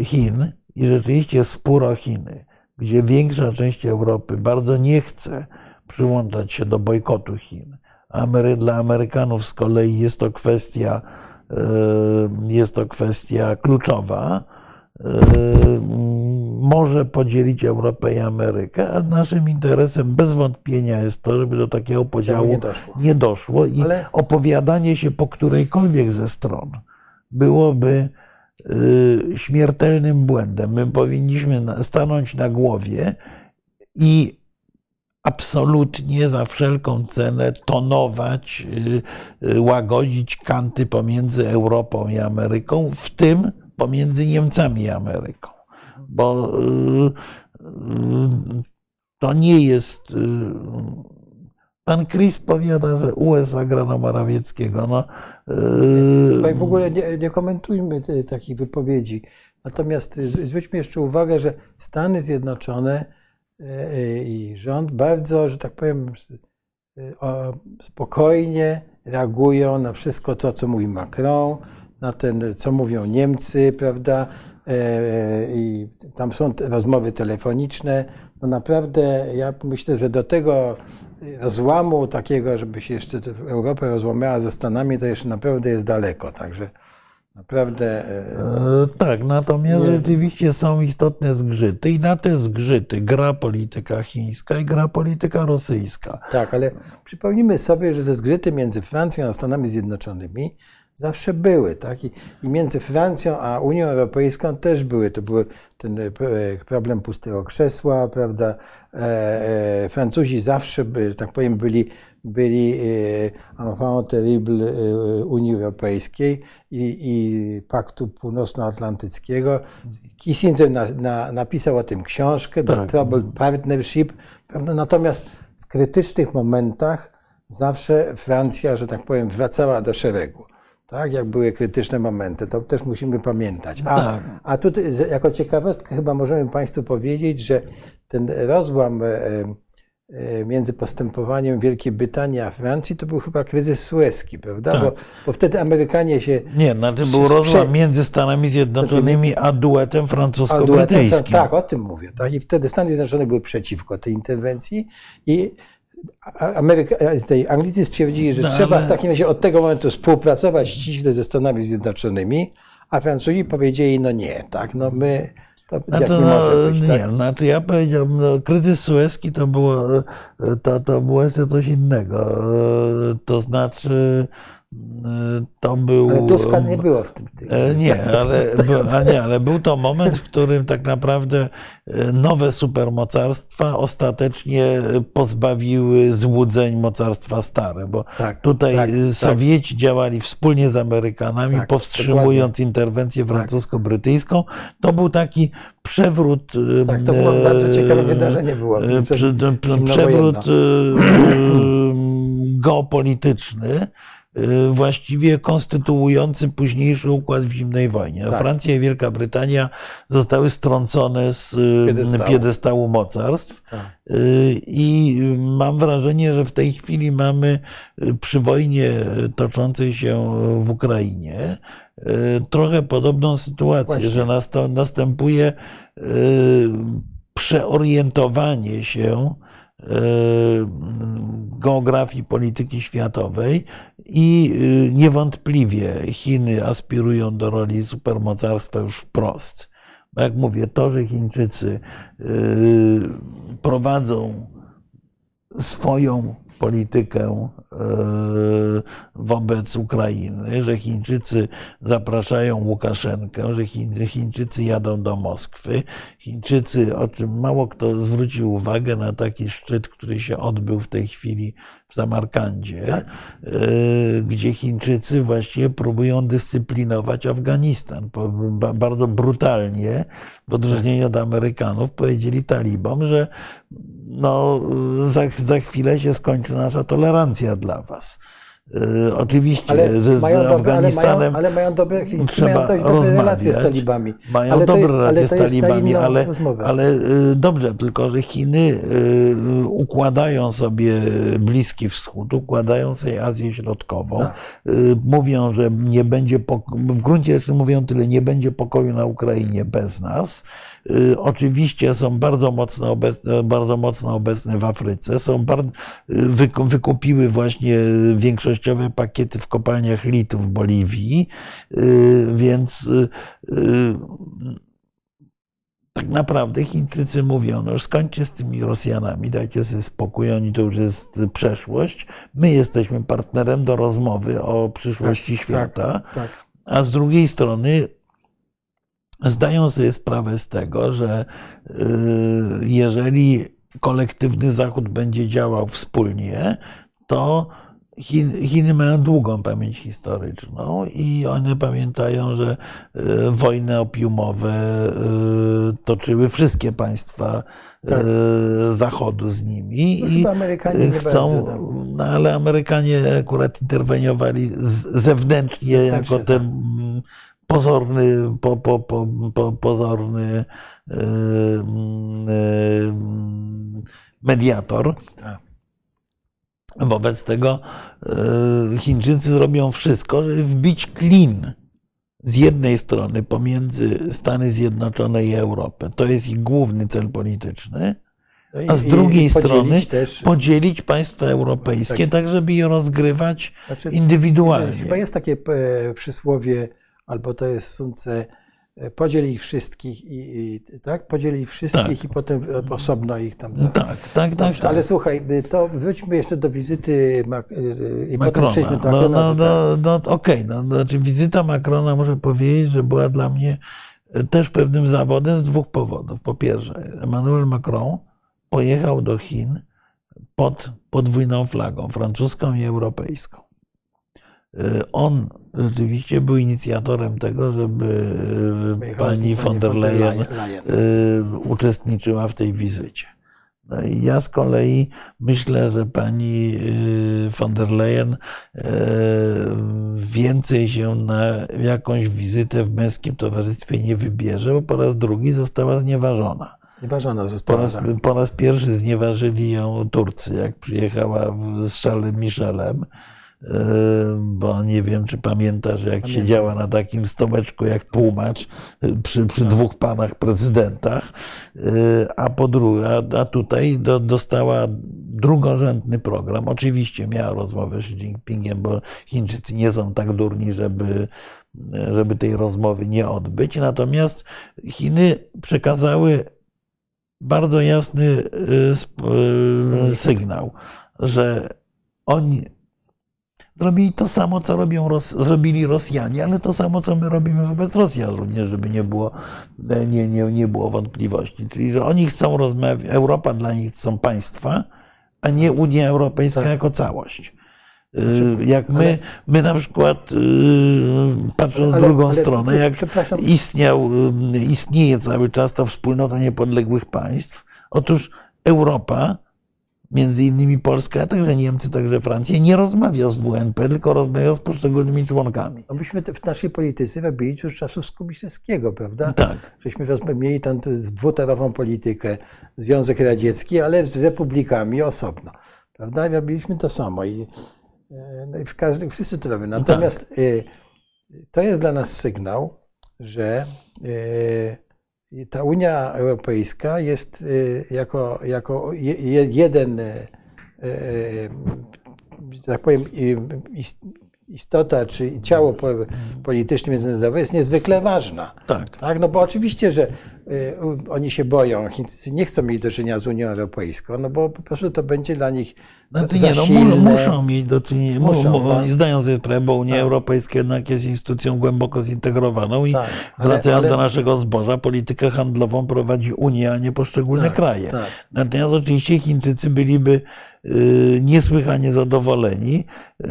Chin. I rzeczywiście spór o Chiny, gdzie większa część Europy bardzo nie chce przyłączać się do bojkotu Chin. Amery, dla Amerykanów z kolei jest to kwestia, e, jest to kwestia kluczowa. E, Może podzielić Europę i Amerykę, a naszym interesem bez wątpienia jest to, żeby do takiego podziału nie doszło. nie doszło i Ale- opowiadanie się po którejkolwiek ze stron byłoby, y, śmiertelnym błędem. My powinniśmy stanąć na głowie i absolutnie za wszelką cenę tonować, y, y, łagodzić kanty pomiędzy Europą i Ameryką, w tym pomiędzy Niemcami i Ameryką. Bo y, y, to nie jest. y, Pan Chris powiada, że USA gra na Morawieckiego. No, Tutaj w ogóle nie, nie komentujmy takich wypowiedzi. Natomiast zwróćmy jeszcze uwagę, że Stany Zjednoczone i rząd bardzo, że tak powiem, spokojnie reagują na wszystko to, co mówi Macron, na ten, co mówią Niemcy, prawda? E, I tam są rozmowy telefoniczne. No naprawdę, ja myślę, że do tego rozłamu takiego, żeby się jeszcze Europa rozłamała ze Stanami, to jeszcze naprawdę jest daleko. Także naprawdę. e, E, Tak, natomiast Nie. rzeczywiście są istotne zgrzyty i na te zgrzyty gra polityka chińska i gra polityka rosyjska. Tak, ale przypomnijmy sobie, że ze zgrzyty między Francją a Stanami Zjednoczonymi zawsze były, tak? I, I między Francją a Unią Europejską też były. To był ten e, p- problem pustego krzesła, prawda? E, e, Francuzi zawsze, by, tak powiem, byli, byli e, enfant terrible e, Unii Europejskiej i, i Paktu Północnoatlantyckiego. Kissinger na, na, napisał o tym książkę, The Tak. Troubled Partnership, prawda? Natomiast w krytycznych momentach zawsze Francja, że tak powiem, wracała do szeregu. Tak, jak były krytyczne momenty, to też musimy pamiętać. A, Tak. a tutaj jako ciekawostkę chyba możemy Państwu powiedzieć, że ten rozłam e, e, między postępowaniem Wielkiej Brytanii a Francji to był chyba kryzys sueski, prawda? Tak. Bo, bo wtedy Amerykanie się Nie, znaczy był rozłam między Stanami Zjednoczonymi a duetem A duetem, francusko-brytyjskim. Tak, o tym mówię. Tak? I wtedy Stany Zjednoczone były przeciwko tej interwencji i Ameryka, tej Anglicy stwierdzili, że No, trzeba ale- w takim razie od tego momentu współpracować ściśle ze Stanami Zjednoczonymi, a Francuzi powiedzieli, no nie, tak, no my, to No to, nie może być, nie, tak? znaczy ja powiedziałbym, no, kryzys sueski to było, e, to, to było jeszcze coś innego. E, To znaczy, to był... Ale Tuska nie było w tym. tym. E, Nie, ale, a nie, ale był to moment, w którym tak naprawdę e, nowe supermocarstwa ostatecznie pozbawiły złudzeń mocarstwa stare, bo Tak, tutaj tak, tak. Sowieci działali wspólnie z Amerykanami, Tak, powstrzymując interwencję francusko-brytyjską. To był taki przewrót. Tak, to było bardzo ciekawe wydarzenie było. e. Przewrót geopolityczny, właściwie konstytuujący późniejszy układ w zimnej wojnie. Tak. Francja i Wielka Brytania zostały strącone z e, Piedestału. piedestału mocarstw. Tak. Y, I mam wrażenie, że w tej chwili mamy y, przy wojnie toczącej się w Ukrainie y, trochę podobną sytuację, Właśnie. że następuje y, przeorientowanie się y, geografii polityki światowej i y, niewątpliwie Chiny aspirują do roli supermocarstwa już wprost. Jak mówię, to, że Chińczycy y, prowadzą swoją politykę y, wobec Ukrainy, że Chińczycy zapraszają Łukaszenkę, że Chiń- Chińczycy jadą do Moskwy. Chińczycy, o czym mało kto zwrócił uwagę na taki szczyt, który się odbył w tej chwili w Samarkandzie, y, gdzie Chińczycy właściwie próbują dyscyplinować Afganistan. Bardzo brutalnie, w odróżnieniu od Amerykanów, powiedzieli talibom, że no, za, za chwilę się skończy nasza tolerancja dla was. Y, Oczywiście, Ale że z mają, dobre, ale, Afganistanem mają, ale mają dobre, trzeba mają dość dobre relacje z talibami. Mają ale dobre ale relacje z talibami, ale, ale y, dobrze, tylko że Chiny y, układają sobie Bliski Wschód, układają sobie Azję Środkową, y, mówią, że nie będzie, w gruncie rzeczy mówią tyle, nie będzie pokoju na Ukrainie bez nas. Y, Oczywiście są bardzo mocno obecne, bardzo mocno obecne w Afryce, są bardzo, wyku- wykupiły właśnie większościowe pakiety w kopalniach litu w Boliwii, y, więc y, tak naprawdę Chińczycy mówią, no już skończcie z tymi Rosjanami, dajcie sobie spokój, oni to już jest przeszłość. My jesteśmy partnerem do rozmowy o przyszłości świata, tak. a z drugiej strony zdają sobie sprawę z tego, że y, jeżeli kolektywny Zachód będzie działał wspólnie, to Chin, Chiny mają długą pamięć historyczną i one pamiętają, że y, wojny opiumowe y, toczyły wszystkie państwa Tak. Zachodu z nimi. No i chyba Amerykanie nie chcą, bardzo tam. no ale Amerykanie akurat interweniowali zewnętrznie Zewnętrznie, jako ten tak. Pozorny, po, po, po, po, pozorny y, mm, y, mediator. Tak. Wobec tego y, Chińczycy zrobią wszystko, żeby wbić klin z jednej strony pomiędzy Stany Zjednoczone i Europę. To jest ich główny cel polityczny. No A z drugiej strony też, Podzielić państwa europejskie, tak, żeby je rozgrywać znaczy, indywidualnie. Chyba jest takie e, przysłowie, albo to jest sunce, e, podziel ich wszystkich i, i tak? Podziel ich wszystkich Tak. i potem osobno ich tam. Tak, tak, tak. Dobrze, tak. Ale słuchaj, y, to wróćmy jeszcze do wizyty Mac- y, i potem przejdźmy Macrona. do No, Macrona. no, no, no okej, no, znaczy wizyta Macrona muszę powiedzieć, że była dla mnie e, też pewnym zawodem z dwóch powodów. Po pierwsze, Emmanuel Macron pojechał do Chin pod podwójną flagą, francuską i europejską. E, On rzeczywiście był inicjatorem tego, żeby e, pani von der Leyen y, uczestniczyła w tej wizycie. No i ja z kolei myślę, że pani y, von der Leyen więcej się na jakąś wizytę w męskim towarzystwie nie wybierze, bo po raz drugi została znieważona. Nieważona Po została. raz, za- po raz pierwszy znieważyli ją Turcy, jak przyjechała z Charlesem Michelem. Bo nie wiem, czy pamiętasz, jak Pamiętam. siedziała na takim stołeczku jak tłumacz przy, przy dwóch panach prezydentach, y, a po drugie, a- tutaj do, dostała drugorzędny program. Oczywiście miała rozmowę z Xi Jinpingiem, bo Chińczycy nie są tak durni, żeby, żeby tej rozmowy nie odbyć. Natomiast Chiny przekazały bardzo jasny y, y, sygnał, że oni zrobili to samo, co robią Ros- zrobili Rosjanie, ale to samo, co my robimy wobec Rosjan, również, żeby nie było, e, nie, nie, nie było wątpliwości. Czyli, że oni chcą rozmawiać, Europa dla nich są państwa, a nie Unia Europejska Tak. jako całość. Y, Jak my, my na przykład, y, patrząc w drugą ale- stronę, jak istniał, istnieje cały czas ta wspólnota niepodległych państw. Otóż Europa, między innymi Polska, a także Niemcy, także Francja, nie rozmawia z WNP, tylko rozmawia z poszczególnymi członkami. No myśmy w naszej polityce robili już czasów Skubiszewskiego, prawda? Tak. Żeśmy mieli tam dwutorową politykę, Związek Radziecki, ale z republikami osobno. Prawda? Robiliśmy to samo. I, e, no i w każdym, wszyscy to robią. Natomiast e, to jest dla nas sygnał, że ta Unia Europejska jest e, jako, jako je, je- jeden, e, że tak powiem, istota czy ciało po- polityczne międzynarodowe jest niezwykle ważna. Tak. Tak, no bo oczywiście, że y, oni się boją, Chińczycy nie chcą mieć do czynienia z Unią Europejską, no bo po prostu to będzie dla nich za nie, no, silne. muszą mieć do czynienia, mu, Muszą, mu, tak. oni zdają sobie sprawę, bo Unia Tak. Europejska jednak jest instytucją głęboko zintegrowaną i Tak, wracając ale- do naszego zboża, politykę handlową prowadzi Unia, a nie poszczególne Tak, kraje. tak. Natomiast oczywiście Chińczycy byliby niesłychanie zadowoleni, y,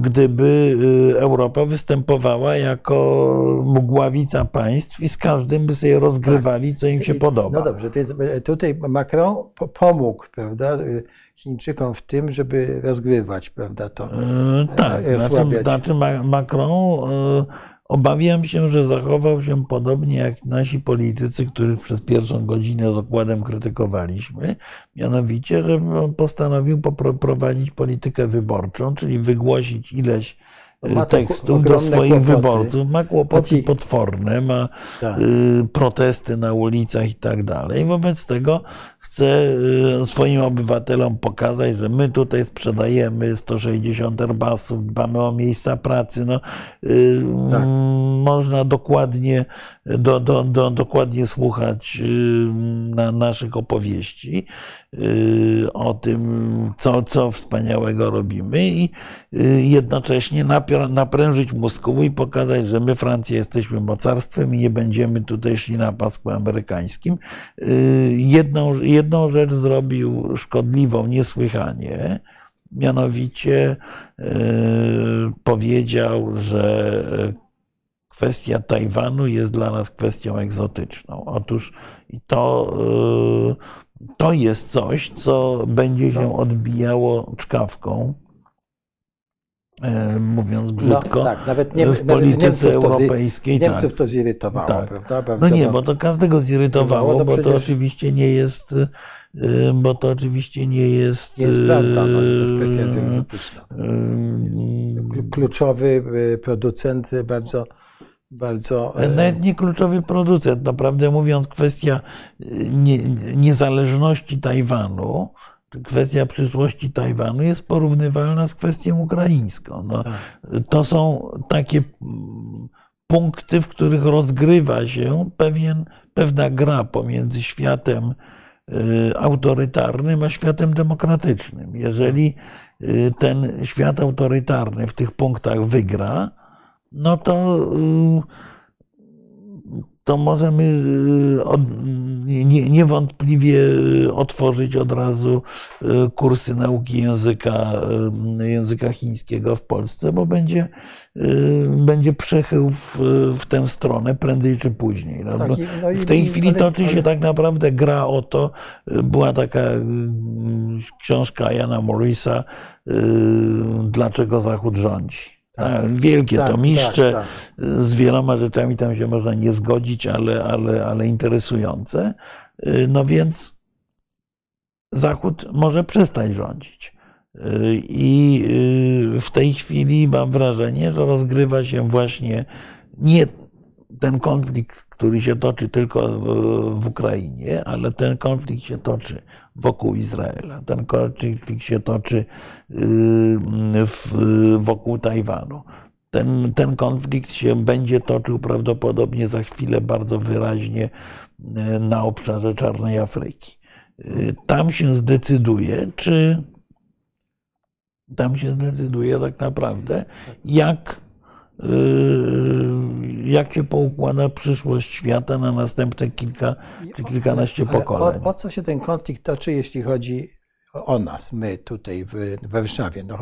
gdyby y, Europa występowała jako mgławica państw i z każdym by sobie rozgrywali, co im się podoba. No dobrze, to jest, tutaj Macron po- pomógł prawda, y, Chińczykom w tym, żeby rozgrywać prawda, to. Tak, znaczy, znaczy Ma- Macron obawiam się, że zachował się podobnie jak nasi politycy, których przez pierwszą godzinę z okładem krytykowaliśmy, mianowicie, że postanowił prowadzić politykę wyborczą, czyli wygłosić ileś e, Ma to tekstów do swoich kłopoty. wyborców. Ma kłopoty potworne, ma Tak. y, protesty na ulicach i tak dalej. Wobec tego chce y, swoim obywatelom pokazać, że my tutaj sprzedajemy 160 Airbusów, dbamy o miejsca pracy. No, y, Tak. Można dokładnie, do, do, do, dokładnie słuchać y, na naszych opowieści y, o tym, co, co wspaniałego robimy i y, jednocześnie naprężyć Moskwę i pokazać, że my, Francja, jesteśmy mocarstwem i nie będziemy tutaj szli na pasku amerykańskim. Jedną, jedną rzecz zrobił szkodliwą niesłychanie, mianowicie powiedział, że kwestia Tajwanu jest dla nas kwestią egzotyczną. Otóż i to, y, to jest coś, co będzie się odbijało czkawką, e, mówiąc No, brzydko, tak, nawet, nie, w nawet polityce Niemców to, zi- europejskiej. Niemców tak. to zirytowało, Tak. prawda? No Bardzo, nie, bo to każdego zirytowało, No bo to oczywiście nie jest, y, bo to oczywiście nie jest. nie jest prawda, no, to jest kwestia egzotyczna. Klu- Kluczowy producent, bardzo, bardzo... y, Nawet nie kluczowy producent. Naprawdę mówiąc, kwestia nie, niezależności Tajwanu, czy kwestia przyszłości Tajwanu jest porównywalna z kwestią ukraińską. No, to są takie punkty, w których rozgrywa się pewien, pewna gra pomiędzy światem y, autorytarnym a światem demokratycznym. Jeżeli ten świat autorytarny w tych punktach wygra, no to, y, to możemy y, od, nie, niewątpliwie otworzyć od razu y, kursy nauki języka, języka chińskiego w Polsce, bo będzie, będzie przechył w, w tę stronę prędzej czy później. No, Tak, no i- w tej i- chwili ale- toczy się ale- tak naprawdę gra o to. Była taka książka Jana Morrisa Dlaczego Zachód rządzi. Tak, wielkie tak, tomiszcze, tak, z wieloma rzeczami tam się można nie zgodzić, ale, ale, ale interesujące. Y, No więc Zachód może przestać rządzić. Y, I w tej chwili mam wrażenie, że rozgrywa się właśnie nie ten konflikt, który się toczy tylko w Ukrainie, ale ten konflikt się toczy wokół Izraela. Ten konflikt się toczy y, wokół Tajwanu. Ten, ten konflikt się będzie toczył prawdopodobnie za chwilę bardzo wyraźnie y, na obszarze Czarnej Afryki. Y, Tam się zdecyduje, czy tam się zdecyduje tak naprawdę, jak, jak się poukłada przyszłość świata na następne kilka czy kilkanaście pokoleń. O, o co się ten konflikt toczy, jeśli chodzi o nas, my tutaj w, w Warszawie? No,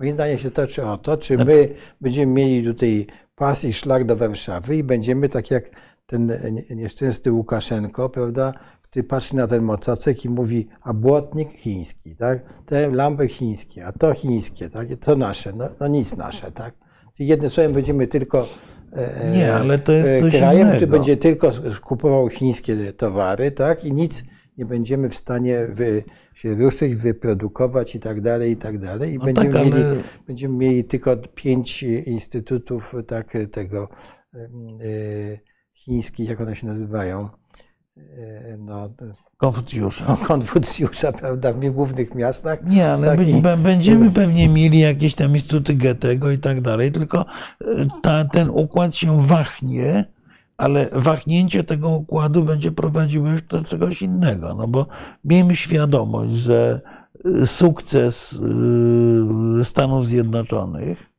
moim zdaniem się toczy o to, czy my będziemy mieli tutaj pas i szlak do Warszawy i będziemy tak jak ten nie- nieszczęsny Łukaszenko, prawda, który patrzy na ten motocykl i mówi, a błotnik chiński, tak? Te lampy chińskie, a to chińskie, tak? To nasze, no, no nic nasze, tak? Czyli jednym słowem będziemy tylko e, Nie, ale to jest e, coś krajem, który innego. będzie tylko kupował chińskie towary, tak? I nic nie będziemy w stanie wy, się ruszyć, wyprodukować i tak dalej, i tak dalej. I No będziemy, tak, ale- mieli, będziemy mieli tylko pięć instytutów tak, tego e, chińskich, jak one się nazywają, e, no, Konfucjusza. Konfucjusza, prawda, w głównych miastach. Nie, ale Tak, by- i- b- będziemy pewnie mieli jakieś tam instytuty Goethego i tak dalej, tylko y, ta, ten układ się wahnie, ale wahnięcie tego układu będzie prowadziło już do czegoś innego, no bo miejmy świadomość, że y, sukces Stanów Zjednoczonych,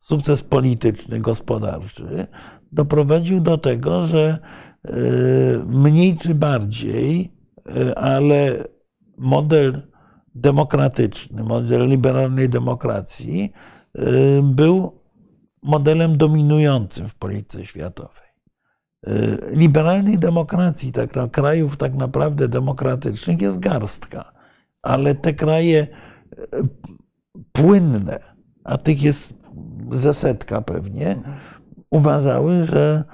sukces polityczny, gospodarczy, doprowadził do tego, że mniej czy bardziej, y, ale model demokratyczny, model liberalnej demokracji y, był modelem dominującym w polityce światowej. Liberalnej demokracji, tak, krajów tak naprawdę demokratycznych jest garstka, ale te kraje płynne, a tych jest ze setka pewnie, uważały, że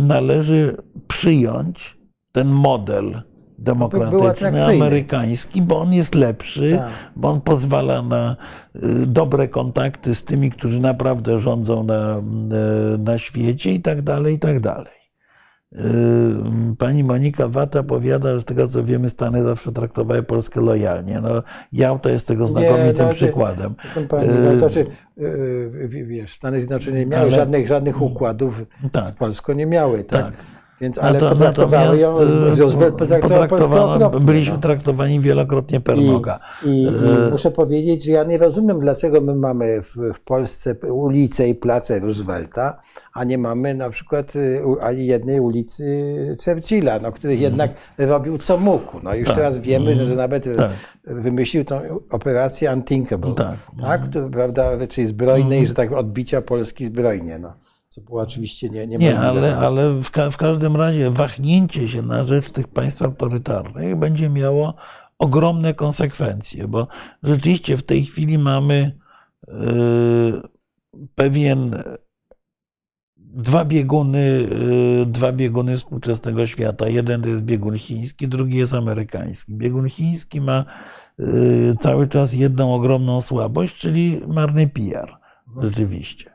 należy przyjąć ten model demokratyczny, amerykański, bo on jest lepszy, Tak. bo on pozwala na y, dobre kontakty z tymi, którzy naprawdę rządzą na, y, na świecie i tak dalej, i tak dalej. Pani Monika Wata powiada, że z tego co wiemy, Stany zawsze traktowały Polskę lojalnie. No, Jałta jest tego znakomitym no, przykładem. Pani, no to, że, wiesz, Stany Zjednoczone nie miały Ale- żadnych, żadnych układów Tak. z Polską, nie miały, tak? Tak. Więc, ale Nato- potraktowały ją, e, Roosevelt potraktował Polskę potraktowano- okropnie, Byliśmy no. traktowani wielokrotnie per noga. I, i, E, I muszę powiedzieć, że ja nie rozumiem, dlaczego my mamy w, w Polsce ulice i place Roosevelta, a nie mamy na przykład y, ani jednej ulicy Churchilla, no, który jednak robił co mógł. No już Tak. teraz wiemy, że, że nawet y, Tak. wymyślił tą operację Unthinkable, Tak. tak? To, prawda, czyli zbrojnej, że tak odbicia Polski zbrojnie. No. Co było oczywiście nie, Nie, niemożliwe. ale, ale w, ka- w każdym razie wahnięcie się na rzecz tych państw autorytarnych będzie miało ogromne konsekwencje, bo rzeczywiście w tej chwili mamy yy, pewien dwa bieguny, yy, dwa bieguny współczesnego świata. Jeden to jest biegun chiński, drugi jest amerykański. Biegun chiński ma yy, cały czas jedną ogromną słabość, czyli marny PR. Rzeczywiście.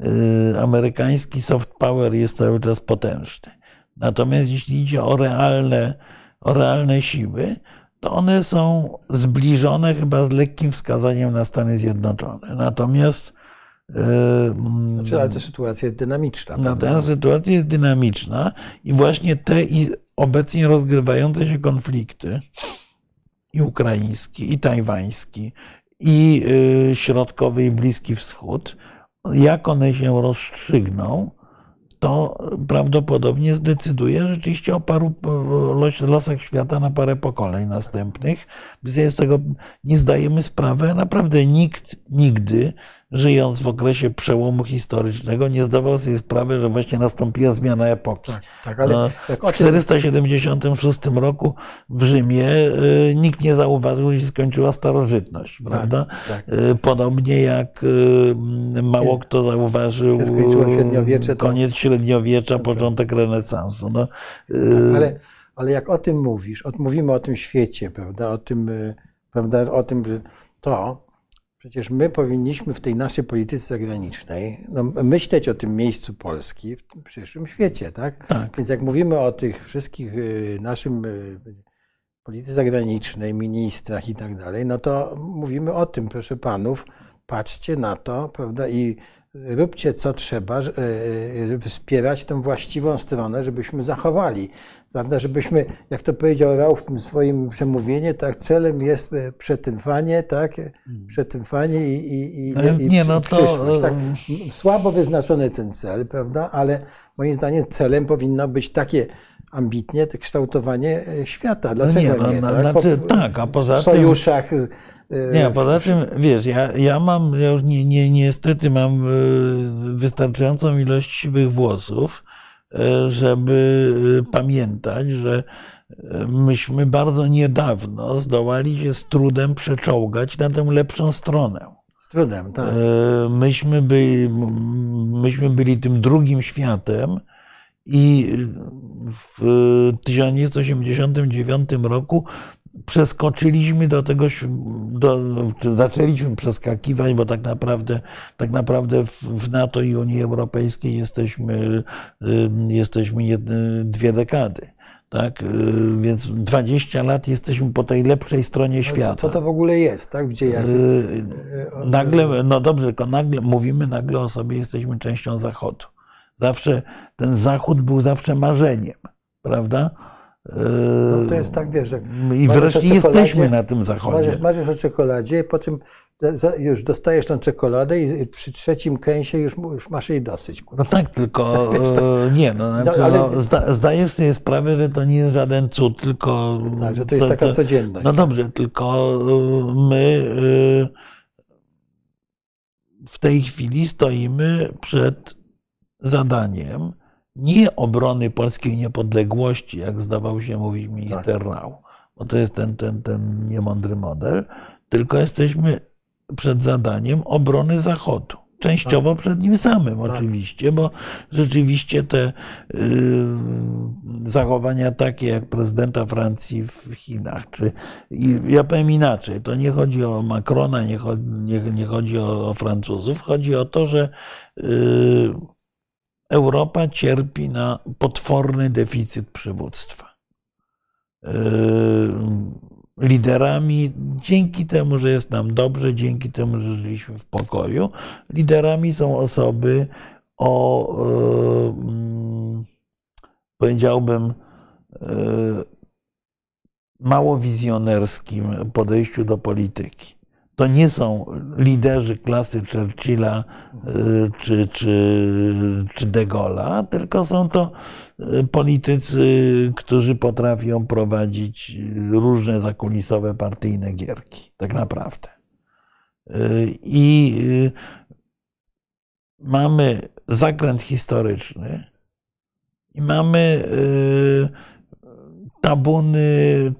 Yy, Amerykański soft power jest cały czas potężny. Natomiast jeśli idzie o realne, o realne siły, to one są zbliżone chyba z lekkim wskazaniem na Stany Zjednoczone. Natomiast yy, Znaczy, ale ta sytuacja jest dynamiczna. no, ta sytuacja jest dynamiczna i właśnie te obecnie rozgrywające się konflikty, i ukraiński, i tajwański, i y, środkowy i bliski wschód, jak one się rozstrzygną, to prawdopodobnie zdecyduje rzeczywiście o paru losach świata na parę pokoleń następnych. Z tego nie zdajemy sprawy. Naprawdę nikt nigdy, żyjąc w okresie przełomu historycznego, nie zdawał sobie sprawy, że właśnie nastąpiła zmiana epoki. Tak, tak, ale No, w o tym, 476 roku w Rzymie y, nikt nie zauważył, że się skończyła starożytność, prawda? tak. Y, Podobnie jak y, mało kto zauważył średniowiecze, koniec średniowiecza, początek renesansu. No, y, Ale, ale jak o tym mówisz, mówimy o tym świecie, prawda, o tym, prawda, o tym, to przecież my powinniśmy w tej naszej polityce zagranicznej no, myśleć o tym miejscu Polski w przyszłym świecie, tak? Tak. Więc jak mówimy o tych wszystkich y, naszym y, polityce zagranicznej, ministrach i tak dalej, no to mówimy o tym, proszę panów, patrzcie na to, prawda, i róbcie co trzeba, że- e, e, wspierać tą właściwą stronę, żebyśmy zachowali, prawda, żebyśmy, jak to powiedział Rał w tym swoim przemówieniu, tak, celem jest e, przetrwanie, tak, e, przetrwanie i, i, i, nie, przy- no to, przyszłość, tak. e, M- Słabo wyznaczony ten cel, prawda, ale moim zdaniem celem powinno być takie ambitnie to kształtowanie e, świata. Dlaczego nie, no, nie? no, tak? znaczy, tak, a poza w tym- sojuszach. z- e, Nie, a poza tym, wiesz, ja, ja mam, ja już nie, nie, niestety mam y, wystarczającą ilość siwych włosów, żeby pamiętać, że myśmy bardzo niedawno zdołali się z trudem przeczołgać na tę lepszą stronę. Z trudem, tak. E, Myśmy byli, myśmy byli tym drugim światem i w 1989 roku przeskoczyliśmy do tego, do, zaczęliśmy przeskakiwać, bo tak naprawdę, tak naprawdę w- NATO i Unii Europejskiej jesteśmy, y, jesteśmy dwie dekady. Tak? Y, Więc 20 lat jesteśmy po tej lepszej stronie No, świata. Co, co to w ogóle jest, tak? W dziejach. Y, Nagle, no dobrze, tylko nagle, mówimy nagle o sobie, jesteśmy częścią Zachodu. Zawsze ten Zachód był zawsze marzeniem, prawda? No, to jest tak, wiesz, że I wreszcie jesteśmy na tym Zachodzie. marzysz, marzysz o czekoladzie, po czym już dostajesz tą czekoladę i przy trzecim kęsie już, już masz jej dosyć. kurwa. No tak, tylko e, nie, no, znaczy, No, ale- no, zda, zdajesz sobie sprawę, że to nie jest żaden cud, tylko. Tak, że to jest taka codzienność. No dobrze, tylko e, my w tej chwili stoimy przed zadaniem nie obrony polskiej niepodległości, jak zdawał się mówić minister Rał, bo to jest ten, ten, ten niemądry model, tylko jesteśmy przed zadaniem obrony Zachodu. Częściowo przed nim samym oczywiście, bo rzeczywiście te y, zachowania takie jak prezydenta Francji w Chinach, czy ja powiem inaczej, to nie chodzi o Macrona, nie chodzi, nie, nie chodzi o, o Francuzów, chodzi o to, że y, Europa cierpi na potworny deficyt przywództwa. Yy, Liderami, dzięki temu, że jest nam dobrze, dzięki temu, że żyliśmy w pokoju, liderami są osoby o, yy, powiedziałbym, yy, mało wizjonerskim podejściu do polityki. To nie są liderzy klasy Churchilla y, czy, czy, czy De Gaulle'a, tylko są to y, politycy, którzy potrafią prowadzić różne zakulisowe partyjne gierki, tak naprawdę. Y, I mamy zakręt historyczny i mamy tabuny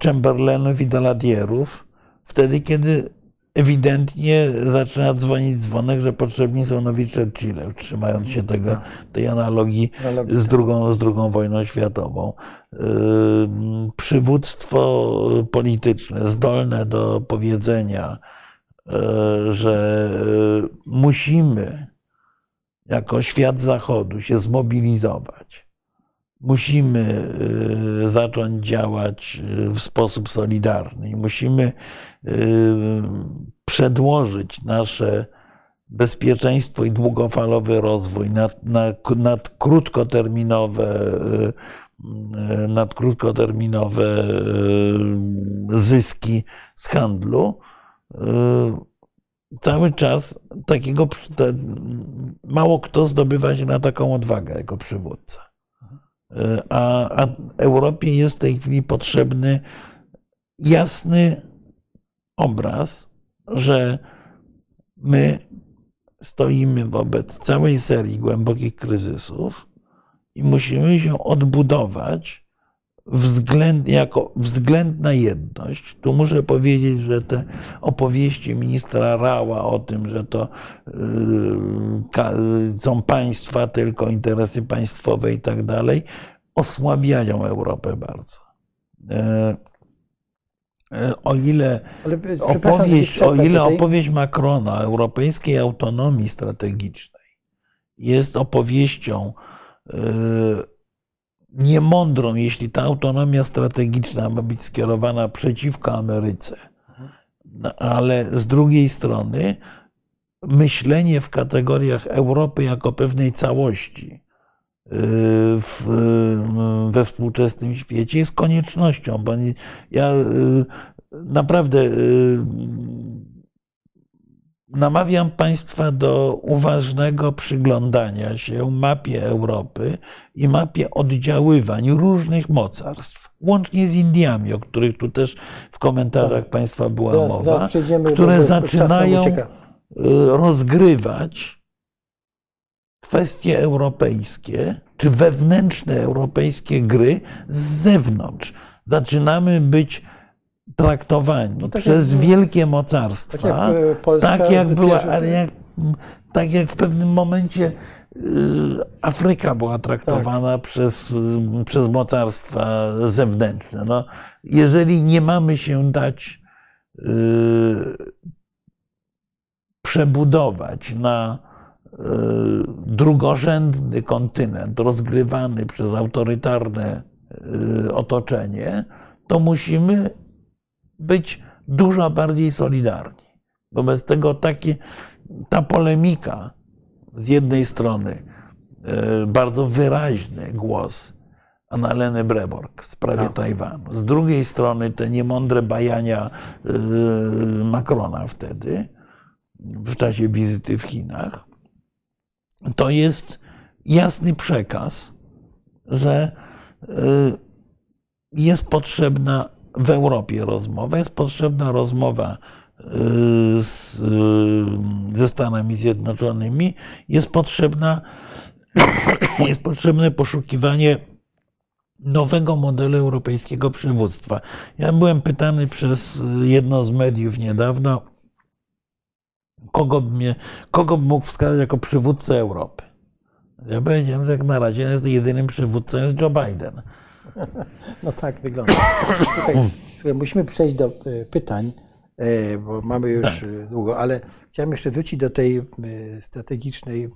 Chamberlainów i Daladierów, wtedy, kiedy ewidentnie zaczyna dzwonić dzwonek, że potrzebni są nowi Churchille, trzymając się tego, tej analogii z drugą, z drugą wojną światową. Przywództwo polityczne zdolne do powiedzenia, że musimy jako świat Zachodu się zmobilizować. Musimy zacząć działać w sposób solidarny i musimy przedłożyć nasze bezpieczeństwo i długofalowy rozwój nad, nad, nad krótkoterminowe, nad krótkoterminowe zyski z handlu, cały czas takiego mało kto zdobywa się na taką odwagę jako przywódca. A, a Europie jest w tej chwili potrzebny jasny obraz, że my stoimy wobec całej serii głębokich kryzysów i musimy się odbudować względ, jako względna jedność. Tu muszę powiedzieć, że te opowieści ministra Rała o tym, że to yy, są państwa, tylko interesy państwowe i tak dalej, osłabiają Europę bardzo. Yy, o ile opowieść, o ile opowieść Macrona o europejskiej autonomii strategicznej jest opowieścią yy, niemądrą, jeśli ta autonomia strategiczna ma być skierowana przeciwko Ameryce, no, ale z drugiej strony myślenie w kategoriach Europy jako pewnej całości yy, w, we współczesnym świecie jest koniecznością, bo ja yy, naprawdę namawiam Państwa do uważnego przyglądania się mapie Europy i mapie oddziaływań różnych mocarstw, łącznie z Indiami, o których tu też w komentarzach tak. Państwa była mowa, które zaczynają rozgrywać kwestie europejskie, czy wewnętrzne europejskie gry z zewnątrz. Zaczynamy być traktowani no tak przez jak, wielkie mocarstwa, tak jak, Polska tak jak była, ale jak, tak jak w pewnym momencie y, Afryka była traktowana tak. przez, przez mocarstwa zewnętrzne. No, jeżeli nie mamy się dać y, przebudować na y, drugorzędny kontynent rozgrywany przez autorytarne otoczenie, to musimy być dużo bardziej solidarni. Wobec tego takie, ta polemika z jednej strony, e, bardzo wyraźny głos Annaleny Breborg w sprawie no. Tajwanu, z drugiej strony te niemądre bajania e, Macrona wtedy, w czasie wizyty w Chinach, to jest jasny przekaz, że e, jest potrzebna w Europie rozmowa, jest potrzebna rozmowa y, z, y, ze Stanami Zjednoczonymi, jest potrzebna, jest potrzebne poszukiwanie nowego modelu europejskiego przywództwa. Ja byłem pytany przez jedno z mediów niedawno, kogo mnie, kogo mógł wskazać jako przywódcę Europy. Ja powiedziałem, że jak na razie jest jedynym przywódcą jest Joe Biden. No tak wygląda. Słuchaj, słuchaj, musimy przejść do e, pytań, e, bo mamy już tak. E, długo, ale chciałem jeszcze wrócić do tej strategicznej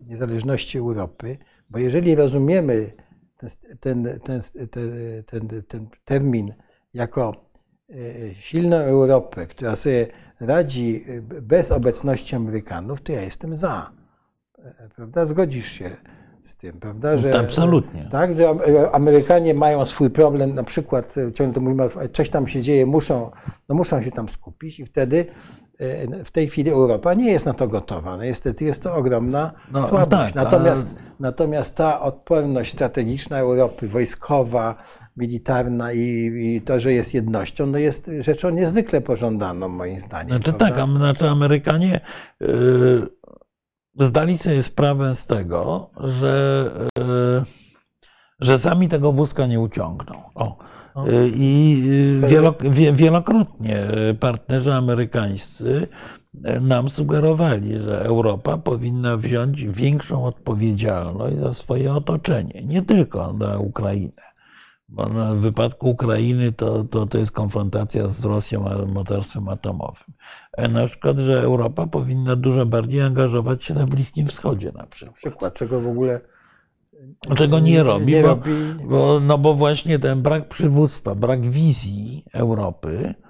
niezależności Europy, bo jeżeli rozumiemy ten, ten, ten, ten, termin jako silną Europę, która sobie radzi bez obecności Amerykanów, to ja jestem za. Prawda? Zgodzisz się z tym, prawda? Że, Absolutnie. Tak, że Am- Amerykanie mają swój problem, na przykład e, ciągle to mówimy, coś tam się dzieje, muszą, no muszą się tam skupić i wtedy e, w tej chwili Europa nie jest na to gotowa. No niestety jest to ogromna No, słabość. tak, natomiast, natomiast ta odporność strategiczna Europy, wojskowa, militarna i, i to, że jest jednością, no jest rzeczą niezwykle pożądaną moim zdaniem. Znaczy prawda? tak, a znaczy Amerykanie y, zdali sobie sprawę z tego, że, y, że sami tego wózka nie uciągną. O. Y, I wie, wielokrotnie partnerzy amerykańscy nam sugerowali, że Europa powinna wziąć większą odpowiedzialność za swoje otoczenie, nie tylko za Ukrainę. Bo na- w wypadku Ukrainy to, to, to jest konfrontacja z Rosją a mocarstwem atomowym. A na przykład, że Europa powinna dużo bardziej angażować się na Bliskim Wschodzie na przykład. Przykład, czego w ogóle Czego nie robi, nie bo, robi. bo, no bo właśnie ten brak przywództwa, brak wizji Europy, e,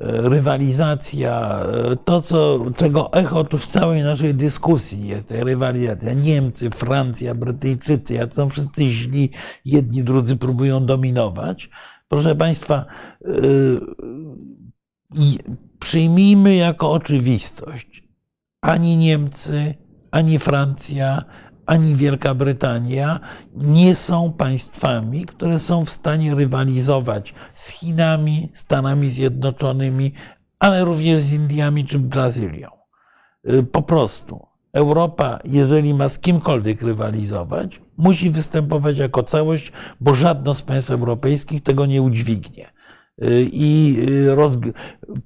rywalizacja, e, to co, czego echo tu w całej naszej dyskusji jest, rywalizacja. Niemcy, Francja, Brytyjczycy, jak są wszyscy źli, jedni, drudzy próbują dominować. Proszę Państwa, e, przyjmijmy jako oczywistość, ani Niemcy, ani Francja, ani Wielka Brytania nie są państwami, które są w stanie rywalizować z Chinami, Stanami Zjednoczonymi, ale również z Indiami czy Brazylią. Y, Po prostu Europa, jeżeli ma z kimkolwiek rywalizować, musi występować jako całość, bo żadno z państw europejskich tego nie udźwignie. Y, I y,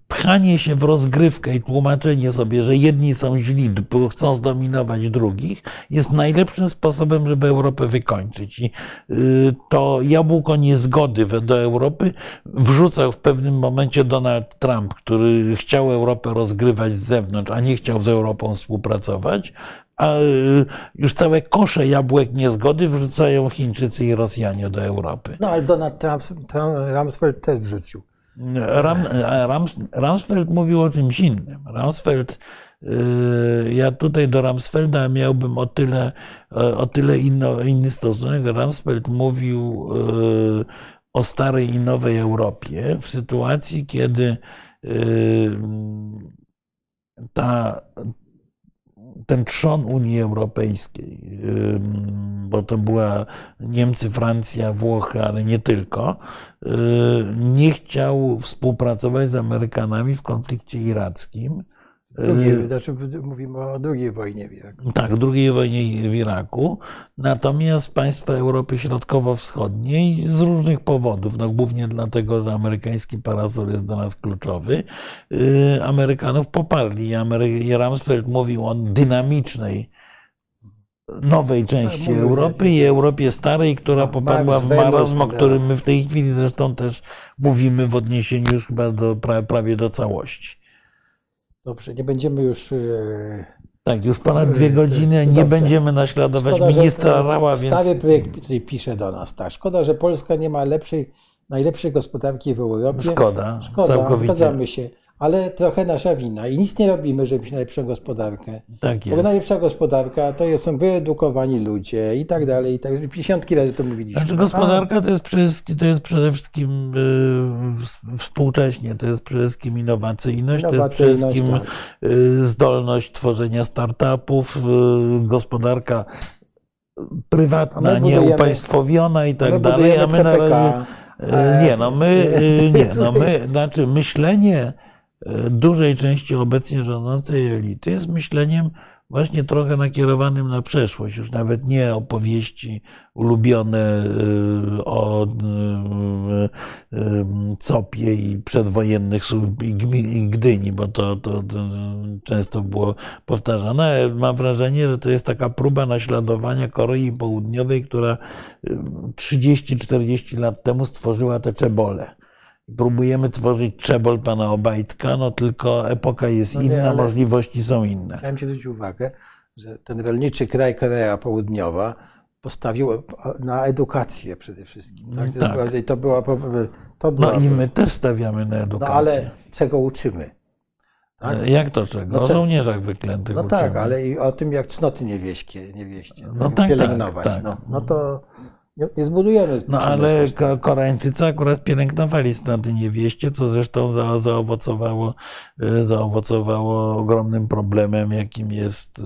pchanie się w rozgrywkę i tłumaczenie sobie, że jedni są źli, bo chcą zdominować drugich, jest najlepszym sposobem, żeby Europę wykończyć. I y, to jabłko niezgody do Europy wrzucał w pewnym momencie Donald Trump, który chciał Europę rozgrywać z zewnątrz, a nie chciał z Europą współpracować. A y, już całe kosze jabłek niezgody wrzucają Chińczycy i Rosjanie do Europy. No ale Donald Trump, Rumsfeld też wrzucił. Ram, Ram, Ramsfeld mówił o czymś innym. Ramsfeld, y, ja tutaj do Ramsfelda miałbym o tyle, o tyle inno, inny stosunek. Ramsfeld mówił y, o starej i nowej Europie w sytuacji, kiedy ta, ten trzon Unii Europejskiej, bo to była Niemcy, Francja, Włochy, ale nie tylko, y, nie chciał współpracować z Amerykanami w konflikcie irackim. Drugie, znaczy, mówimy o II wojnie w Iraku. Tak, II wojnie w Iraku. Natomiast państwa Europy Środkowo-Wschodniej z różnych powodów, no głównie dlatego, że amerykański parasol jest dla nas kluczowy, y, Amerykanów poparli. I Rumsfeld mówił o dynamicznej nowej części mówił, Europy i Europie starej, która popadła w marazm, o tak. którym my w tej chwili zresztą też mówimy w odniesieniu już chyba do, pra- prawie do całości. Dobrze, nie będziemy już. e, Tak, już ponad dwie godziny nie Dobrze. będziemy naśladować Szkoda, ministra Rała, więc Stary projekt tutaj pisze do nas, tak. Szkoda, że Polska nie ma lepszej, najlepszej gospodarki w Europie. szkoda, Szkoda, całkowicie. zgadzamy się. Ale trochę nasza wina i nic nie robimy, żeby mieć najlepszą gospodarkę. Tak Bo jest. najlepsza gospodarka to jest- są wyedukowani ludzie i tak dalej, i tak dalej. Razy to mówiliśmy. Znaczy gospodarka to jest przede wszystkim, to jest przede wszystkim y, w- współcześnie, to jest przede wszystkim innowacyjność, to jest przede Innowacyjność, wszystkim tak. y, zdolność tworzenia startupów, y, gospodarka prywatna, my nieupaństwowiona i My tak dalej, budujemy a my na razie y, nie, no my y, nie, no my, znaczy myślenie dużej części obecnie rządzącej elity jest myśleniem właśnie trochę nakierowanym na przeszłość, już nawet nie opowieści ulubione y, o y, y, Copie i przedwojennych i Gdyni, bo to, to, to często było powtarzane. Mam wrażenie, że to jest taka próba naśladowania Korei Południowej, która y, 30-40 lat temu stworzyła te czebole. Próbujemy tworzyć czebol pana Obajtka, no tylko epoka jest No nie, inna, możliwości są inne. Chciałem Ci zwrócić uwagę, że ten rolniczy kraj Korea Południowa postawił na edukację przede wszystkim. Tak? Tak. To była- To była, No była, i my też stawiamy na no edukację. ale czego uczymy? Tak? E, Jak to czego? No o żołnierzach wyklętych No tak, uczymy. ale i o tym, jak cnoty niewieście, niewieście No tak, pielęgnować. tak, tak. No, no to nie, nie zbudujemy. No ale Koreańczycy akurat pielęgnowali stąd niewieście, co zresztą za, zaowocowało, e, zaowocowało ogromnym problemem, jakim jest e,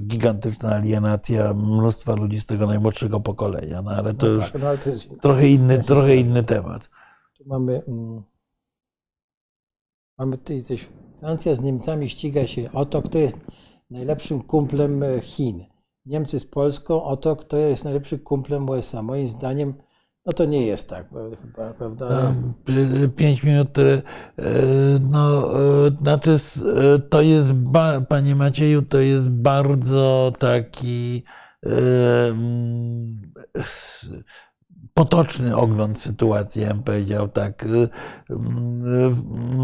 gigantyczna alienacja mnóstwa ludzi z tego najmłodszego pokolenia. No ale to No już tak, no, ale to jest, trochę inny, trochę inny temat. tu mamy, mm, mamy tutaj coś. Francja z Niemcami ściga się o to, kto jest najlepszym kumplem e, Chin. Niemcy z Polską o to, kto jest najlepszym kumplem USA. Moim zdaniem, no to nie jest tak, prawda? Chyba, prawda? E, Pięć minut. e, No, e, znaczy, e, to jest, panie Macieju, to jest bardzo taki e, potoczny ogląd sytuacji, ja bym powiedział tak. E,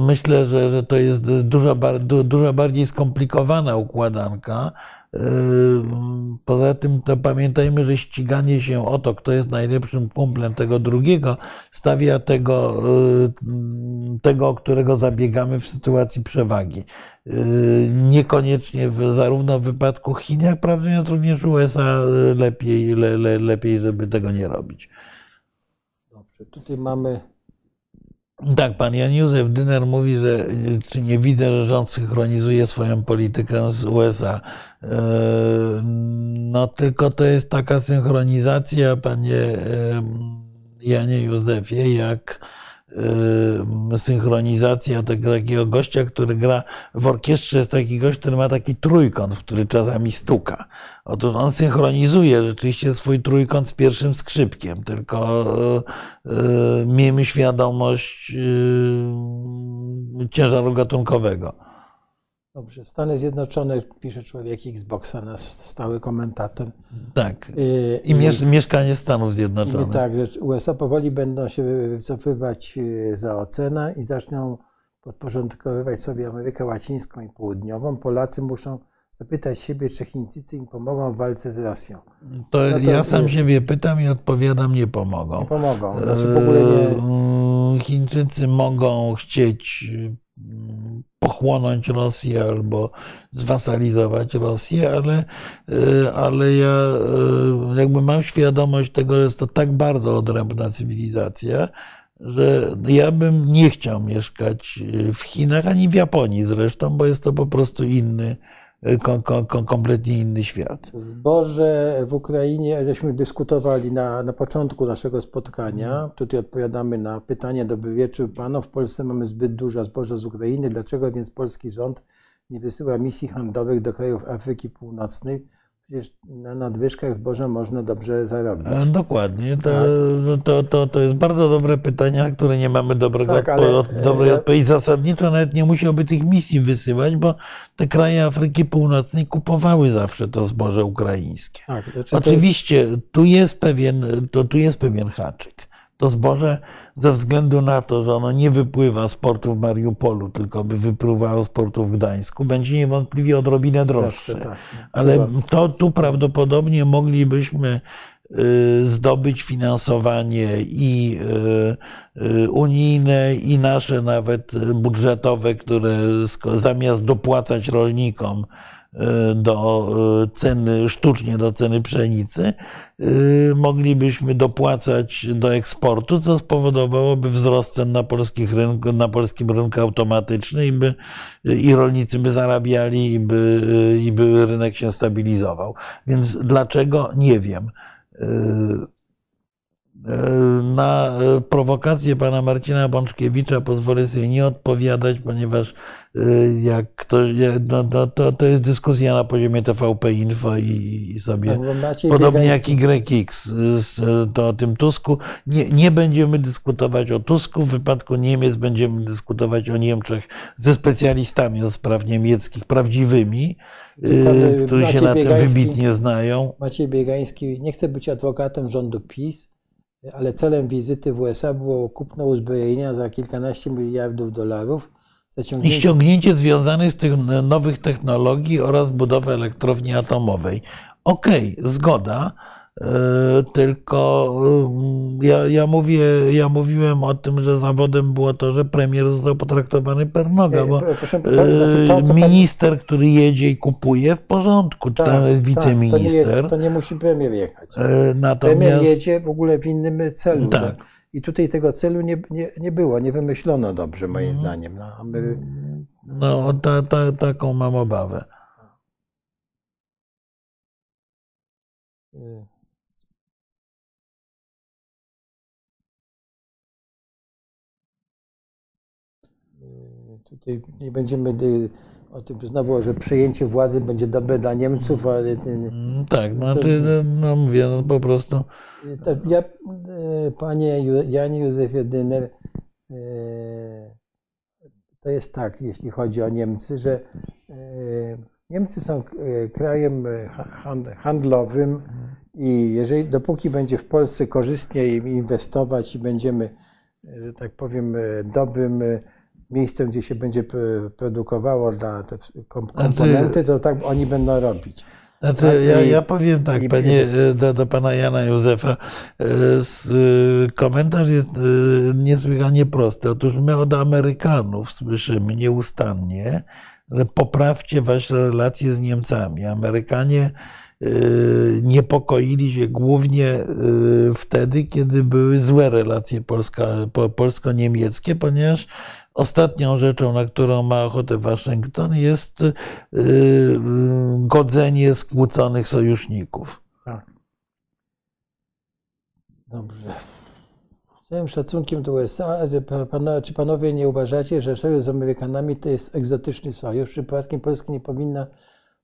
Myślę, że, że to jest dużo, dużo bardziej skomplikowana układanka. E, Poza tym to pamiętajmy, że ściganie się o to, kto jest najlepszym kumplem tego drugiego, stawia tego, y, tego, o którego zabiegamy w sytuacji przewagi. Y, Niekoniecznie w, zarówno w wypadku Chin, jak prawdę mówiąc również USA lepiej, le, le, lepiej, żeby tego nie robić. Dobrze, tutaj mamy. Tak, pan Jan Józef Dyner mówi, że nie widzę, że rząd synchronizuje swoją politykę z USA. E, No tylko to jest taka synchronizacja, panie em, Janie Józefie, jak synchronizacja tego takiego gościa, który gra w orkiestrze, jest taki gość, który ma taki trójkąt, w który czasami stuka. Otóż on synchronizuje rzeczywiście swój trójkąt z pierwszym skrzypkiem, tylko e, miejmy świadomość e, ciężaru gatunkowego. Dobrze, Stany Zjednoczone, pisze człowiek Xboxa, nasz stały komentator. Tak. Yy, I miesz- mieszkanie Stanów I Zjednoczonych. tak, że USA powoli będą się wycofywać yy, za ocenę i zaczną podporządkowywać sobie Amerykę Łacińską i Południową. Polacy muszą zapytać siebie, czy Chińczycy im pomogą w walce z Rosją. To No to- ja sam siebie pytam i odpowiadam, nie pomogą. Nie pomogą. Znaczy w ogóle nie. Eee, Chińczycy mogą chcieć pochłonąć Rosję albo zwasalizować Rosję, ale, e, ale ja e, jakby mam świadomość tego, że jest to tak bardzo odrębna cywilizacja, że ja bym nie chciał mieszkać w Chinach ani w Japonii zresztą, bo jest to po prostu inny, ko- kompletnie inny świat. Zboże w Ukrainie, żeśmy dyskutowali na, na początku naszego spotkania. Tutaj odpowiadamy na pytanie, dobry wieczór panu. W Polsce mamy zbyt dużo zboża z Ukrainy. Dlaczego więc polski rząd nie wysyła misji handlowych do krajów Afryki Północnej? Przecież na nadwyżkach zboża można dobrze zarobić. E, Dokładnie. To, Tak. no to, to, to jest bardzo dobre pytanie, na które nie mamy dobrego Tak, ale, od- e, dobrej odpowiedzi. Zasadniczo nawet nie musiałby tych misji wysyłać, bo te kraje Afryki Północnej kupowały zawsze to zboże ukraińskie. Tak, znaczy to- Oczywiście tu jest pewien, to, tu jest pewien haczyk. To zboże ze względu na to, że ono nie wypływa z portu w Mariupolu, tylko by wypływało z portu w Gdańsku, będzie niewątpliwie odrobinę droższe. tak. Ale to tu prawdopodobnie moglibyśmy y, zdobyć finansowanie i y, y, unijne, i nasze nawet budżetowe, które zamiast dopłacać rolnikom do y, ceny, sztucznie do ceny pszenicy, y, moglibyśmy dopłacać do eksportu, co spowodowałoby wzrost cen na, polskich rynku, na polskim rynku automatyczny i, by, i rolnicy by zarabiali i by, i by rynek się stabilizował. Więc dlaczego? Nie wiem. Y, Na prowokację pana Marcina Bączkiewicza pozwolę sobie nie odpowiadać, ponieważ y, jak to, no, to, to, to jest dyskusja na poziomie TVP Info i, i sobie Maciej Podobnie jak YX, z- to o tym Tusku. Nie, nie będziemy dyskutować o Tusku. W wypadku Niemiec będziemy dyskutować o Niemczech ze specjalistami od spraw niemieckich, prawdziwymi, y, którzy się Maciej na tym wybitnie znają. Maciej Biegański nie chce być adwokatem rządu PiS, ale celem wizyty w USA było kupno uzbrojenia za kilkanaście miliardów dolarów I ściągnięcie związanych z tych nowych technologii oraz budowę elektrowni atomowej. Okej, zgoda. E, Tylko mm, ja, ja, mówię, ja mówiłem o tym, że zawodem było to, że premier został potraktowany per noga, bo proszę, to- znaczy to, pan- minister, który jedzie i kupuje, w porządku, Tak, to jest tak, to, nie wiceminister. to nie musi premier jechać. E, Premier Natomiast jedzie w ogóle w innym celu. Tak. tak? I tutaj tego celu nie, nie, nie było, nie wymyślono dobrze, moim Mhm. zdaniem. No, a my, no, ta, ta, taką mam obawę. y, tutaj nie będziemy o tym znowu, że przejęcie władzy będzie dobre dla Niemców, ale Mm, Tak, znaczy, no mówię, no po prostu ja, e, panie Janie Józef Jedyner, e, to jest tak, jeśli chodzi o Niemcy, że e, Niemcy są e, krajem ha- han- handlowym i jeżeli dopóki będzie w Polsce korzystnie im inwestować i będziemy, że tak powiem, dobrym miejscem, gdzie się będzie produkowało dla te kom- komponenty, to tak oni będą robić. Znaczy, ja, ja powiem tak, panie, e, do, do pana Jana Józefa. e, e, Komentarz jest niesłychanie prosty. Otóż my od Amerykanów słyszymy nieustannie, że poprawcie wasze relacje z Niemcami. Amerykanie niepokoili się głównie wtedy, kiedy były złe relacje polsko-niemieckie, ponieważ ostatnią rzeczą, na którą ma ochotę Waszyngton, jest y, y, godzenie skłóconych sojuszników. Tak. Dobrze. Z całym szacunkiem do USA, czy panowie nie uważacie, że sojusz z Amerykanami to jest egzotyczny sojusz? Przypadkiem Polska nie powinna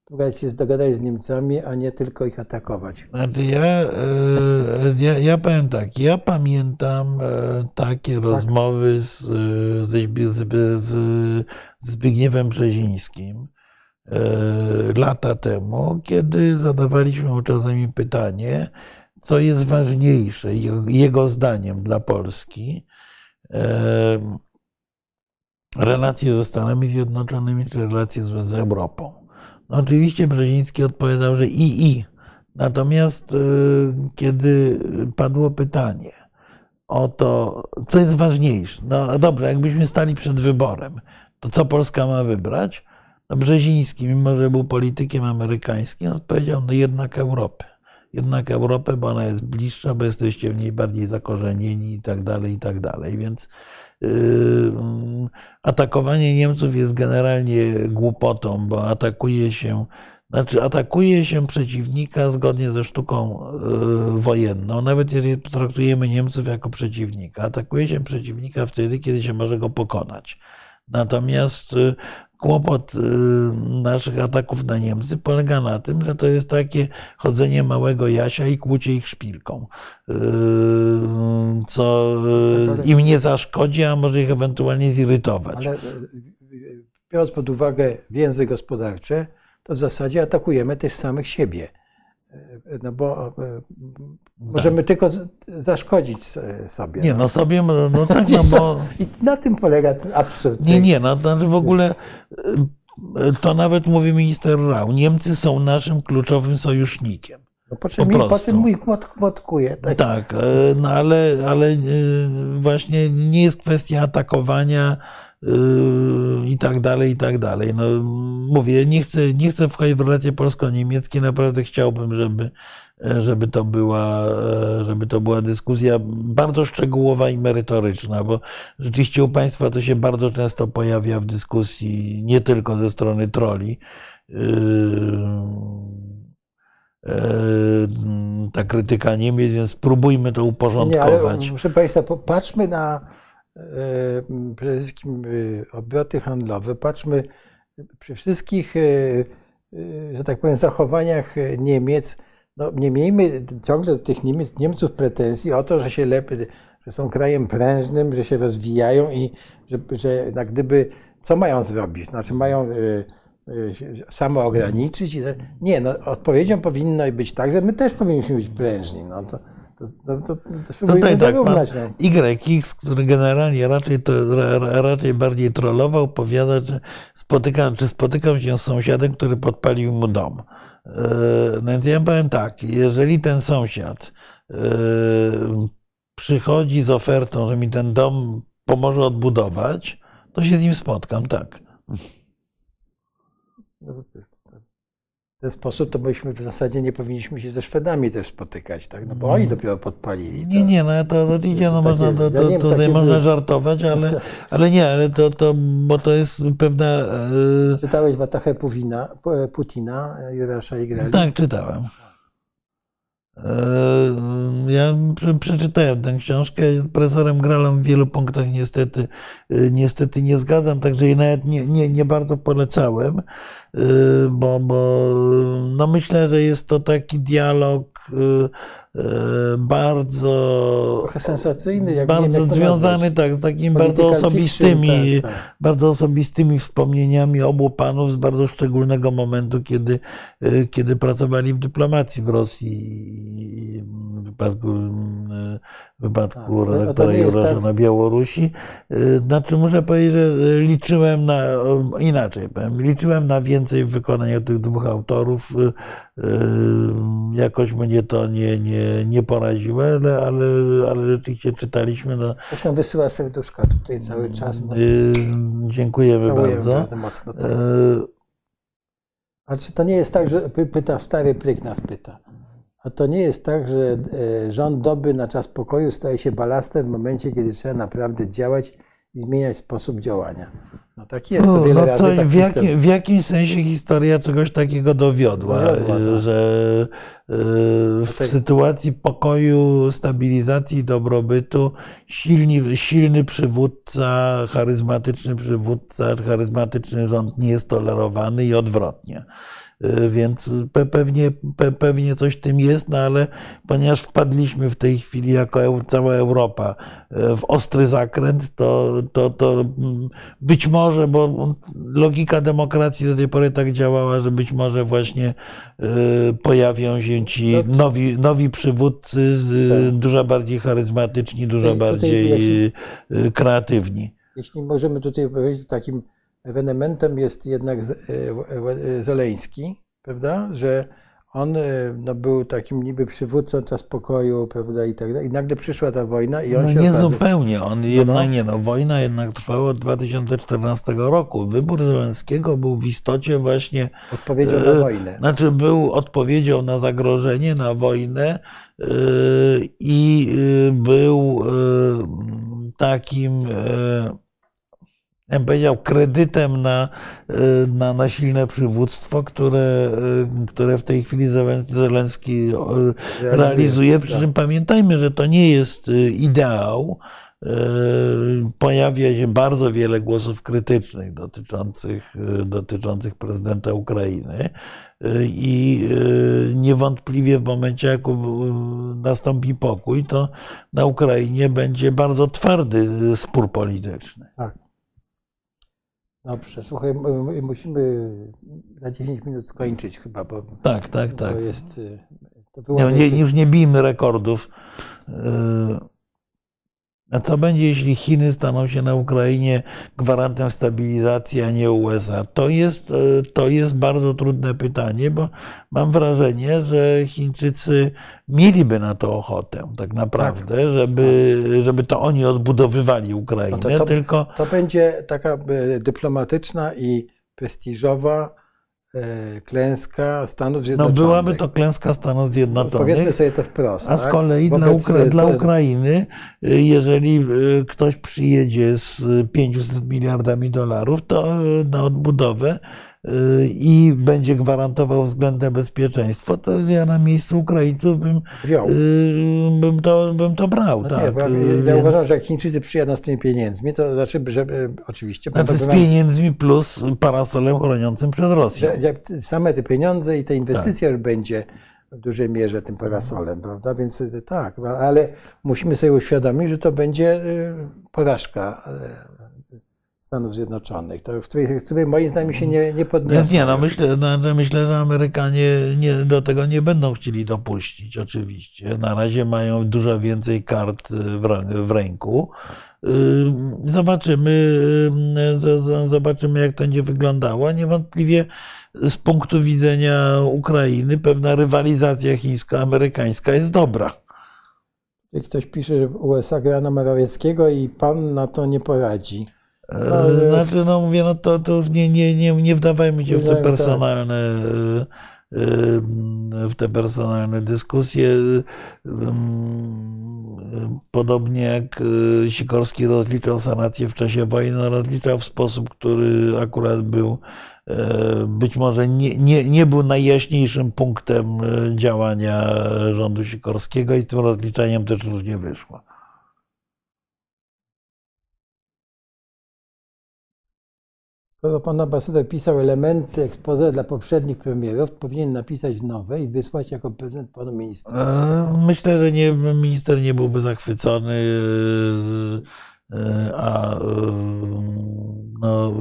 próbować się dogadać z Niemcami, a nie tylko ich atakować. Znaczy ja, e, ja, ja powiem tak, ja pamiętam e, takie rozmowy z, e, z, z Zbigniewem Brzezińskim e, lata temu, kiedy zadawaliśmy mu czasami pytanie, co jest ważniejsze jego, zdaniem dla Polski, e, relacje ze Stanami Zjednoczonymi czy relacje z, z Europą. Oczywiście Brzeziński odpowiadał, że i, i. Natomiast y, kiedy padło pytanie o to, co jest ważniejsze, no dobra, jakbyśmy stali przed wyborem, to co Polska ma wybrać? No Brzeziński, mimo że był politykiem amerykańskim, odpowiedział, no jednak Europę. Jednak Europę, bo ona jest bliższa, bo jesteście w niej bardziej zakorzenieni i tak dalej, i tak dalej. Więc atakowanie Niemców jest generalnie głupotą, bo atakuje się, znaczy atakuje się przeciwnika zgodnie ze sztuką yy, wojenną. Nawet jeżeli traktujemy Niemców jako przeciwnika, atakuje się przeciwnika wtedy, kiedy się może go pokonać. Natomiast yy, kłopot yy, naszych ataków na Niemcy polega na tym, że to jest takie chodzenie małego Jasia i kłucie ich szpilką, yy, co yy, im nie zaszkodzi, a może ich ewentualnie zirytować. Ale biorąc pod uwagę więzy gospodarcze, to w zasadzie atakujemy też samych siebie. No bo e, możemy tylko z- zaszkodzić e, sobie. Nie, no sobie, no, no tak, no bo... I na tym polega ten absurd. Nie, nie, no znaczy w ogóle y, to nawet mówi minister Rau. Niemcy są naszym kluczowym sojusznikiem. No po czym, po mi, po czym mój motkuje. Tak? Tak, e, no ale, ale e, właśnie nie jest kwestia atakowania e, i tak dalej, i tak dalej. No, mówię, nie chcę, nie chcę wchodzić w relacje polsko-niemieckie, naprawdę chciałbym, żeby, e, żeby, to była, e, żeby to była dyskusja bardzo szczegółowa i merytoryczna, bo rzeczywiście u Państwa to się bardzo często pojawia w dyskusji, nie tylko ze strony troli. E, ta krytyka Niemiec, więc spróbujmy to Nie, uporządkować. proszę Państwa, popatrzmy na e, przede wszystkim e, obroty handlowe, patrzmy przy wszystkich, e, e, że tak powiem, zachowaniach e, Niemiec, no nie miejmy ciągle do tych Niemiec, Niemców pretensji o to, że się lepiej, że są krajem prężnym, że się rozwijają i że, że gdyby, co mają zrobić? Znaczy mają i tak- Nie, no odpowiedzią powinno być tak, że my też powinniśmy być prężni. No to, To, to, to, to spróbujmy Tutaj tak, pan dorównać. No. YX, który generalnie raczej, to, ra, raczej bardziej trollował, powiada, że spotykam, czy spotykam się z sąsiadem, który podpalił mu dom. Yy, No więc ja powiem tak, jeżeli ten sąsiad yy, przychodzi z ofertą, że mi ten dom pomoże odbudować, to się z nim spotkam, tak. W ten sposób to byśmy w zasadzie nie powinniśmy się ze Szwedami też spotykać, tak? No bo oni dopiero podpalili. Nie, nie, no to oczywiście no, Takie- można, to, to, nie wiem, tutaj można żartować, ale, ale nie, ale to, to, bo to jest pewna... e, Czytałeś Watachę Puwina, Pu- Putina, Jurasza i Greli? Tak, czytałem. E, Ja prze- przeczytałem tę książkę. Z profesorem Gralem w wielu punktach niestety, e, niestety nie zgadzam, także jej nawet nie, nie, nie bardzo polecałem, e, bo, bo no myślę, że jest to taki dialog bardzo Trochę sensacyjny, jak wiem, bardzo to związany tak, z takimi bardzo osobistymi, fiction, tak, tak. bardzo osobistymi wspomnieniami obu panów z bardzo szczególnego momentu, kiedy, y, kiedy pracowali w dyplomacji w Rosji w wypadku, w wypadku Tak, to redaktora Jurasza tak- na Białorusi. Znaczy muszę powiedzieć, że liczyłem na, inaczej powiem, liczyłem na więcej w wykonaniu tych dwóch autorów. Jakoś mnie to nie, nie, nie poraziło, ale, ale, ale rzeczywiście czytaliśmy. No, nam wysyła serduszka tutaj cały czas. bo dziękujemy Całujemy bardzo. bardzo mocno. Tak. Y, A czy to nie jest tak, że py- pyta, stary pryk nas pyta. A to nie jest tak, że e, rząd doby na czas pokoju staje się balastem w momencie, kiedy trzeba naprawdę działać i zmieniać sposób działania. No tak jest, to No, wiele no razy tak w, jakim, w jakimś sensie historia czegoś takiego dowiodła, Dowiodła, y, tak. że y, w sytuacji pokoju, stabilizacji, dobrobytu silni, silny przywódca, charyzmatyczny przywódca, charyzmatyczny rząd nie jest tolerowany i odwrotnie. Y, Więc pe, pewnie, pe, pewnie coś w tym jest, no ale ponieważ wpadliśmy w tej chwili jako cała Europa y, w ostry zakręt, to, to, to mm, być może, bo logika demokracji do tej pory tak działała, że być może właśnie y, pojawią się ci No. nowi, nowi przywódcy, y, dużo bardziej charyzmatyczni, dużo bardziej kreatywni. Jeśli możemy tutaj powiedzieć, takim ewenementem jest jednak Z- e, e, Zeleński, prawda? Że on e, no, był takim niby przywódcą czas pokoju, prawda? I tak dalej. I nagle przyszła ta wojna i on No się nie okazał, zupełnie. On jednak nie, no wojna jednak trwała od 2014 roku. Wybór Zełenskiego był w istocie właśnie, odpowiedział na e, wojnę. znaczy był odpowiedzią na zagrożenie, na wojnę e, i e, był e, takim e, ja bym powiedział, kredytem na, e, na, na silne przywództwo, które, e, które w tej chwili Zelenski e, realizuje. Przy czym pamiętajmy, że to nie jest y, ideał. Y, Pojawia się bardzo wiele głosów krytycznych dotyczących, y, dotyczących prezydenta Ukrainy. Y, I y, niewątpliwie w momencie, jak nastąpi pokój, to na Ukrainie będzie bardzo twardy y, spór polityczny. Tak. Dobrze, słuchaj, musimy za 10 minut skończyć chyba, bo, Tak, tak, tak. bo jest. y, To było Nie, nie, już nie bijmy rekordów. Yy, A co będzie, jeśli Chiny staną się na Ukrainie gwarantem stabilizacji, a nie USA? To jest, yy, to jest bardzo trudne pytanie, bo mam wrażenie, że Chińczycy mieliby na to ochotę, tak naprawdę, żeby, żeby to oni odbudowywali Ukrainę, No to- to- tylko To będzie taka e, dyplomatyczna i prestiżowa e, klęska Stanów no, Zjednoczonych. byłaby to klęska Stanów Zjednoczonych. Powiedzmy sobie to wprost. A tak? z kolei dla, Ukra- e, dla Ukrainy, y, jeżeli y, ktoś przyjedzie z 500 miliardami dolarów to y, na odbudowę i będzie gwarantował względne bezpieczeństwo, to ja na miejscu Ukraińców bym, Wziął. y, bym, to, bym to brał. No tak. nie, ja, Y, więc- uważam, że jak Chińczycy przyjadą z tymi pieniędzmi, to znaczy, że e, oczywiście, Znaczy z pieniędzmi plus parasolem chroniącym przed Rosją. same te pieniądze i te inwestycje Tak. już będzie w dużej mierze tym parasolem, prawda? Więc y, tak, ale musimy sobie uświadomić, że to będzie y, porażka y, Stanów Zjednoczonych, to, w której, której moim zdaniem się nie, nie podniosą. Nie, no myślę, no, myślę, że Amerykanie nie, do tego nie będą chcieli dopuścić, oczywiście. Na razie mają dużo więcej kart w, w ręku. Zobaczymy, zobaczymy, jak to będzie wyglądało. Niewątpliwie z punktu widzenia Ukrainy pewna rywalizacja chińsko-amerykańska jest dobra. Ktoś pisze, że USA gra na Morawieckiego i pan na to nie poradzi. E, Ale- Znaczy, no mówię, no to, to już nie, nie, nie, nie wdawajmy się w te Wiedziałem, tak. personalne, e, e, w te personalne dyskusje. Mm, Podobnie jak e, Sikorski rozliczał sanacje w czasie wojny, no, rozliczał w sposób, który akurat był e, być może nie, nie, nie był najjaśniejszym punktem e, działania rządu Sikorskiego i z tym rozliczaniem też różnie wyszło. Skoro pan ambasador pisał elementy expose dla poprzednich premierów, powinien napisać nowe i wysłać jako prezent panu ministrowi. E, Myślę, że nie, minister nie byłby zachwycony, e, e, a no,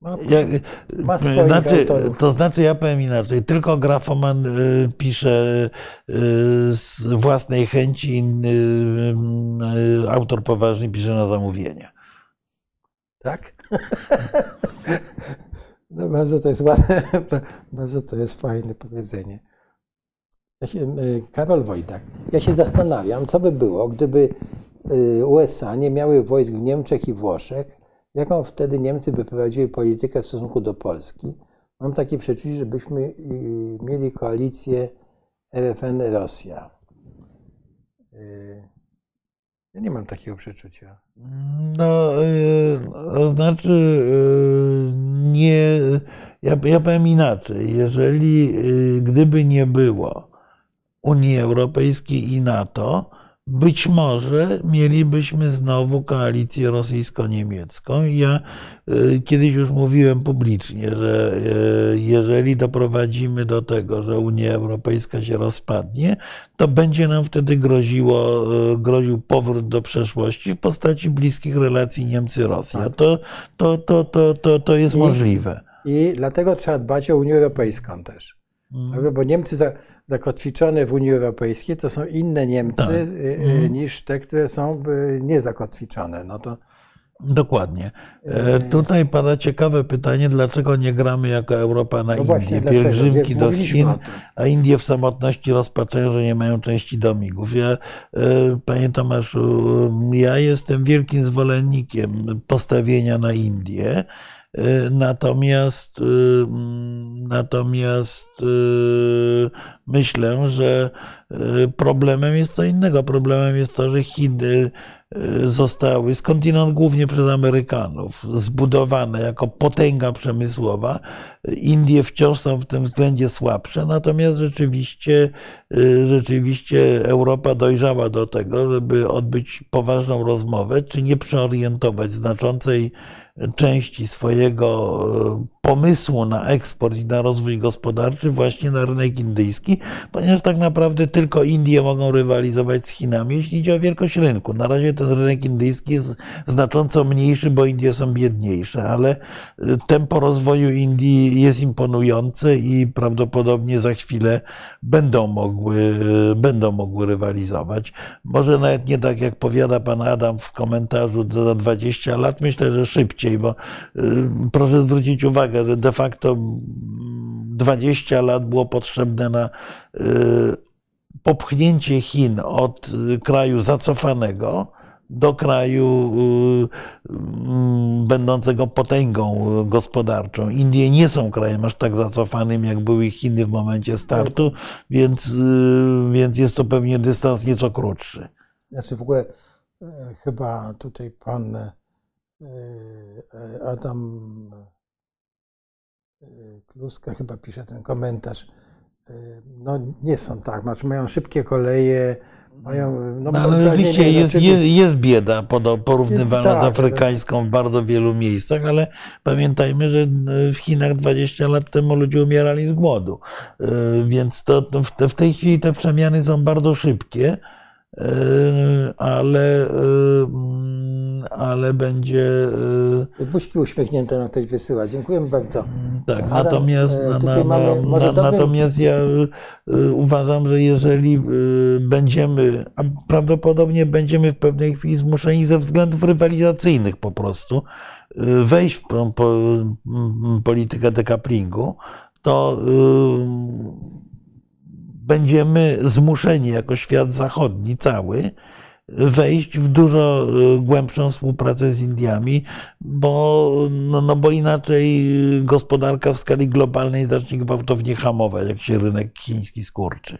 Ma, Ma swoich znaczy, to znaczy, ja powiem inaczej, tylko grafoman pisze z własnej chęci, inny autor poważny pisze na zamówienie. Tak? No bardzo to jest ładne, bardzo to jest fajne powiedzenie. Ja się, y, Karol Wojtak, ja się zastanawiam, co by było, gdyby y, USA nie miały wojsk w Niemczech i Włoszech, jaką wtedy Niemcy by prowadziły politykę w stosunku do Polski. Mam takie przeczucie, żebyśmy y, mieli koalicję RFN-Rosja. Ja nie mam takiego przeczucia. No, y, to znaczy, y, nie. Ja, ja powiem inaczej. Jeżeli, y, gdyby nie było Unii Europejskiej i NATO, być może mielibyśmy znowu koalicję rosyjsko-niemiecką. Ja y, kiedyś już mówiłem publicznie, że y, jeżeli doprowadzimy do tego, że Unia Europejska się rozpadnie, to będzie nam wtedy groziło, y, groził powrót do przeszłości w postaci bliskich relacji Niemcy-Rosja. Tak. To, to, to, to, to, to jest I- możliwe. I dlatego trzeba dbać o Unię Europejską też. Mm. Prawda? Bo Niemcy za, zakotwiczone w Unii Europejskiej to są inne Niemcy Tak. y, y, Mhm. niż te, które są y, niezakotwiczone. No to Dokładnie. E. Tutaj pada ciekawe pytanie, dlaczego nie gramy jako Europa na no Indię? właśnie? Pielgrzymki do Chin, a Indie w samotności rozpaczają, że nie mają części domigów. Ja, e, panie Tomaszu, ja jestem wielkim zwolennikiem postawienia na Indię. E, Natomiast, e, mm, natomiast e, myślę, że problemem jest co innego. Problemem jest to, że Chiny zostały skądinąd głównie przez Amerykanów zbudowane jako potęga przemysłowa. Indie wciąż są w tym względzie słabsze, natomiast rzeczywiście, y, rzeczywiście Europa dojrzała do tego, żeby odbyć poważną rozmowę, czy nie przeorientować znaczącej części swojego y, pomysłu na eksport i na rozwój gospodarczy właśnie na rynek indyjski, ponieważ tak naprawdę tylko Indie mogą rywalizować z Chinami, jeśli idzie o wielkość rynku. Na razie ten rynek indyjski jest znacząco mniejszy, bo Indie są biedniejsze, ale y, tempo rozwoju Indii jest imponujące i prawdopodobnie za chwilę będą mogły, będą mogły rywalizować. Może nawet nie tak, jak powiada pan Adam w komentarzu za 20 lat, myślę, że szybciej, bo y, proszę zwrócić uwagę, że de facto mm, 20 lat było potrzebne na y, popchnięcie Chin od y, kraju zacofanego do kraju będącego potęgą gospodarczą. Indie nie są krajem aż tak zacofanym, jak były Chiny w momencie startu, więc, więc jest to pewnie dystans nieco krótszy. znaczy w ogóle e, chyba tutaj pan e, Adam e, Kluska chyba pisze ten komentarz. E, No nie są tak, znaczy mają szybkie koleje, mają... No, No, ale nie, jest, znaczy- jest, jest bieda porównywalna Tak, z afrykańską w bardzo wielu miejscach, ale pamiętajmy, że w Chinach 20 lat temu ludzie umierali z głodu. Więc to, w, te, w tej chwili te przemiany są bardzo szybkie, ale, y, mm, ale będzie. y, Buźki uśmiechnięte nam ktoś wysyła. Dziękujemy bardzo. Tak, Adam, natomiast, e, na, mamy- na, dobrym- natomiast ja y, uważam, że jeżeli y, będziemy, a prawdopodobnie będziemy w pewnej chwili zmuszeni ze względów rywalizacyjnych po prostu y, wejść w politykę decouplingu, to będziemy zmuszeni jako świat zachodni cały wejść w dużo y, głębszą współpracę z Indiami, bo, no, no bo inaczej gospodarka w skali globalnej zacznie gwałtownie hamować, jak się rynek chiński skurczy.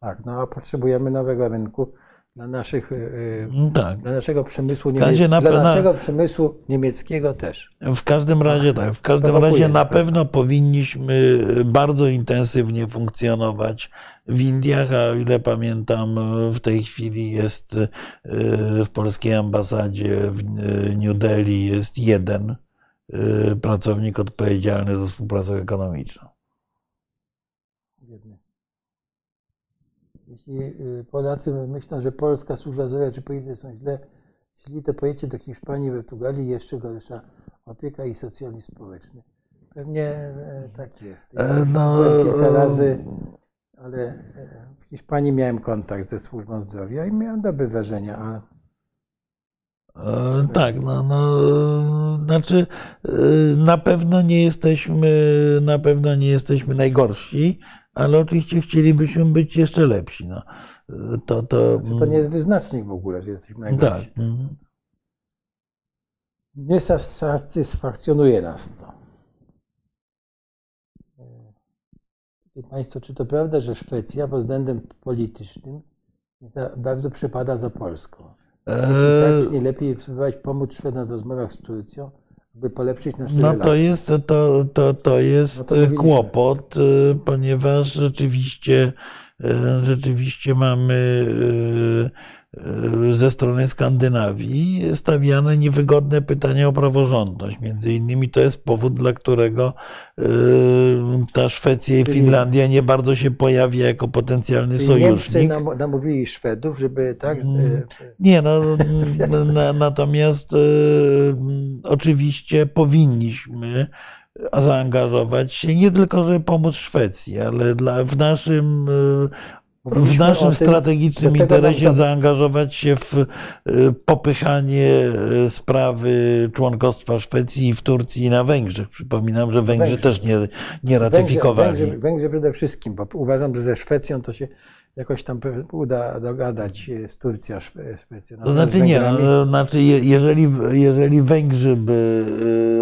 Tak, no a potrzebujemy nowego rynku dla naszych. y, No Tak. Dla naszego przemysłu, razie niemie- na dla naszego przemysłu niemieckiego też. W każdym razie tak, w każdym razie na pewno powinniśmy bardzo intensywnie funkcjonować w Indiach, a o ile pamiętam, w tej chwili jest y, w polskiej ambasadzie w y, New Delhi jest jeden pracownik odpowiedzialny za współpracę ekonomiczną. Jeśli y, Polacy myślą, że polska służba zdrowia czy policja są źle, źli, to pojedźcie do Hiszpanii, Portugalii, jeszcze gorsza opieka i socjalizm społeczny. Pewnie e, tak jest. Ja E, no, byłem kilka e, razy, ale e, w Hiszpanii miałem kontakt ze służbą zdrowia i miałem dobre wrażenia, ale E, Tak, no, no, znaczy e, na pewno nie jesteśmy, na pewno nie jesteśmy najgorsi, ale oczywiście chcielibyśmy być jeszcze lepsi. No. To, to, czy to nie jest wyznacznik w ogóle, że jesteśmy tak. najgorsi. mhm. Nie satysfakcjonuje nas to. Wie Państwo, czy to prawda, że Szwecja pod względem politycznym bardzo przepada za Polską? Jeśli E, tak, czy nie lepiej spróbować pomóc Szwedom w rozmowach z Turcją, aby polepszyć nasze No relacje? to jest, to, to, to jest No to kłopot, y, ponieważ rzeczywiście, y, rzeczywiście mamy y, ze strony Skandynawii stawiane niewygodne pytania o praworządność. Między innymi to jest powód, dla którego y, ta Szwecja i Finlandia nie bardzo się pojawia jako potencjalny Niemcy sojusznik. nam, namówili Szwedów, żeby tak... Mm. e, Nie, no, na, natomiast e, oczywiście powinniśmy zaangażować się nie tylko, żeby pomóc Szwecji, ale dla, w naszym, e, w naszym tym, strategicznym nam interesie za- zaangażować się w e, popychanie e, sprawy członkostwa Szwecji w Turcji i na Węgrzech. Przypominam, że Węgrzy Węgrzy. też nie, nie ratyfikowali. Węgrzy, Węgrzy przede wszystkim, bo uważam, że ze Szwecją to się jakoś tam uda dogadać z Turcją, Szwe- Szwecją. To znaczy nie, no, znaczy je- jeżeli, jeżeli Węgrzy by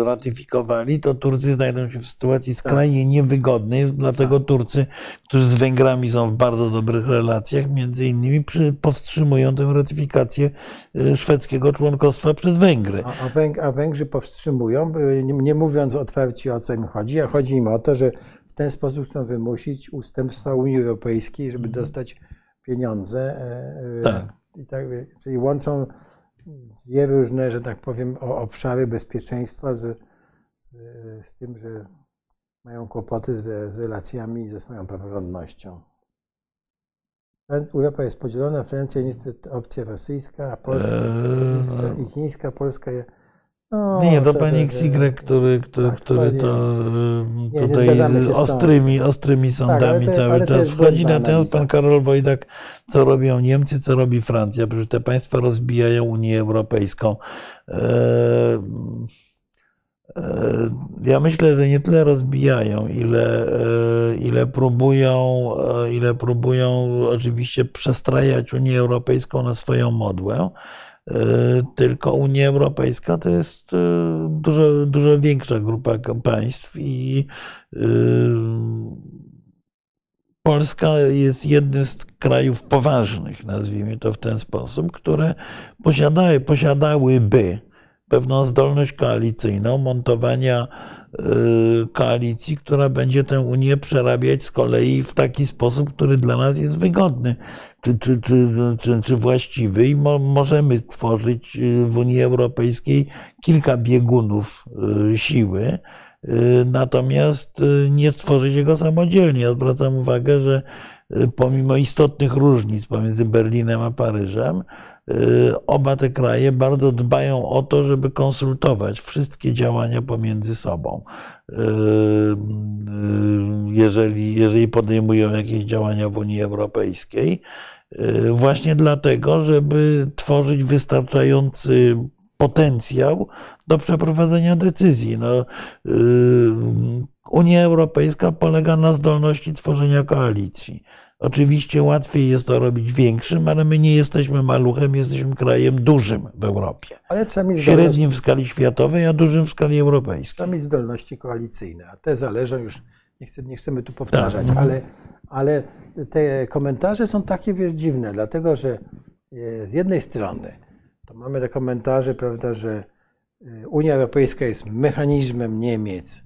y, ratyfikowali, to Turcy znajdą się w sytuacji skrajnie niewygodnej, dlatego Turcy, którzy z Węgrami są w bardzo dobrych relacjach, między innymi przy, powstrzymują tę ratyfikację y, szwedzkiego członkostwa przez Węgry. A, a, Węg, a Węgrzy powstrzymują, by nie, nie mówiąc otwarcie o co im chodzi, a chodzi im o to, że w ten sposób chcą wymusić ustępstwa Unii Europejskiej, żeby dostać pieniądze. e, e, Tak. I tak, czyli łączą dwie różne, że tak powiem, obszary bezpieczeństwa z, z, z tym, że mają kłopoty z, z relacjami i ze swoją praworządnością. Europa jest podzielona, Francja niestety opcja rosyjska, a Polska Eee, chińska, i chińska, Polska je, no, Nie, to to- pani to- XY, który, który, tak, to który nie- to nie y, tutaj się z tą ostrymi, ostrymi sądami ale to- cały czas wchodzi. Natomiast pan. Karol Wojdak, co robią Niemcy, co robi Francja? Przecież te państwa rozbijają Unię Europejską. E, e, Ja myślę, że nie tyle rozbijają, ile, e, ile próbują, ile próbują oczywiście przestrajać Unię Europejską na swoją modłę. E, Tylko Unia Europejska to jest e, dużo, dużo większa grupa państw i e, Polska jest jednym z krajów poważnych, nazwijmy to w ten sposób, które posiadały, posiadałyby pewną zdolność koalicyjną montowania y, koalicji, która będzie tę Unię przerabiać z kolei w taki sposób, który dla nas jest wygodny czy, czy, czy, czy, czy właściwy i mo, możemy tworzyć y, w Unii Europejskiej kilka biegunów y, siły, y, natomiast y, nie tworzyć jego samodzielnie. Ja zwracam uwagę, że y, pomimo istotnych różnic pomiędzy Berlinem a Paryżem, y, oba te kraje bardzo dbają o to, żeby konsultować wszystkie działania pomiędzy sobą. Jeżeli, jeżeli podejmują jakieś działania w Unii Europejskiej, właśnie dlatego, żeby tworzyć wystarczający potencjał do przeprowadzenia decyzji. No, Unia Europejska polega na zdolności tworzenia koalicji. Oczywiście łatwiej jest to robić większym, ale my nie jesteśmy maluchem, jesteśmy krajem dużym w Europie. Ale trzeba mieć Średnim w skali światowej, a dużym w skali europejskiej. Trzeba mieć zdolności koalicyjne, a te zależą już, nie, chcę, nie chcemy tu powtarzać, tak. ale, ale te komentarze są takie wiesz, dziwne, dlatego że e, z jednej strony to mamy te komentarze, prawda, że e, Unia Europejska jest mechanizmem Niemiec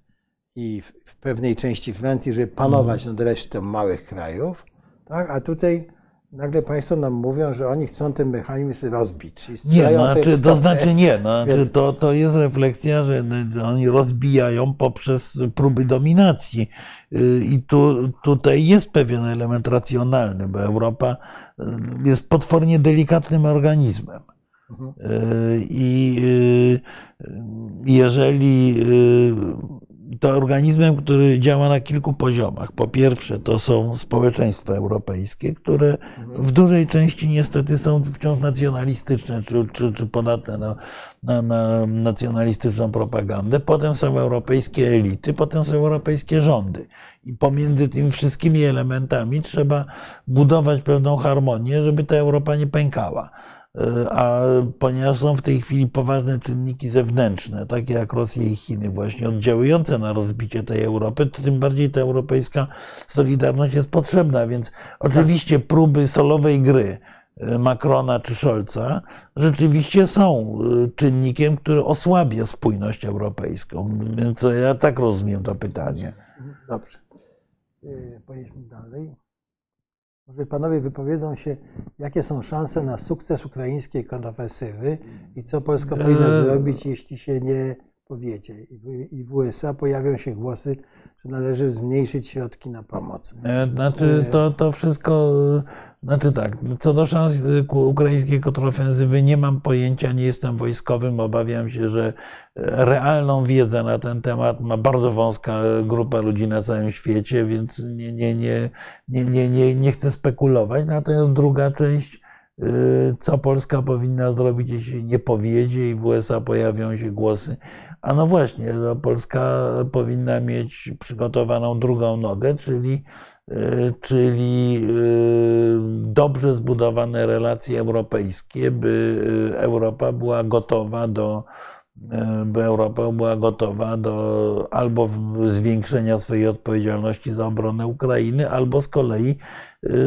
i w pewnej części Francji, żeby panować nad resztą małych krajów, tak? A tutaj nagle Państwo nam mówią, że oni chcą ten mechanizm rozbić. Nie, no, znaczy, to znaczy nie. No, znaczy, to, to jest refleksja, że oni rozbijają poprzez próby dominacji. Y, I tu, tutaj jest pewien element racjonalny, bo Europa y, jest potwornie delikatnym organizmem. Mhm. Y, I jeżeli to organizmem, który działa na kilku poziomach. Po pierwsze, to są społeczeństwa europejskie, które w dużej części niestety są wciąż nacjonalistyczne, czy, czy, czy podatne na, na, na nacjonalistyczną propagandę. Potem są europejskie elity, potem są europejskie rządy. I pomiędzy tymi wszystkimi elementami trzeba budować pewną harmonię, żeby ta Europa nie pękała a ponieważ są w tej chwili poważne czynniki zewnętrzne, takie jak Rosja i Chiny, właśnie oddziałujące na rozbicie tej Europy, to tym bardziej ta europejska solidarność jest potrzebna. Więc oczywiście próby solowej gry e, Macrona czy Scholza rzeczywiście są e, czynnikiem, który osłabia spójność europejską. Więc ja tak rozumiem to pytanie. Dobrze. E, pojedźmy dalej. Może panowie wypowiedzą się, jakie są szanse na sukces ukraińskiej kontrofensywy i co Polska powinna e, zrobić, jeśli się nie powiedzie. I w USA pojawią się głosy, że należy zmniejszyć środki na pomoc. E, znaczy, e, to, to wszystko znaczy tak, co do szans y, ukraińskiej kontrofensywy nie mam pojęcia, nie jestem wojskowym, obawiam się, że e, realną wiedzę na ten temat ma bardzo wąska grupa ludzi na całym świecie, więc nie, nie, nie, nie, nie, nie, nie chcę spekulować. Natomiast druga część, y, co Polska powinna zrobić, jeśli nie powiedzie i w USA pojawią się głosy. A no właśnie, no Polska powinna mieć przygotowaną drugą nogę, czyli E, czyli e, dobrze zbudowane relacje europejskie, by e, Europa była gotowa do by Europa była gotowa do albo zwiększenia swojej odpowiedzialności za obronę Ukrainy, albo z kolei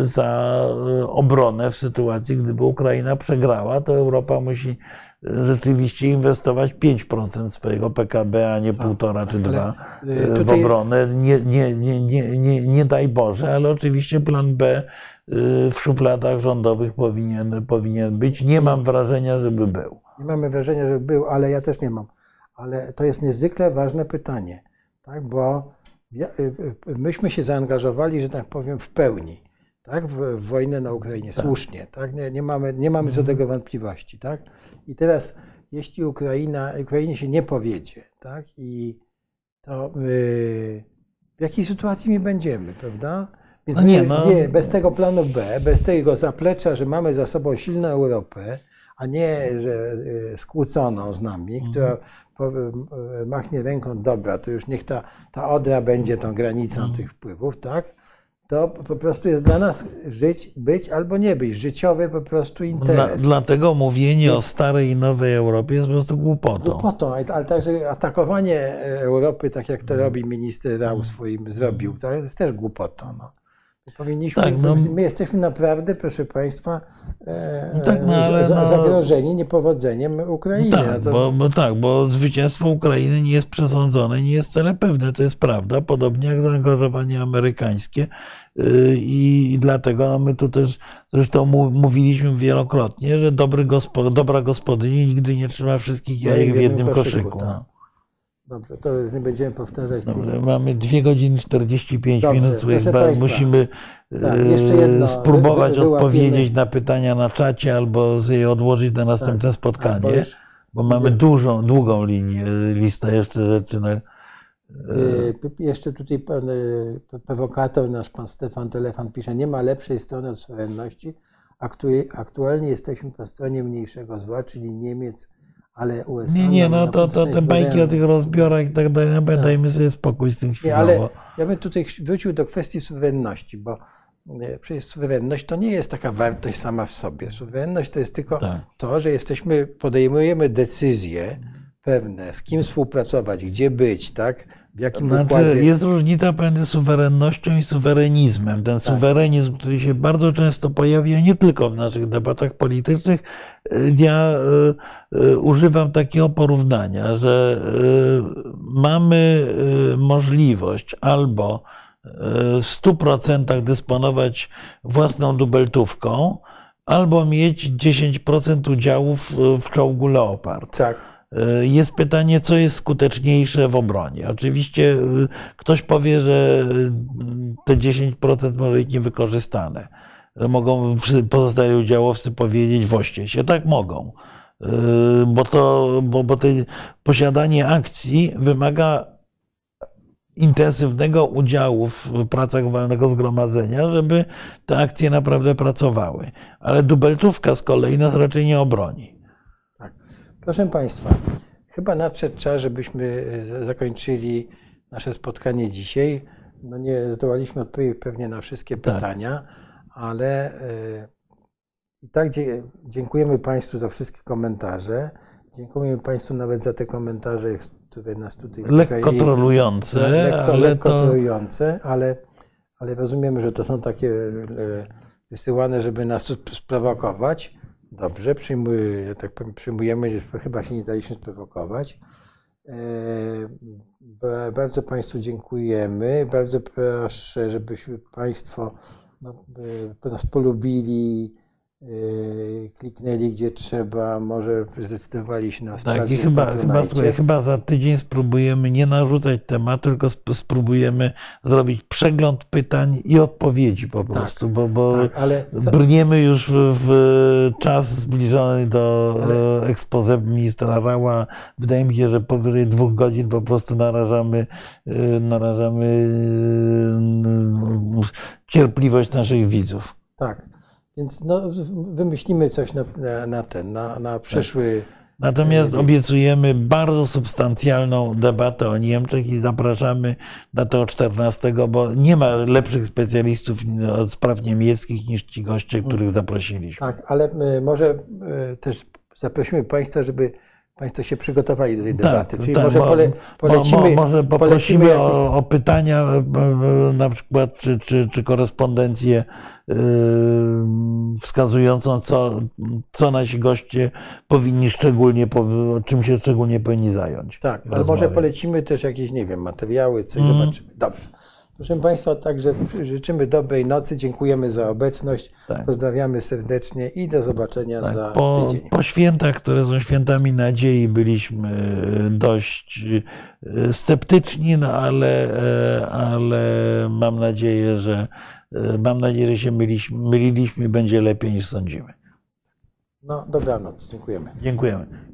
za obronę w sytuacji, gdyby Ukraina przegrała, to Europa musi rzeczywiście inwestować 5% swojego PKB, a nie tak, półtora czy dwa y, w obronę. Nie, nie, nie, nie, nie, nie daj Boże, ale oczywiście plan B y, w szufladach rządowych powinien, powinien być. Nie mam wrażenia, żeby był. Nie mamy wrażenia, żeby był, ale ja też nie mam. Ale to jest niezwykle ważne pytanie, tak? bo y, myśmy się zaangażowali, że tak powiem, w pełni tak, w, wojnę na Ukrainie, tak. słusznie, tak, nie, nie, mamy, nie mamy co do mhm. tego wątpliwości, tak. I teraz, jeśli Ukraina, Ukrainie się nie powiedzie, tak, i to yy, w jakiej sytuacji my będziemy, prawda? Więc no nie, no. nie, bez tego planu B, bez tego zaplecza, że mamy za sobą silną Europę, a nie, że y, skłóconą z nami, mhm. która y, machnie ręką, dobra, to już niech ta, ta Odra będzie tą granicą mhm. tych wpływów, tak? To po prostu jest dla nas żyć, być albo nie być. Życiowy po prostu interes. Dla, dlatego mówienie o starej i nowej Europie jest po prostu głupotą. Głupotą, ale także atakowanie Europy, tak jak to robi minister Rał swoim zrobił, to jest też głupotą. No. Powinniśmy, tak, no, my jesteśmy naprawdę, proszę Państwa, e, tak, no, ale, no, zagrożeni niepowodzeniem Ukrainy. Tak, no to... bo, bo, tak, bo zwycięstwo Ukrainy nie jest przesądzone, nie jest wcale pewne, to jest prawda, podobnie jak zaangażowanie amerykańskie y, i, dlatego no, my tu też zresztą mówiliśmy wielokrotnie, że dobry gospo, dobra gospodyni nigdy nie trzyma wszystkich jajek w jednym koszyku. koszyku no. Tak. Dobrze, to już nie będziemy powtarzać. Dobrze, mamy 2 godziny 45 Dobrze, minut. Musimy Tak, jeszcze jedno. spróbować Wy- wy- odpowiedzieć na pytania na czacie albo je odłożyć na następne Albo spotkanie, już- bo mamy dużą, długą linię, listę jeszcze rzeczy. Na, Y, p- Jeszcze tutaj pan prowokator, nasz pan Stefan Telefon pisze, nie ma lepszej strony od suwerenności. Aktu- Aktualnie jesteśmy po stronie mniejszego zła, czyli Niemiec, ale USA. nie, nie, no to, to te bajki o tych rozbiorach i tak dalej, no, dajmy sobie spokój z tym Nie, chwilowo. ale ja bym tutaj wrócił do kwestii suwerenności, bo e, przecież suwerenność to nie jest taka wartość sama w sobie. Suwerenność to jest tylko Tak. to, że jesteśmy, podejmujemy decyzje pewne, z kim współpracować, gdzie być, tak? W jakim Znaczy, układzie. jest różnica między suwerennością i suwerenizmem. Tak. Ten suwerenizm, który się bardzo często pojawia nie tylko w naszych debatach politycznych, y, ja y, y, używam takiego porównania, że mamy możliwość albo w 100% dysponować własną dubeltówką, albo mieć 10% udziałów w czołgu Leopard. Tak. Y, Jest pytanie, co jest skuteczniejsze w obronie. Oczywiście y, ktoś powie, że y, te 10% może być niewykorzystane. Mogą pozostali udziałowcy powiedzieć, woście się. Tak mogą. Bo to, bo, bo to posiadanie akcji wymaga intensywnego udziału w pracach walnego zgromadzenia, żeby te akcje naprawdę pracowały. Ale dubeltówka z kolei nas raczej nie obroni. Proszę Państwa, chyba nadszedł czas, żebyśmy e, zakończyli nasze spotkanie dzisiaj. No nie zdołaliśmy odpowiedzieć pewnie na wszystkie Tak. pytania, ale e, i tak dziękujemy Państwu za wszystkie komentarze. Dziękujemy Państwu nawet za te komentarze, które nas tutaj Lekko trolujące, lekko, ale lekko to... trujące, ale, ale rozumiemy, że to są takie e, wysyłane, żeby nas sprowokować. Dobrze, ja tak powiem, przyjmujemy, że chyba się nie daliśmy sprowokować. E, ba- Bardzo Państwu dziękujemy. Bardzo proszę, żebyśmy Państwo no, e, nas polubili, kliknęli gdzie trzeba, może zdecydowali się na Tak, wsparcie i w chyba, chyba, słuchaj, chyba za tydzień spróbujemy nie narzucać tematu, tylko sp- spróbujemy zrobić przegląd pytań i odpowiedzi po prostu, bo, bo Tak, brniemy już w, czas zbliżony do Ale- expose ministra Rała. Wydaje mi się, że powyżej dwóch godzin po prostu narażamy, y, narażamy y, cierpliwość naszych widzów. Tak. Więc no, wymyślimy coś na, na, ten, na, na przyszły. Natomiast obiecujemy bardzo substancjalną debatę o Niemczech i zapraszamy na to 14, bo nie ma lepszych specjalistów od spraw niemieckich niż ci goście, których zaprosiliśmy. Tak, ale y, może y, też zaprosimy Państwa, żeby Państwo się przygotowali do tej debaty. Czyli tak, może pole, polecimy. mo- może polecimy poprosimy jakieś- o, o pytania, e, e, na przykład, czy, czy, czy korespondencję e, wskazującą, co, co nasi goście powinni szczególnie, czym się szczególnie powinni zająć. Tak, ale może polecimy też jakieś, nie wiem, materiały, coś Mhm. zobaczymy. Dobrze. Proszę Państwa, także życzymy dobrej nocy, dziękujemy za obecność, Tak. pozdrawiamy serdecznie i do zobaczenia Tak, za po, tydzień. po świętach, które są świętami nadziei, byliśmy dość e, sceptyczni, no ale, e, ale mam nadzieję, że e, mam nadzieję, że się myliliśmy, myliliśmy i będzie lepiej niż sądzimy. No, dobranoc, dziękujemy. Dziękujemy.